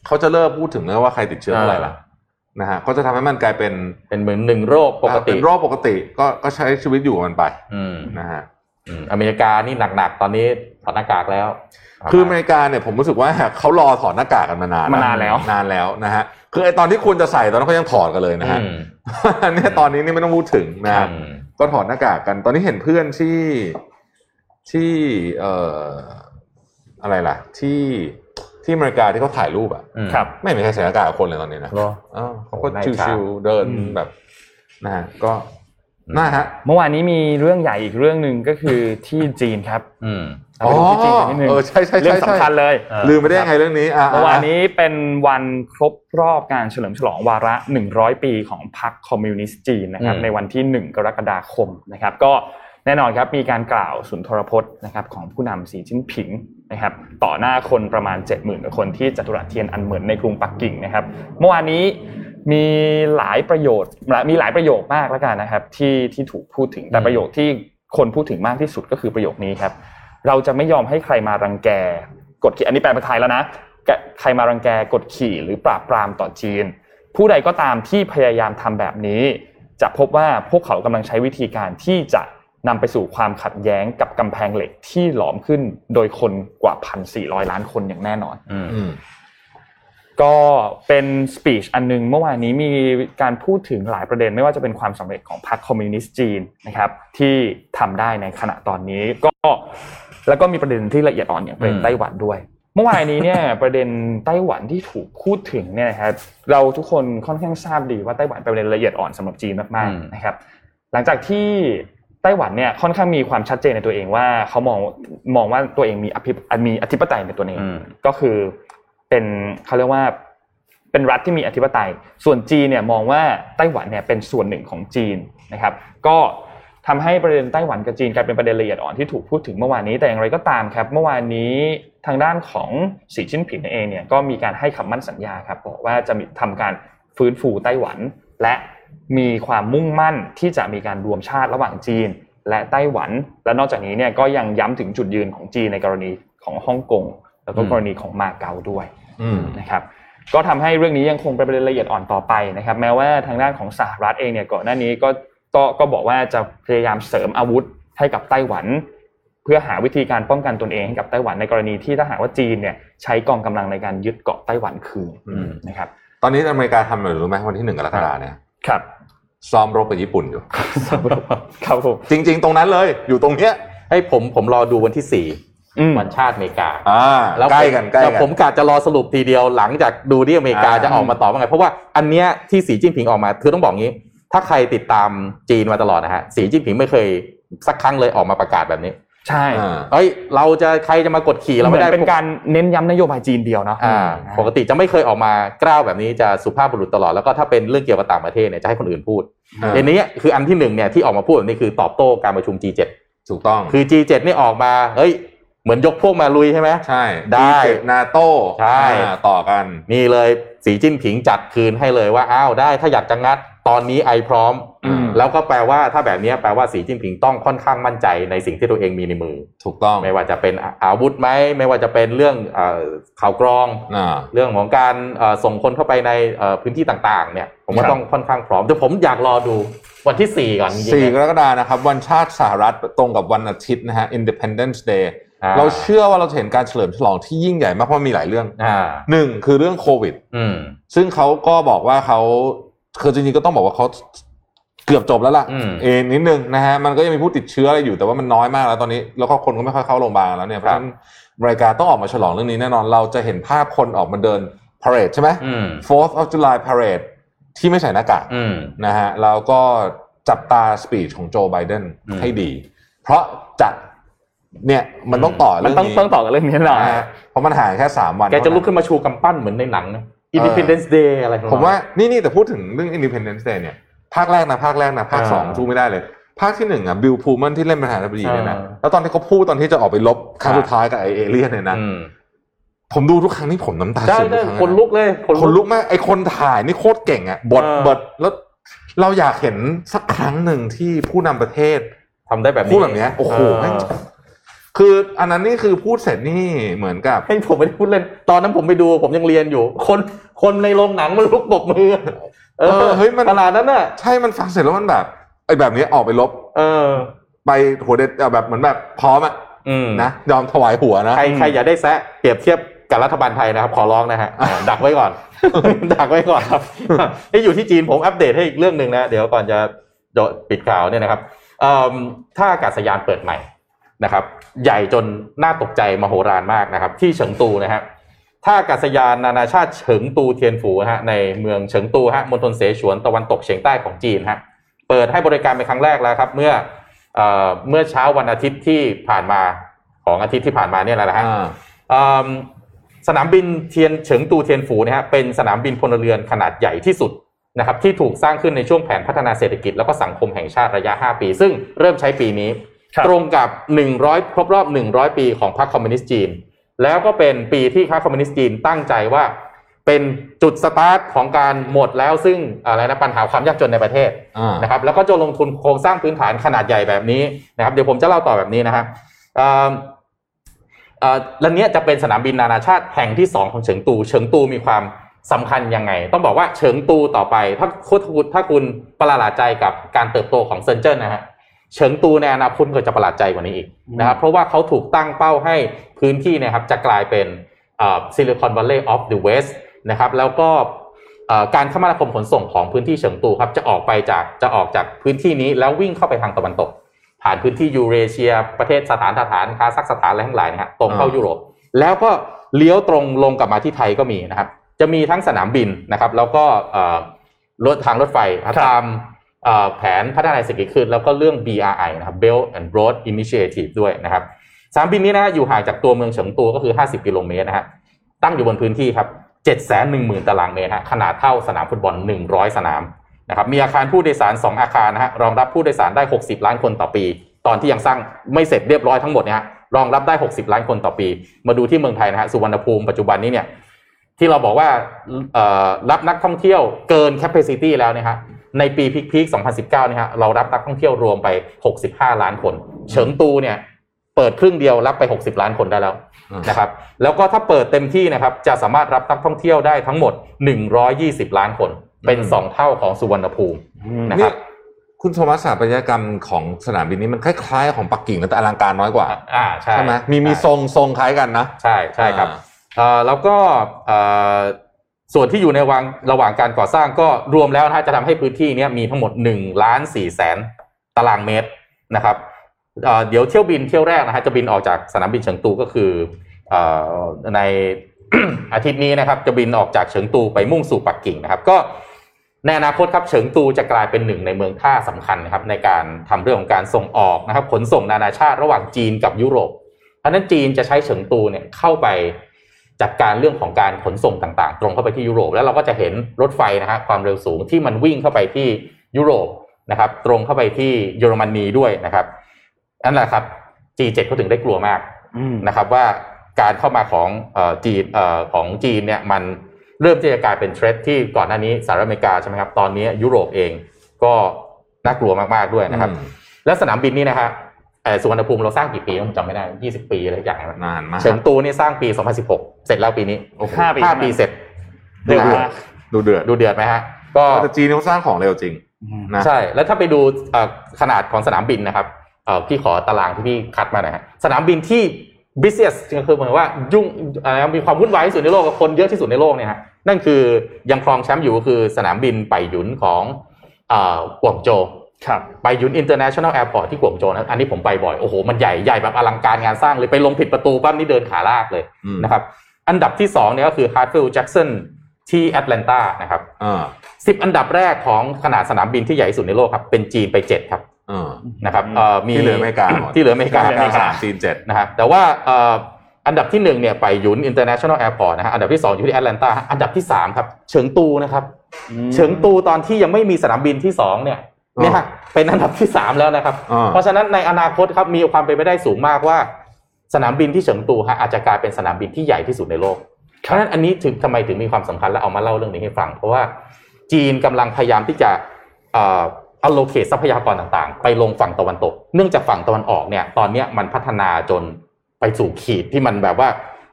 [SPEAKER 3] เขาจะเลิกพูดถึงเรื่องว่าใครติดเชื้อเท่าไหร่ละนะฮะเขาจะทำให้มันกลายเป็น
[SPEAKER 4] เป็นเหมือนหนึ่งโรคปกติ
[SPEAKER 3] เป็นโรคปกติก็ก็ใช้ชีวิตอยู่กับมันไป
[SPEAKER 4] อืม
[SPEAKER 3] นะฮะ
[SPEAKER 4] อืมอเมริกานี่หนักๆตอนนี้ถอดหน้ากากแล้ว
[SPEAKER 3] คืออเมริกาเนี่ยผมรู้สึกว่าเขารอถอดหน้ากากกันมานาน
[SPEAKER 2] มานานแล้ว
[SPEAKER 3] นานแล้วนะฮะคือไอตอนที่ควรจะใส่ตอนนั้นเขายังถอดกันเลยนะฮะ
[SPEAKER 4] อืม
[SPEAKER 3] อันนี้ตอนนี้นี่ไม่ต้องพูดถึงนะฮะ
[SPEAKER 4] อืม
[SPEAKER 3] ก็ถอดหน้ากากกัน ตอนนี้เห็นเพื่อนที่ ที่เอ่ออะไรล่ะ ที่ที่อเมริกาที่เขาถ่ายรูปอะ
[SPEAKER 4] อืม
[SPEAKER 2] ครับ
[SPEAKER 3] ไม่มีใครใส่หน้ากากกับคนเลยตอนนี้นะ
[SPEAKER 4] เหรอ
[SPEAKER 3] เออเขาก็
[SPEAKER 4] โอ้น่าอิจฉา
[SPEAKER 3] ชิวๆเดิน
[SPEAKER 2] อืม
[SPEAKER 3] แบบนะฮะก็น่าฮะ
[SPEAKER 2] เมื่อวานนี้มีเรื่องใหญ่อีกเรื่องหนึ่งก็คือที่จีนครับ
[SPEAKER 4] อืม
[SPEAKER 2] เราไปดูที่จีนกันนิดนึง
[SPEAKER 3] เออใช่ใช่ใช่
[SPEAKER 2] เรื่องสำคัญเลย
[SPEAKER 4] เออ
[SPEAKER 3] ลืมไปได้ยังไงเรื่องนี้อะ
[SPEAKER 2] เมื่อวานนี้เป็นวันครบรอบการเฉลิมฉลองวาระ 100 ปีของพรรคคอมมิวนิสต์จีนนะครับ
[SPEAKER 4] อืม
[SPEAKER 2] ในวันที่ 1 กรกฎาคมนะครับ ก็ แน่นอนครับมีการกล่าวสุนทรพจน์นะครับของผู้นำสีจิ้นผิงนะครับต่อหน้าคนประมาณ 70,000กว่าคนที่จัตุรัสเทียนอันเหมือนในกรุงปักกิ่งนะครับเมื่อวานนี้มีหลายประโยชน์มีหลายประโยคมากแล้วกันนะครับที่ที่ถูกพูดถึงแต่ประโยคที่คนพูดถึงมากที่สุดก็คือประโยคนี้ครับ เราจะไม่ยอมให้ใครมารังแกกดขี่อันนี้แปลเป็นไทยแล้วนะใครมารังแกกดขี่หรือปราบปรามต่อจีน ผู้ใดก็ตามที่พยายามทำแบบนี้ จะพบว่าพวกเขากำลังใช้วิธีการที่จะ นำไปสู่ความขัดแย้งกับกำแพงเหล็กที่หลอมขึ้นโดยคนกว่า1,400ล้านคนอย่างแน่นอน
[SPEAKER 4] อืม
[SPEAKER 3] อืม
[SPEAKER 2] ก็เป็นสปีชอันหนึงเมื่อวานนี้มีการพูดถึงหลายประเด็นไม่ว่าจะเป็นความสำเร็จของพรรคคอมมิวนิสต์จีนนะครับที่ทำได้ในขณะตอนนี้ก็แล้วก็มีประเด็นที่ละเอียดอ่อนอย่างประเด็น
[SPEAKER 4] อืม
[SPEAKER 2] ไต้หวันด้วย เมื่อวานนี้เนี่ยประเด็นไต้หวันที่ถูกพูดถึงเนี่ยนะครับเราทุกคนค่อนข้างทราบดีว่าไต้หวันเป็นประเด็นละเอียดอ่อนสำหรับจีนมากๆนะครับ หลังจากที่ ไต้หวันเนี่ยค่อนข้างมีความชัดเจนในตัวเองว่าเขามองมองว่าตัวเองมีอภิมีอธิปไตยในตัวเอง
[SPEAKER 4] อืม
[SPEAKER 2] ก็คือเป็นเขาเรียกว่าเป็นรัฐที่มีอธิปไตย ส่วนจีนเนี่ยมองว่าไต้หวันเนี่ยเป็นส่วนหนึ่งของจีนนะครับ ก็ทำให้ประเด็นไต้หวันกับจีนกลายเป็นประเด็นละเอียดอ่อนที่ถูกพูดถึงเมื่อวานนี้แต่อย่างไรก็ตามครับ เมื่อวานนี้ทางด้านของสีจิ้นผิงเองเนี่ยก็มีการให้คำมั่นสัญญาครับบอกว่าจะมีทำการฟื้นฟูไต้หวันและ มีความมุ่งมั่นที่จะมีการรวมชาติระหว่างจีน และไต้หวัน และนอกจากนี้เนี่ยก็ยังย้ำถึงจุดยืนของจีนในกรณีของฮ่องกงแล้วก็
[SPEAKER 4] อืม
[SPEAKER 2] กรณีของมาเก๊าด้วย
[SPEAKER 3] อืม
[SPEAKER 2] นะครับก็ทำให้เรื่องนี้ยังคงเป็นประเด็นละเอียดอ่อนต่อไปนะครับ แม้ว่าทางด้านของสหรัฐเองเนี่ยก่อนหน้านี้ก็ก็ก็บอกว่าจะพยายามเสริมอาวุธให้กับไต้หวัน เพื่อหาวิธีการป้องกันตนเองให้กับไต้หวันในกรณีที่ถ้าหากว่าจีนเนี่ยใช้กองกำลังในการยึดเกาะไต้หวันคืน
[SPEAKER 3] อืม
[SPEAKER 2] นะครับ
[SPEAKER 3] ตอนนี้อเมริกาทำอะไรรู้ไหมวันที่หนึ่งกรกฎาเนี่ย
[SPEAKER 2] ครับ
[SPEAKER 3] ซ้อมรบกับญี่ปุ่นอยู่
[SPEAKER 2] ครับผม
[SPEAKER 3] จริง ๆ ตรงนั้นเลยอยู่ตรงเนี้ย
[SPEAKER 4] ให้ผมผมรอดูวันที่สี่
[SPEAKER 2] อืม
[SPEAKER 4] วันชาติอเมริกา
[SPEAKER 3] อ่า
[SPEAKER 4] แล้ว
[SPEAKER 3] ใกล้กันใกล้
[SPEAKER 4] แล้ว
[SPEAKER 3] กัน
[SPEAKER 4] ผมกะจะรอสรุปทีเดียวหลังจากดูที่อเมริกา
[SPEAKER 3] อ่า
[SPEAKER 4] จะออกมาตอบว่าไง เพราะว่าอันเนี้ยที่สีจิ้นผิงออกมาคือต้องบอกงี้ ถ้าใครติดตามจีนมาตลอดนะฮะสีจิ้นผิงไม่เคยสักครั้งเลยออกมาประกาศแบบนี้
[SPEAKER 2] ใช่
[SPEAKER 3] อ่า
[SPEAKER 4] เอ้ยเราจะใครจะมากดขี่เรา
[SPEAKER 2] เหมื
[SPEAKER 4] ไม่
[SPEAKER 2] อน
[SPEAKER 4] ได้
[SPEAKER 2] เป็นการเน้นย้ำนโยบายจีนเดียวเนาะ
[SPEAKER 4] อ่าปกติจะไม่เคยออกมากล้าวแบบนี้จะสุภาพบุรุษตลอดแล้วก็ถ้าเป็นเรื่องเกี่ยวกับต่างประเทศเนี่ยจะให้คนอื่นพูด
[SPEAKER 3] อ่า
[SPEAKER 4] อันนี้คืออันที่หนึ่งเนี่ยที่ออกมาพูดแบบนี้คือตอบโต้การประชุม G7
[SPEAKER 3] ถูกต้อง
[SPEAKER 4] คือ G7 นี่ออกมาเฮ้ย เหมือนยกพวกมาลุยใช่ไหม
[SPEAKER 3] ใช่
[SPEAKER 4] ได้
[SPEAKER 3] นาโต้
[SPEAKER 4] ใช่
[SPEAKER 3] ต่อกัน
[SPEAKER 4] นี่เลยสีจิ้นผิงจัดคืนให้เลยว่าอ้าวได้ถ้าอยากจะงัดตอนนี้ไอพร้อม
[SPEAKER 2] อืม
[SPEAKER 4] แล้วก็แปลว่าถ้าแบบนี้แปลว่าสีจิ้นผิงต้องค่อนข้างมั่นใจในสิ่งที่ตัวเองมีในมือ
[SPEAKER 3] ถูกต้อง
[SPEAKER 4] ไม่ว่าจะเป็นอาวุธไหม ไม่ว่าจะเป็นเรื่องเออข่าวกรอง
[SPEAKER 3] อ่า
[SPEAKER 4] เรื่องของการเอ่อส่งคนเข้าไปในเอ่อพื้นที่ต่าง ๆ เนี่ย ผมว่า
[SPEAKER 2] ครับ
[SPEAKER 4] ต้องค่อนข้างพร้อมแต่ผมอยากรอดูวันที่ 4 ก่อนจริงๆ
[SPEAKER 3] สี่ก
[SPEAKER 4] นะ
[SPEAKER 3] รกฎานะครับ วันชาติสหรัฐตรงกับวันอาทิตย์นะฮะ Independence Day
[SPEAKER 4] อ่า
[SPEAKER 3] เราเชื่อว่าเราจะเห็นการเฉลิมฉลองที่ยิ่งใหญ่มากเพราะมีหลายเรื่อง
[SPEAKER 4] อ่า
[SPEAKER 3] หนึ่งคือเรื่องโควิด
[SPEAKER 4] อืม
[SPEAKER 3] ซึ่งเขาก็บอกว่าเขาคือจริงๆก็ต้องบอกว่าเขาเกือบจบแล้วล่ะ
[SPEAKER 4] อืม
[SPEAKER 3] เองนิดนึงนะฮะมันก็ยังมีผู้ติดเชื้ออะไรอยู่แต่ว่ามันน้อยมากแล้วตอนนี้ แล้วก็คนก็ไม่ค่อยเข้าโรงพยาบาลแล้วเนี่ยเพราะฉะนั้นรายการต้องออกมาฉลองเรื่องนี้แน่นอนเราจะเห็นภาพคนออกมาเดิน parade ใช่ไหม
[SPEAKER 4] อืม
[SPEAKER 3] Fourth of July parade ที่ไม่ใส่หน้ากาก
[SPEAKER 4] อืม
[SPEAKER 3] นะฮะแล้วก็จับตาสปีชของโจไบเดน
[SPEAKER 4] อืม
[SPEAKER 3] ให้ดี เพราะจะ เนี่ยมันต้องต่อ
[SPEAKER 2] มัน
[SPEAKER 3] เรื่อง
[SPEAKER 2] ต้อง
[SPEAKER 3] นี้
[SPEAKER 2] ต้องต่อกับเรื่องนี้แน่นอน
[SPEAKER 3] นะฮะเพราะมันห่างแค่สามวัน
[SPEAKER 4] แกจะลุก
[SPEAKER 3] เท่านั้น
[SPEAKER 4] ขึ้นมาชูกำปั้นเหมือนในหนังนะ Independence Day อะไรของเร
[SPEAKER 3] ผมว่านี่นี่แต่พูดถึงเรื่อง Independence Day เนี่ยภาคแรกนะภาคแรกนะภาค
[SPEAKER 4] อ่า
[SPEAKER 3] สองสู้ไม่ได้เลยภาคที่หนึ่งอะบิลพูมันที่เล่นประธานาธิบดีเนี่ยนะ
[SPEAKER 4] อ่า
[SPEAKER 3] แล้วตอนที่เขาพูดตอนที่จะออกไปลบครั้ง
[SPEAKER 4] ครับ
[SPEAKER 3] สุดท้ายกับไอเอเลี่ยนเนี่ยนะ
[SPEAKER 4] อืม
[SPEAKER 3] ผมดูทุกครั้งที่ผมน้ำตา
[SPEAKER 4] ได้
[SPEAKER 3] ซึมทุ
[SPEAKER 4] ได้
[SPEAKER 3] กครั้ง
[SPEAKER 4] คนลุกเลย
[SPEAKER 3] คนลุกมากไอคนถ่ายนี่โคตรเก่งอะบท
[SPEAKER 4] เออ
[SPEAKER 3] บทแล้วเราอยากเห็นสักครั้งหนึ่งที่ผู้นำประเทศ
[SPEAKER 4] ทำได้แบบนี้
[SPEAKER 3] พูดแบบเนี้ยโอ้โห
[SPEAKER 4] เแม่
[SPEAKER 3] ง คืออันนั้นนี่คือพูดเสร็จนี่เหมือนกับ
[SPEAKER 4] ให้ผมไม่ได้พูดเล่น ตอนนั้นผมไปดูผมยังเรียนอยู่ คนคนในโรงหนังมันลุกปรบมือเอ
[SPEAKER 3] เออเฮ้ยมัน
[SPEAKER 4] ขนาดนั้นน่ะ
[SPEAKER 3] ใช่มันฟังเสร็จแล้วมันแบบไอ้แบบนี้ออกไปลบ
[SPEAKER 4] เออ
[SPEAKER 3] ไปหัวเด็ดเอาแบบเหมือนแบบพร้อมอะ
[SPEAKER 4] อืม
[SPEAKER 3] นะยอมถวายหัวนะ
[SPEAKER 4] ใครใครอย่าได้แซะเปรียบเทียบกับรัฐบาลไทยนะครับ ขอร้องนะฮะอ่าดักไว้ก่อน ดักไว้ก่อนครับที่อยู่ที่จีนผมอัปเดตให้อีกเรื่องหนึ่งนะ เดี๋ยวก่อนจะจะปิดข่าวเนี่ยนะครับเอิ่มถ้าอากาศยานเปิดใหม่ นะครับ ใหญ่จนน่าตกใจมโหฬารมากนะครับ ที่เฉิงตูนะฮะถ้าอากาศยานนานาชาติเฉิงตูเทียนฝูฮะในเมืองเฉิงตูฮะมณฑลเสฉวนตะวันตกเฉียงใต้ของจีนฮะเปิดให้บริการเป็นครั้งแรกแล้วครับ เมื่อเอ่อเมื่อเช้าวันอาทิตย์ที่ผ่านมาของอาทิตย์ที่ผ่านมาเนี่ยแหละนะฮะ
[SPEAKER 3] อ่า
[SPEAKER 4] เอิ่มสนามบินเทียนเฉิงตูเทียนฝูนะฮะเป็นสนามบินพลเรือนขนาดใหญ่ที่สุดนะครับที่ถูกสร้างขึ้นในช่วงแผนพัฒนาเศรษฐกิจ แล้วก็สังคมแห่งชาติระยะ 5 ปี ซึ่งเริ่มใช้ปีนี้
[SPEAKER 2] ครับ
[SPEAKER 4] ตรงกับ 100 ครบรอบ 100 ปีของพรรคคอมมิวนิสต์จีน แล้วก็เป็นปีที่พรรคคอมมิวนิสต์จีนตั้งใจว่า เป็นจุดสตาร์ทของการหมดแล้วซึ่งอะไรนะปัญหาความยากจนในประเทศ
[SPEAKER 3] อ่า
[SPEAKER 4] นะครับ แล้วก็จะลงทุนโครงสร้างพื้นฐานขนาดใหญ่แบบนี้นะครับเดี๋ยวผมจะเล่าต่อแบบนี้นะครับเอ่อเอ่อและเนี้ยจะเป็นสนามบินนานาชาติแห่งที่ 2 ของเฉิงตู เฉิงตูมีความสำคัญยังไง ต้องบอกว่าเฉิงตูต่อไป ถ้าคุณถ้าคุณประหลาดใจกับการเติบโตของเซินเจิ้นนะฮะ เฉิงตูในอนาคตก็จะประหลาดใจกว่านี้อีกนะครับเพราะว่าเขาถูกตั้งเป้าให้พื้นที่นะครับจะกลายเป็น Silicon Valley of the West นะครับแล้วก็เอ่อการคมนาคมขนส่งของพื้นที่เฉิงตูครับจะออกไปจากจะออกจากพื้นที่นี้แล้ววิ่งเข้าไปทางตะวันตก ผ่านพื้นที่ยูเรเชีย ประเทศสถานสถานคาซัคสถานอะไรทั้งหลายนะฮะตรงเข้า
[SPEAKER 3] อ่ายุ
[SPEAKER 4] ยุโรป แล้วก็เลี้ยวตรงลงกลับมาที่ไทยก็มีนะครับ จะมีทั้งสนามบินนะครับ แล้วก็เอ่อรถทางรถไฟ
[SPEAKER 2] ครับ
[SPEAKER 4] ตามเอ่อ แผนพัฒนาเศรษฐกิจขึ้นแล้วก็เรื่อง BRI นะครับ Belt and Road Initiative ด้วยนะครับสามบินนี้นะอยู่ห่างจากตัวเมืองเฉิงตูก็คือ 50 กิโลเมตรนะฮะตั้งอยู่บนพื้นที่ครับ 7 1 0 0 0 0 ตารางเมตรฮะขนาดเท่าสนามฟุตบอล 100 สนามนะครับมีอาคารผู้โดยสาร 2 อาคารนะฮะรองรับผู้โดยสารได้ 60 ล้านคนต่อปี ตอนที่ยังสร้างไม่เสร็จเรียบร้อยทั้งหมดเนี่ยรองรับได้ 60 ล้านคนต่อปี มาดูที่เมืองไทยนะฮะสุวรรณภูมิปัจจุบันนี้เนี่ยที่เราบอกว่ารับนักท่องเที่ยวเกิน capacity แล้วเนี่ยฮะ ในปีพีคๆ2019เนี่ยฮะเรารับนักท่องเที่ยวรวมไป 65 ล้านคน เฉิงตูเนี่ยเปิดครึ่งเดียวรับไป 60 ล้านคนได้แล้วนะครับแล้วก็ถ้าเปิดเต็มที่นะครับจะสามารถรับนักท่องเที่ยวได้ทั้งหมด 120 ล้านคน เป็น
[SPEAKER 3] อืม
[SPEAKER 4] สองเท่าของสุวรรณภูมินะค
[SPEAKER 3] นี่
[SPEAKER 4] รับ
[SPEAKER 3] คุณโทมัสสถาปัตยกรรมของสนามบินนี้มันคล้ายๆของปักกิ่งนะแต่อลังการน้อยกว่า
[SPEAKER 4] อ่าใช่
[SPEAKER 3] ใช่ไหมมีมีท
[SPEAKER 4] ใช่
[SPEAKER 3] รงทรงคล้ายกันนะ
[SPEAKER 4] ใช่ใช่ครับ
[SPEAKER 3] อ่า
[SPEAKER 4] เอ่อแล้วก็เอ่อ ส่วนที่อยู่ในวางระหว่างการก่อสร้างก็รวมแล้วนะฮะจะทำให้พื้นที่นี้มีทั้งหมด1ล้าน4แสนตารางเมตรนะครับเเดี๋ยวเที่ยวบินเที่ยวแรกนะฮะจะบินออกจากสนามบินเฉิงตูก็คืออในอาทิตย์นี้นะครับจะบินออกจากเฉิงตูไปมุ่งสู่ปักกิ่งนะครับ ก็ในอนาคตครับเฉิงตูจะกลายเป็นหนึ่งในเมืองท่าสำคัญนะครับในการทำเรื่องของการส่งออกนะครับขนส่งนานาชาติระหว่างจีนกับยุโรป เพราะนั้นจีนจะใช้เฉิงตูเนี่ยเข้าไป จัดการเรื่องของการขนส่งต่างๆ ตรงเข้าไปที่ยุโรป แล้วเราก็จะเห็นรถไฟนะฮะความเร็วสูงที่มันวิ่งเข้าไปที่ยุโรปนะครับตรงเข้าไปที่เยอรมนีด้วยนะครับนั่นแหละครับ G7 เขาถึงได้กลัวมาก
[SPEAKER 2] อืม
[SPEAKER 4] นะครับว่าการเข้ามาของเอ่อจีนเอ่อของจีนเนี่ยมันเริ่มที่จะกลายเป็นเทรดที่ก่อนหน้านี้สหรัฐอเมริกาใช่ไหมครับตอนนี้ยุโรปเองก็น่ากลัวมากๆด้วยนะครับ
[SPEAKER 3] อืม
[SPEAKER 4] และสนามบินนี่นะฮะเอ่อ สุวรรณภูมิเราสร้างกี่ปีผมจำไม่ได้ 20 ปีอะไรอย่างเงี้ย
[SPEAKER 3] นานมาก
[SPEAKER 4] เฉิงตูนี่สร้างปี 2016 เสร็จแล้วปีนี้
[SPEAKER 3] โอ้โห
[SPEAKER 2] ห้าปี
[SPEAKER 4] ห้าปีเสร็จ
[SPEAKER 2] เร็ว
[SPEAKER 4] นะ
[SPEAKER 2] มา
[SPEAKER 4] ฮะ
[SPEAKER 2] ก
[SPEAKER 3] ดูเดือด
[SPEAKER 4] ดูเดือดไหมฮะ ก็
[SPEAKER 3] แต่จีนเขาสร้างของเร็วจริงนะ
[SPEAKER 4] ใช่ แล้วถ้าไปดูเอ่อขนาดของสนามบินนะครับเอ่อพี่ขอตารางที่พี่คัดมาหน่อยฮะสนามบินที่ business ก็คือหมายว่ายุ่งอะไรนะมีความวุ่นวายที่สุดในโลกกับคนเยอะที่สุดในโลกเนี่ยฮะนั่นคือยังครองแชมป์อยู่ก็คือสนามบินไปหยุนของเอ่อกวางโจว
[SPEAKER 2] ครับ
[SPEAKER 4] ไปหยุน international airport ที่กวางโจวนะอันนี้ผมไปบ่อย โอ้โห มันใหญ่ใหญ่แบบอลังการงานสร้างเลยไปลงผิดประตูปั๊บนี่เดินขาลากเลย
[SPEAKER 3] อืม
[SPEAKER 4] นะครับ อันดับที่สองเนี่ยก็คือ Hartsfield Jackson ที่แอตแลนตานะครับ
[SPEAKER 3] อ่า
[SPEAKER 4] สิบอันดับแรกของขนาดสนามบินที่ใหญ่ที่สุดในโลกครับ เป็นจีนไปเจ็ดครับ
[SPEAKER 3] อ่า
[SPEAKER 4] นะครับ
[SPEAKER 2] อืม
[SPEAKER 4] เอ่อมี
[SPEAKER 3] ที่เหลืออเมริกาหมด
[SPEAKER 4] ที่เหลืออเมริกา
[SPEAKER 3] อเมริกาสามจีนเจ็ด
[SPEAKER 4] นะครับแต่ว่าเอ่ออันดับที่หนึ่งเนี่ยไปหยุน international airport นะฮะอันดับที่สองอยู่ที่แอตแลนตาอันดับที่สามครับเฉิงตูนะครับเฉิงตูตอนที่ยังไม่มีสนามบินที่สองเนี่ย เนี่ยฮะเป็นอันดับที่สามแล้วนะครับ
[SPEAKER 3] อ่า
[SPEAKER 4] เพราะฉะนั้นในอนาคตครับมีความเป็นไปได้สูงมากว่า สนามบินที่เฉิงตูฮะอาจจะกลายเป็นสนามบินที่ใหญ่ที่สุดในโลก เพราะฉะนั้นอันนี้ถึงทำไมถึงมีความสำคัญและเอามาเล่าเรื่องนี้ให้ฟัง เพราะว่าจีนกำลังพยายามที่จะเอ่อ allocate ทรัพยากรต่างๆ ไปลงฝั่งตะวันตก เนื่องจากฝั่งตะวันออกเนี่ยตอนเนี้ยมันพัฒนาจนไปสู่ขีดที่มันแบบว่า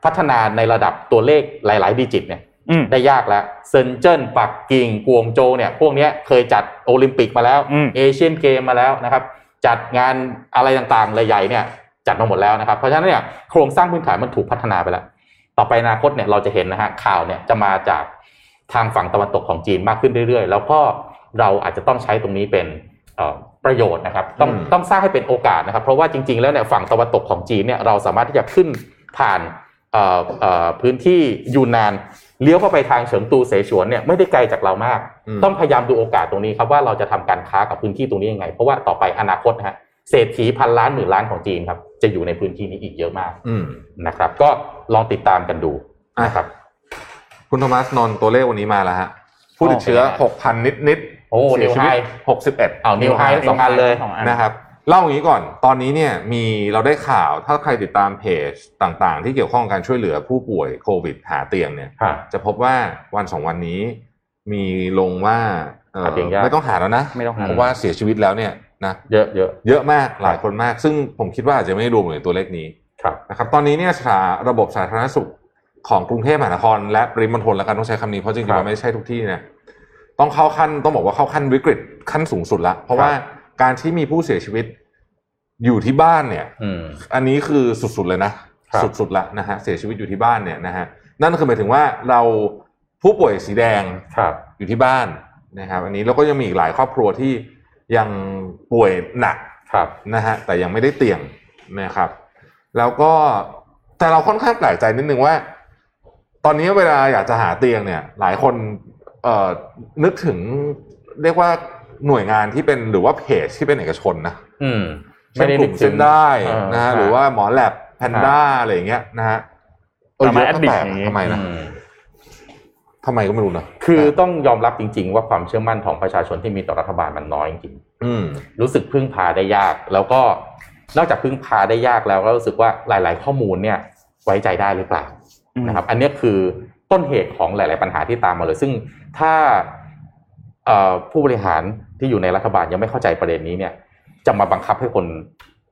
[SPEAKER 4] พัฒนาในระดับตัวเลขหลาย ๆ ดิจิตเนี่ย
[SPEAKER 2] อืม
[SPEAKER 4] ได้ยากแล้วเซินเจิ้นปักกิ่งกวงโจวเนี่ย พวกเนี้ยเคยจัดโอลิมปิกมาแล้ว
[SPEAKER 2] อืม
[SPEAKER 4] เอเชียนเกมมาแล้วนะครับ จัดงานอะไรต่างๆใหญ่ๆเนี่ย จัดมาหมดแล้วนะครับ เพราะฉะนั้นเนี่ยโครงสร้างพื้นฐานมันถูกพัฒนาไปแล้ว ต่อไปอนาคตเนี่ยเราจะเห็นนะฮะข่าวเนี่ยจะมาจากทางฝั่งตะวันตกของจีนมากขึ้นเรื่อยๆ แล้วก็เราอาจจะต้องใช้ตรงนี้เป็นเอ่อประโยชน์นะครับต้อง
[SPEAKER 3] อืม
[SPEAKER 4] ต้องสร้างให้เป็นโอกาสนะครับ เพราะว่าจริง ๆ แล้วเนี่ยฝั่งตะวันตกของจีนเนี่ยเราสามารถที่จะขึ้นผ่านเอ่อเอ่อพื้นที่ยูนนาน เลี้ยวเข้าไปทางเฉิงตูเสฉวนเนี่ยไม่ได้ไกลจากเรามาก
[SPEAKER 3] อืม
[SPEAKER 4] ต้องพยายามดูโอกาสตรงนี้ครับว่าเราจะทำการค้ากับพื้นที่ตรงนี้ยังไง เพราะว่าต่อไปอนาคตนะฮะเศรษฐีพันล้านหมื่นล้านของจีนครับ จะอยู่ในพื้นที่นี้อีกเยอะมาก
[SPEAKER 3] อืม
[SPEAKER 4] นะครับ ก็ลองติดตามกันดูนะครับ
[SPEAKER 3] คุณโทมัสนนท์ตัวเลขวันนี้มาแล้วฮะผู้ติดเชื้อ
[SPEAKER 4] โอเค
[SPEAKER 3] หกพันนิดนิดๆ
[SPEAKER 4] โอ้
[SPEAKER 3] เสียชีวิต
[SPEAKER 4] นิวไฮ
[SPEAKER 3] หกสิบเอ็ด
[SPEAKER 4] เอานิวไฮสองอันเลย
[SPEAKER 2] สองอัน
[SPEAKER 3] นะครับ เล่าอย่างนี้ก่อน ตอนนี้เนี่ยมีเราได้ข่าวถ้าใครติดตามเพจต่างๆ ที่เกี่ยวข้องกับการช่วยเหลือผู้ป่วยโควิดหาเตียงเนี่ย
[SPEAKER 4] ฮะ
[SPEAKER 3] จะพบว่าวันสองวันนี้มีลงว่าเอ่อ
[SPEAKER 4] หาเตียงยาก
[SPEAKER 3] ไม่ต้องหาแล้วนะ
[SPEAKER 2] ไม่ต้องหา
[SPEAKER 3] เพราะว่าเสียชีวิตแล้วเนี่ยนะ
[SPEAKER 4] เยอะเยอะ
[SPEAKER 3] เยอะมากหลายคนมาก ซึ่งผมคิดว่าอาจจะไม่รวมอยู่ในตัวเลขนี้
[SPEAKER 4] ครับ
[SPEAKER 3] นะครับตอนนี้เนี่ยสาระบบสาธารณสุขของกรุงเทพมหานคร และปริมณฑลแล้วกันต้องใช้คำนี้เพราะจริง
[SPEAKER 4] ครั
[SPEAKER 3] ๆ
[SPEAKER 4] บ
[SPEAKER 3] มันไม่ใช่ทุกที่เนี่ยต้องเข้าขั้นต้องบอกว่าเข้าขั้นวิกฤตขั้นสูงสุดละเพราะว่า การที่มีผู้เสียชีวิตอยู่ที่บ้านเนี่ย
[SPEAKER 4] อืม
[SPEAKER 3] อันนี้คือสุดๆเลยนะครับสุดๆละนะฮะเสียชีวิตอยู่ที่บ้านเนี่ยนะฮะนั่นคือหมายถึงว่าเราผู้ป่วยสีแดง
[SPEAKER 4] ครับ
[SPEAKER 3] อยู่ที่บ้านนะครับ อันนี้แล้วก็ยังมีอีกหลายครอบครัวที่ยังป่วยหนัก
[SPEAKER 4] ครับ
[SPEAKER 3] นะฮะแต่ยังไม่ได้เตียงนะครับ แล้วก็แต่เราค่อนข้างแปลกใจนิดนึงว่า ตอนนี้เวลาอยากจะหาเตียงเนี่ย หลายคนเอ่อนึกถึงเรียกว่า หน่วยงานที่เป็นหรือว่าเพจที่เป็นเอกชนนะ
[SPEAKER 4] อืม
[SPEAKER 3] เช่นกลุ่มเส้นได้
[SPEAKER 4] เออ
[SPEAKER 3] นะฮะ
[SPEAKER 4] ใช่
[SPEAKER 3] หรือว่าหมอแลบแพนด้าอะไรอย่างเงี้ยนะฮะเออ
[SPEAKER 2] สามารถ
[SPEAKER 3] เยอะก็แปลก
[SPEAKER 2] admit อย่างงี้
[SPEAKER 3] ทำไมนะ
[SPEAKER 4] อืม
[SPEAKER 3] ทำไมก็ไม่รู้นะ
[SPEAKER 4] คือต้องยอมรับจริง ๆ ว่าความเชื่อมั่นของประชาชนที่มีต่อรัฐบาลมันน้อยจริง
[SPEAKER 3] อืม
[SPEAKER 4] ๆรู้สึกพึ่งพาได้ยาก แล้วก็นอกจากพึ่งพาได้ยากแล้วก็รู้สึกว่าหลาย ๆ ข้อมูลเนี่ย ไว้ใจได้หรือเปล่า
[SPEAKER 2] อืม
[SPEAKER 4] นะครับ อันเนี้ยคือต้นเหตุของหลาย ๆ ปัญหาที่ตามมาเลย ซึ่งถ้าเอ่อ ผู้บริหารที่อยู่ในรัฐบาลยังไม่เข้าใจประเด็นนี้เนี่ย จะมาบังคับให้คน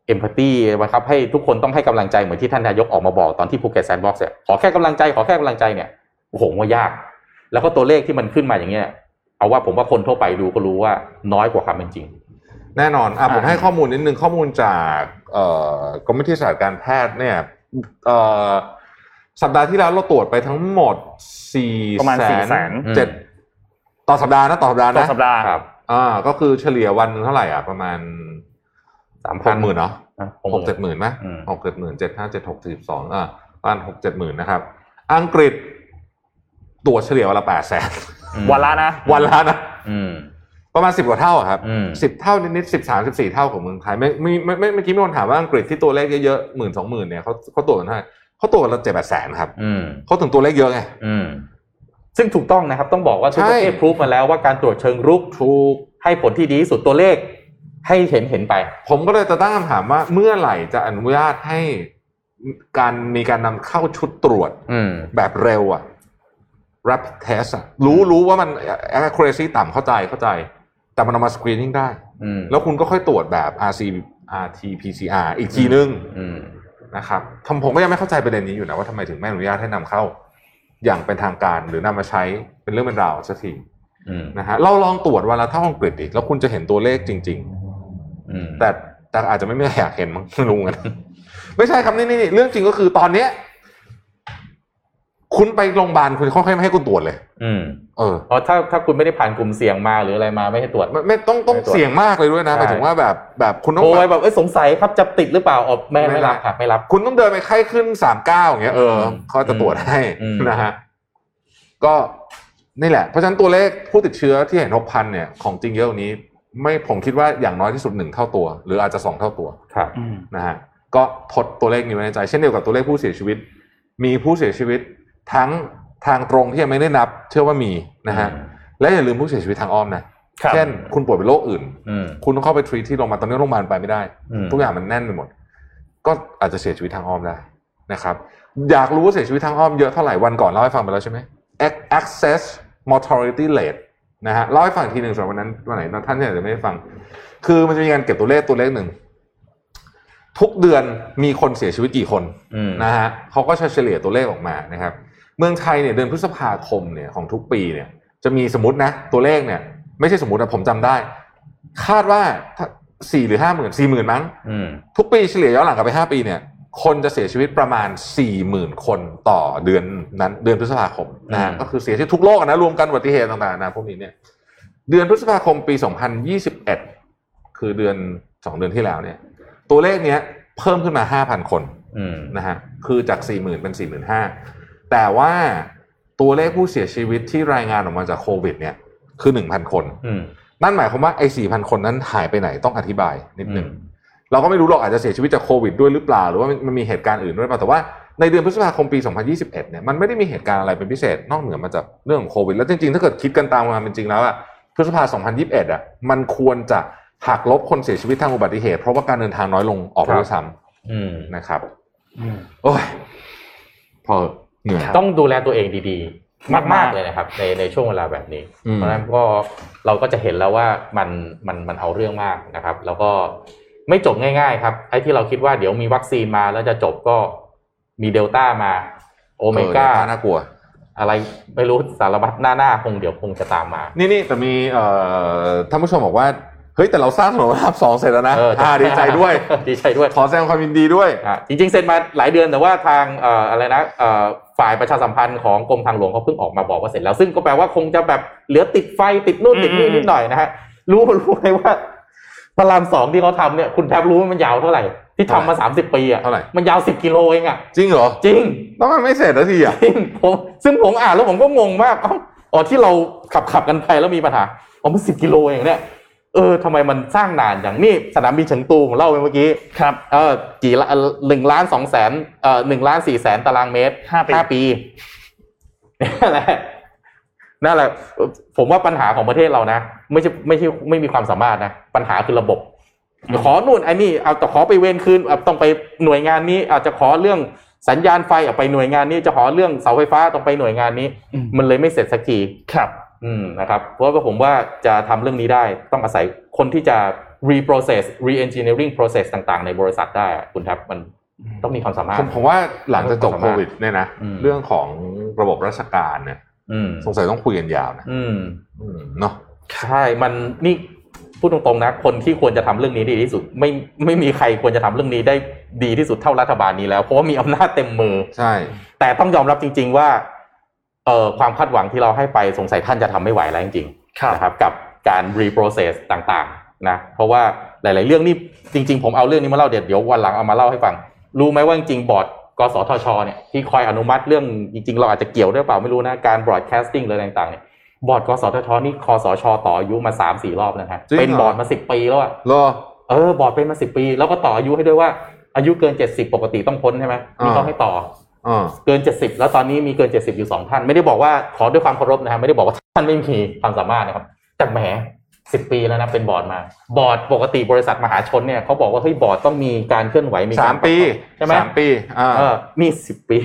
[SPEAKER 4] empathy บังคับให้ทุกคนต้องให้กำลังใจเหมือนที่ท่านนายกออกมาบอกตอนที่ภูเก็ตแซนด์บ็อกซ์เนี่ยขอแค่กำลังใจขอแค่กำลังใจเนี่ยโอ้โหว่ายาก แล้วก็ตัวเลขที่มันขึ้นมาอย่างเงี้ย เอาว่าผมว่าคนทั่วไปดูก็รู้ว่าน้อยกว่าความเป็นจริง
[SPEAKER 3] แน่นอนอะผม
[SPEAKER 2] อ่า
[SPEAKER 3] ให้ข้อมูลนิดนึงข้อมูลจากเอ่อกรมวิทยาศาสตร์การแพทย์เนี่ยเอ่อสัปดาห์ที่แล้วเราตรวจไปทั้งหมดสี่
[SPEAKER 2] ประมาณ
[SPEAKER 3] แส
[SPEAKER 2] สี่
[SPEAKER 3] น
[SPEAKER 2] แสน
[SPEAKER 3] เจ็ด ต่อสัปดาห์นะต่อสัปดาห์
[SPEAKER 2] ต่อ
[SPEAKER 3] นะ
[SPEAKER 2] สัปดาห์
[SPEAKER 4] ครับ
[SPEAKER 3] อ่าก็คือเฉลี่ยวันหนึงเท่าไหร่อะประมาณ
[SPEAKER 4] สาม
[SPEAKER 3] ห
[SPEAKER 4] พัน
[SPEAKER 3] กหมื่นเนาะ
[SPEAKER 4] นะ
[SPEAKER 3] หกเจ็ดหมื่นไหม
[SPEAKER 4] อืม
[SPEAKER 3] หกเจ็ดหมื่นเจ็ดห้าเจ็ดหกสิบสองอ่าประมาณหกเจ็ดหมื่นนะครับ อังกฤษตรวจเฉลี่ยวันละแปดแสน
[SPEAKER 4] อืม
[SPEAKER 2] วันละนะ
[SPEAKER 3] วันละนะ
[SPEAKER 4] อืม
[SPEAKER 3] ประมาณสิบกว่าเท่าอะครับ
[SPEAKER 4] อืม
[SPEAKER 3] สิบเท่านิดๆสิบสามสิบสี่เท่าของเมืองไทยไม่ไม่ไม่ไม่เมื่อกี้มีคนถามว่าอังกฤษที่ตัวเลขเยอะๆหมื่นสองหมื่นเนี่ยเขาเขาตรวจกันเท่าไหร่เขาตรวจวันละเจ็ดแปดแสนครับ
[SPEAKER 4] อืม
[SPEAKER 3] เขาถึงตัวเลขเยอะไง
[SPEAKER 4] อืม ซึ่งถูกต้องนะครับต้องบอกว่าทุก
[SPEAKER 3] ใช่
[SPEAKER 4] ประเทศพรูฟมาแล้วว่าการตรวจเชิงรุก
[SPEAKER 3] ถูก
[SPEAKER 4] ให้ผลที่ดีที่สุดตัวเลขให้เห็นเห็นไป
[SPEAKER 3] ผมก็เลยจะตั้งคำถามว่าเมื่อไหร่จะอนุญาตให้การมีการนำเข้าชุดตรวจ
[SPEAKER 4] อืม
[SPEAKER 3] แบบเร็วอะ rapid test อะรู้รู้ว่ามัน accuracy ต่ำเข้าใจเข้าใจ แต่มันเอามา screening ได้
[SPEAKER 4] อืม
[SPEAKER 3] แล้วคุณก็ค่อยตรวจแบบ RC RT PCR อีกทีนึง
[SPEAKER 4] อืม
[SPEAKER 3] นะครับทำผมก็ยังไม่เข้าใจประเด็นนี้อยู่นะว่าทำไมถึงไม่อนุญาตให้นำเข้า อย่างเป็นทางการหรือนำมาใช้เป็นเรื่องเป็นราวสักที
[SPEAKER 4] อืม
[SPEAKER 3] นะฮะเราลองตรวจวันละเท่าอังกฤษดิแล้วคุณจะเห็นตัวเลขจริง
[SPEAKER 4] อืม
[SPEAKER 3] ๆแต่แต่อาจจะไม่ไม่อยากเห็นมั้งไม่รู้กันไม่ใช่ครับนี่นี่นี่เรื่องจริงก็คือตอนเนี้ย คุณไปโรงพยาบาลคุณค่อยๆไม่ให้คุณตรวจเลย
[SPEAKER 4] อืม
[SPEAKER 3] เออ
[SPEAKER 4] เพราะถ้าถ้าคุณไม่ได้ผ่านกลุ่มเสี่ยงมาหรืออะไรมาไม่ให้ตรวจ
[SPEAKER 3] ไม่ไม่ต้องต้อง
[SPEAKER 4] ไม่ตรวจ
[SPEAKER 3] เสี่ยงมากเลยด้วยนะ
[SPEAKER 4] ใช่
[SPEAKER 3] หมายถึงว่าแบบแบบคุณต้อง
[SPEAKER 4] โทรไป
[SPEAKER 3] แบบ
[SPEAKER 4] แบบเอ้ยสงสัยครับจะติดหรือเปล่าอ๋อไม่
[SPEAKER 3] ไม่
[SPEAKER 4] ไม่
[SPEAKER 3] รั
[SPEAKER 4] รับบครับไม่รับ
[SPEAKER 3] คุณต้องเดินไปไข้ขึ้นสามเก้าอย่างเงี้ยเออ
[SPEAKER 4] อืม
[SPEAKER 3] เขาจะตรวจให้
[SPEAKER 4] อืม
[SPEAKER 3] นะฮะก็นี่แหละ เพราะฉะนั้นตัวเลขผู้ติดเชื้อที่เห็นหกพันเนี่ยของจริงเยอะกว่านี้ ไม่ผมคิดว่าอย่างน้อยที่สุดหนึ่งเท่าตัว หรืออาจจะสองเท่าตัว
[SPEAKER 4] ครับ
[SPEAKER 2] อืม
[SPEAKER 3] นะฮะก็ทดตัวเลขนี้ไว้ในใจ เช่นเดียวกับตัวเลขผู้เสียชีวิต มีผู้เสียชีวิต ทั้งทางตรงที่ยังไม่ได้นับ เชื่อว่ามีนะฮะ
[SPEAKER 4] อืม
[SPEAKER 3] และอย่าลืมผู้เสียชีวิตทางอ้อมนะครับเช่น คุณป่วยเป็นโรคอื่น
[SPEAKER 4] อืม
[SPEAKER 3] คุณต้องเข้าไปทรีที่โรงพยาบาลตอนนี้โรงพยาบาลไปไม่ได้
[SPEAKER 4] อืม
[SPEAKER 3] ทุกอย่างมันแน่นไปหมด ก็อาจจะเสียชีวิตทางอ้อมได้นะครับอยากรู้ว่าเสียชีวิตทางอ้อมเยอะเท่าไหร่วันก่อนเล่าให้ฟังไปแล้วใช่ไหม Ac- access mortality rate นะฮะเล่าให้ฟังอีกทีหนึ่งสำหรับวันนั้นวันไหนท่านที่อาจจะไม่ได้ฟัง คือมันจะมีการเก็บตัวเลขตัวเลขหนึ่งทุกเดือนมีคนเสียชีวิตกี่คน
[SPEAKER 4] อืม
[SPEAKER 3] นะฮะเขาก็จะเฉลี่ยตัวเลขออกมานะครับ เมืองไทยเนี่ยเดือนพฤษภาคมเนี่ยของทุกปีเนี่ยจะมีสมมตินะตัวเลขเนี่ย ไม่ใช่สมมตินะผมจำได้ คาดว่าถ้าสี่หรือห้าหมื่นสี่หมื่นมั้ง
[SPEAKER 4] อืม
[SPEAKER 3] ทุกปีเฉลี่ยย้อนหลังกลับไปห้าปีเนี่ย คนจะเสียชีวิตประมาณสี่หมื่นคนต่อเดือนนั้น เดือนพฤษภาคมนะฮะ
[SPEAKER 4] อืม
[SPEAKER 3] ก็คือเสียชีวิตทุกโลกอะนะรวมกันอุบัติเหตุต่างๆนะพวกนี้เนี่ยเดือนพฤษภาคมปี2021คือเดือนสองเดือนที่แล้วเนี่ย ตัวเลขเนี้ยเพิ่มขึ้นมา5,000คน
[SPEAKER 4] อืม
[SPEAKER 3] นะฮะคือจาก40,000เป็น45,000 แต่ว่าตัวเลขผู้เสียชีวิตที่รายงานออกมาจากโควิด เนี่ยคือ1,000คน
[SPEAKER 4] อืม
[SPEAKER 3] นั่นหมายความว่าไอ้4,000คนนั้นหายไปไหนต้องอธิบายนิดนึง
[SPEAKER 4] อืม
[SPEAKER 3] เราก็ไม่รู้หรอกอาจจะเสียชีวิตจากโควิดด้วยหรือเปล่า หรือว่ามันมีเหตุการณ์อื่นด้วยหรือเปล่าแต่ว่าในเดือนพฤษภาคมปี 2021 เนี่ยมันไม่ได้มีเหตุการณ์อะไรเป็นพิเศษนอกเหนือมาจากเรื่องของโควิด แล้วจริงๆ ถ้าเกิดคิดกันตามความเป็นจริงแล้วอะพฤษภา 2021อะมันควรจะหักลบคนเสียชีวิตทางอุบัติเหตุ เพราะว่าการเดินทางน้อยลงออกไปด้วยซ้
[SPEAKER 4] อืมำ
[SPEAKER 3] นะครับ
[SPEAKER 2] อืม
[SPEAKER 3] โอ้ยพอเหนื่อย
[SPEAKER 4] ต้องดูแลตัวเองดีๆ
[SPEAKER 2] มากๆ
[SPEAKER 4] มาก ๆเลยนะครับ ในในช่วงเวลาแบบนี้
[SPEAKER 3] อืม
[SPEAKER 4] เพราะฉะนั้นก็เราก็จะเห็นแล้วว่ามันมันมันเอาเรื่องมากนะครับ แล้วก็ไม่จบง่ายๆ ครับไอ้ที่เราคิดว่าเดี๋ยวมีวัคซีนมาแล้วจะจบก็มีเดลต้ามา โอเมก้า
[SPEAKER 3] เออน่ากลัว
[SPEAKER 4] อะไรไม่รู้สารพัดหน้าหน้าคงเดี๋ยวคงจะตามมา
[SPEAKER 3] นี่นี่แต่มีเอ่อท่านผู้ชมบอกว่า เฮ้ยแต่เราสร้างถนนพระรามสองเสร็จแล้วนะ
[SPEAKER 4] เออ
[SPEAKER 3] อ่าดีใจด้วย
[SPEAKER 4] ดีใจด้วย
[SPEAKER 3] ขอแสดงความยินดีด้วย
[SPEAKER 4] อะจริงๆเซ็นมาหลายเดือนแต่ว่าทางเอ่ออะไรนะเอ่อฝ่ายประชาสัมพันธ์ของกรมทางหลวงเขาเพิ่งออกมาบอกว่าเสร็จแล้ว ซึ่งก็แปลว่าคงจะแบบเหลือติดไฟติดนู่นติดนี่
[SPEAKER 2] อืม
[SPEAKER 4] นิดหน่อยนะฮะรู้รู้ไหมว่าพระรามสองที่เขาทำเนี่ยคุณแทบรู้ว่ามันยาวเท่าไหร่ ที่ทำมาสามสิบปีอะ
[SPEAKER 3] เท่าไหร่
[SPEAKER 4] มันยาวสิบกิโลเองอะ
[SPEAKER 3] จริงเหรอ
[SPEAKER 4] จริง
[SPEAKER 3] แล้วมันไม่เสร็จแล้วทีอะ
[SPEAKER 4] จริงผมซึ่งผมอ่านแล้วผมก็งงมากเอ้าอ๋อที่เราขับขับกันไปแล้วมีปัญหาอ๋อมันสิบกิโลเองเนี่ย เออทำไมมันสร้างนานอย่างนี่สนามบินเฉิงตูผมเล่าไปเมื่อกี้
[SPEAKER 2] ครับ
[SPEAKER 4] เออกี่ละหนึ่งล้านสองแสนเอ่อหนึ่งล้านสี่แสนตารางเมตร
[SPEAKER 2] ห้าปี
[SPEAKER 4] ห้าปีนั่นแหละนั่นแหละ ผมว่าปัญหาของประเทศเรานะไม่ใช่ไม่ใช่ไม่มีความสามารถนะปัญหาคือระบบ ขอนู่นไอ้นี่เอาแต่ขอไปเวนคืนเอาต้องไปหน่วยงานนี้ อาจจะขอเรื่องสัญญาณไฟเอาไปหน่วยงานนี้จะขอเรื่องเสาไฟฟ้าต้องไปหน่วยงานนี้
[SPEAKER 2] อืม
[SPEAKER 4] มันเลยไม่เสร็จสักที
[SPEAKER 2] ครับ
[SPEAKER 4] อืมนะครับเพราะว่าผมว่าจะทำเรื่องนี้ได้ต้องอาศัยคนที่จะ reprocess re-engineering process ต่างๆ ในบริษัทได้อะคุณครับมันต้องมีความสามารถ
[SPEAKER 3] ผมผมว่าหลังจากจบ
[SPEAKER 4] ความ
[SPEAKER 3] โค
[SPEAKER 4] สามารถ
[SPEAKER 3] วิดเนี่ยนะ
[SPEAKER 4] อืม
[SPEAKER 3] เรื่องของระบบราชการเนี่ย
[SPEAKER 4] อืม
[SPEAKER 3] สงสัยต้องคุยกันยาวนะ
[SPEAKER 4] อืม
[SPEAKER 3] อืมเนาะ
[SPEAKER 4] ใช่มันนี่พูดตรงๆนะ คนที่ควรจะทำเรื่องนี้ดีที่สุด ไม่ไม่มีใครควรจะทำเรื่องนี้ได้ดีที่สุดเท่ารัฐบาลนี้แล้วเพราะว่ามีอำนาจเต็มมือ
[SPEAKER 3] ใช่
[SPEAKER 4] แต่ต้องยอมรับจริง ๆ ว่า เอ่อความคาดหวังที่เราให้ไปสงสัยท่านจะทำไม่ไหวแล้วจริงๆ
[SPEAKER 2] ครับ
[SPEAKER 4] นะครับกับการ reprocess ต่างๆนะเพราะว่าหลาย ๆ เรื่องนี่จริง ๆ ผมเอาเรื่องนี้มาเล่าเดี๋ยวเดี๋ยววันหลังเอามาเล่าให้ฟัง รู้ไหมว่าจริงๆบอร์ดกสทชเนี่ยที่คอยอนุมัติเรื่องจริง ๆ เราอาจจะเกี่ยวด้วยเปล่าไม่รู้นะการ broadcasting เลยต่างๆเนี่ยบอร์ดกสทชนี่คสชต่ออายุมาสามสี่รอบแล้วนะฮะเป็นบอร์ดมาสิบปีแล้วอะ
[SPEAKER 3] รอ
[SPEAKER 4] เออบอร์ดเป็นมาสิบปี แล้วก็ต่ออายุให้ด้วยว่าอายุเกินเจ็ดสิบปกติต้องพ้นใช่ไหมนี่
[SPEAKER 3] อ่า
[SPEAKER 4] ต้องให้ต่อ
[SPEAKER 3] อ่า
[SPEAKER 4] เกินเจ็ดสิบแล้วตอนนี้มีเกินเจ็ดสิบอยู่สองท่าน ไม่ได้บอกว่าขอด้วยความเคารพนะฮะไม่ได้บอกว่าท่านไม่มีความสามารถนะครับ แต่แหมสิบปีแล้วนะเป็นบอร์ดมา บอร์ดปกติบริษัทมหาชนเนี่ยเขาบอกว่าเฮ้ยบอร์ดต้องมีการเคลื่อนไหวมี
[SPEAKER 3] วาระสา
[SPEAKER 4] ม
[SPEAKER 3] ปี
[SPEAKER 4] ใช่ไหม
[SPEAKER 3] สามปีอ่า
[SPEAKER 4] เออนี่สิบปี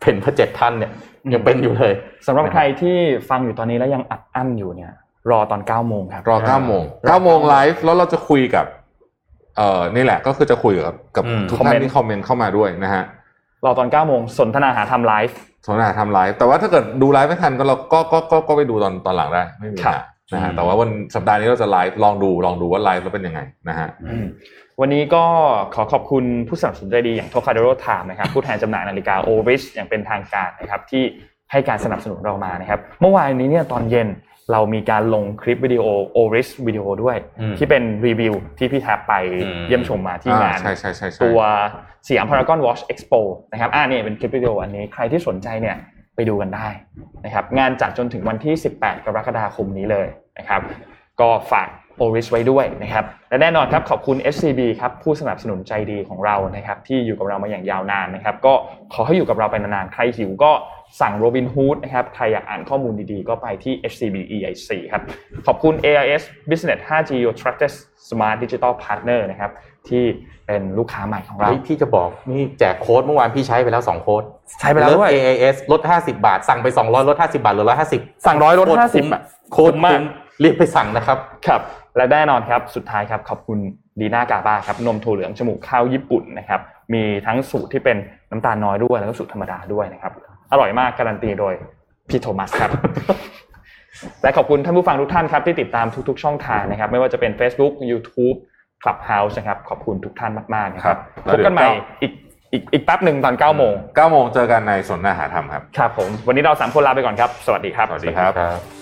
[SPEAKER 4] เป็นพระเจ็ดท่านเนี่ยยังเป็นอยู่เลย
[SPEAKER 2] สำหรับใครที่ฟังอยู่ตอนนี้แล้วยังอัดอั้นอยู่เนี่ย รอตอน9โมงครับ
[SPEAKER 3] รอเก้าโมงเก้าโมงไลฟ์แล้วเราจะคุยกับ เอ่อนี่แหละก็คือจะคุยกับกับ
[SPEAKER 4] อืม
[SPEAKER 3] ทุกท่าน
[SPEAKER 2] คอมเมนต์
[SPEAKER 3] ที่คอมเมนต์เข้ามาด้วยนะฮะ
[SPEAKER 2] รอตอน9โมงสนทนาหาทำไลฟ์
[SPEAKER 3] สนทนาทำไลฟ์แต่ว่าถ้าเกิดดูไลฟ์ไม่ทันก็เราก็ก็ก็ก็ไปดูตอนตอนหลังได้ไม่มีปัญหาครั
[SPEAKER 2] บ
[SPEAKER 3] นะฮะ
[SPEAKER 4] อืม
[SPEAKER 3] แต่ว่าวันสัปดาห์นี้เราจะไลฟ์ลองดูลองดูว่าไลฟ์แล้วเป็นยังไงนะฮะ
[SPEAKER 2] วันนี้ก็ขอขอบคุณผู้สนับสนุนใจดีอย่าง Tokadero Time นะครับผู้แทนจำหน่ายนาฬิกา Oris อย่างเป็นทางการนะครับที่ให้การสนับสนุนเรามานะครับ เมื่อวานนี้เนี่ยตอนเย็น เรามีการลงคลิปวิดีโอ Oris วิดีโอด้วย
[SPEAKER 4] อืม
[SPEAKER 2] ที่เป็นรีวิวที่พี่แท็บไป
[SPEAKER 4] อืม
[SPEAKER 2] เยี่ยมชมมาที่งาน
[SPEAKER 3] อ่าใช่ใช่ใช่ใช่
[SPEAKER 2] ตัวสยามพารากอนวอชเอ็กซ์โปนะครับอ่านี่เป็นคลิปวิดีโออันนี้ใครที่สนใจเนี่ยไปดูกันได้นะครับงานจัดจนถึงวันที่ 18 กรกฎาคมนี้เลยนะครับ ก็ฝาก โอริสไว้ด้วยนะครับและแน่นอนครับขอบคุณ SCB ครับผู้สนับสนุนใจดีของเรานะครับที่อยู่กับเรามาอย่างยาวนานนะครับก็ขอให้อยู่กับเราไปนานๆใครหิวก็สั่งโรบินฮูดนะครับใครอยากอ่านข้อมูลดีๆ ก็ไปที่ SCB EIC ครับขอบคุณ AIS Business 5G Your Trusted Smart Digital Partner นะครับที่เป็นลูกค้าใหม่ของเรา
[SPEAKER 4] เฮ้ยพี่จะบอกนี่แจกโค้ดเมื่อวานพี่ใช้ไปแล้ว 2 โค้ด
[SPEAKER 2] ใช้ไปแล้วด้วย
[SPEAKER 4] ลด AAS ลด 50 บาท สั่งไป 200ลด50 บาทเหลือ150
[SPEAKER 2] สั่งร้อยลด
[SPEAKER 4] โคต
[SPEAKER 2] 50
[SPEAKER 4] คุ้ม
[SPEAKER 2] อะ
[SPEAKER 4] โค้ด
[SPEAKER 2] คุ้มมาก
[SPEAKER 4] คุ้ม รีบไปสั่งนะครับ
[SPEAKER 2] ครับ และแน่นอนครับ สุดท้ายครับ ขอบคุณดีน่ากาบาครับ นมถั่วเหลืองจมูกข้าวญี่ปุ่นนะครับ มีทั้งสูตรที่เป็นน้ำตาลน้อยด้วย แล้วก็สูตรธรรมดาด้วยนะครับ อร่อยมากการันตีโดยพี่โทมัสครับ และขอบคุณท่านผู้ฟังทุกท่านครับ ที่ติดตามทุกๆ ช่องทางนะครับ ไม่ว่าจะเป็น Facebook YouTube Clubhouse นะครับ ขอบคุณทุกท่านมากๆนะครับ
[SPEAKER 3] ครับ
[SPEAKER 2] พบกันใหม่
[SPEAKER 3] แล้วเดี๋ยว
[SPEAKER 2] อีกอีกอีกแป๊บหนึ่งตอน9โมง
[SPEAKER 3] เก้าโมงเจอกันในสนทนาหาธรรมครับ
[SPEAKER 2] ครับผม วันนี้เราสามคนลาไปก่อนครับ สวัสดีครับ
[SPEAKER 3] สวัสดีครับ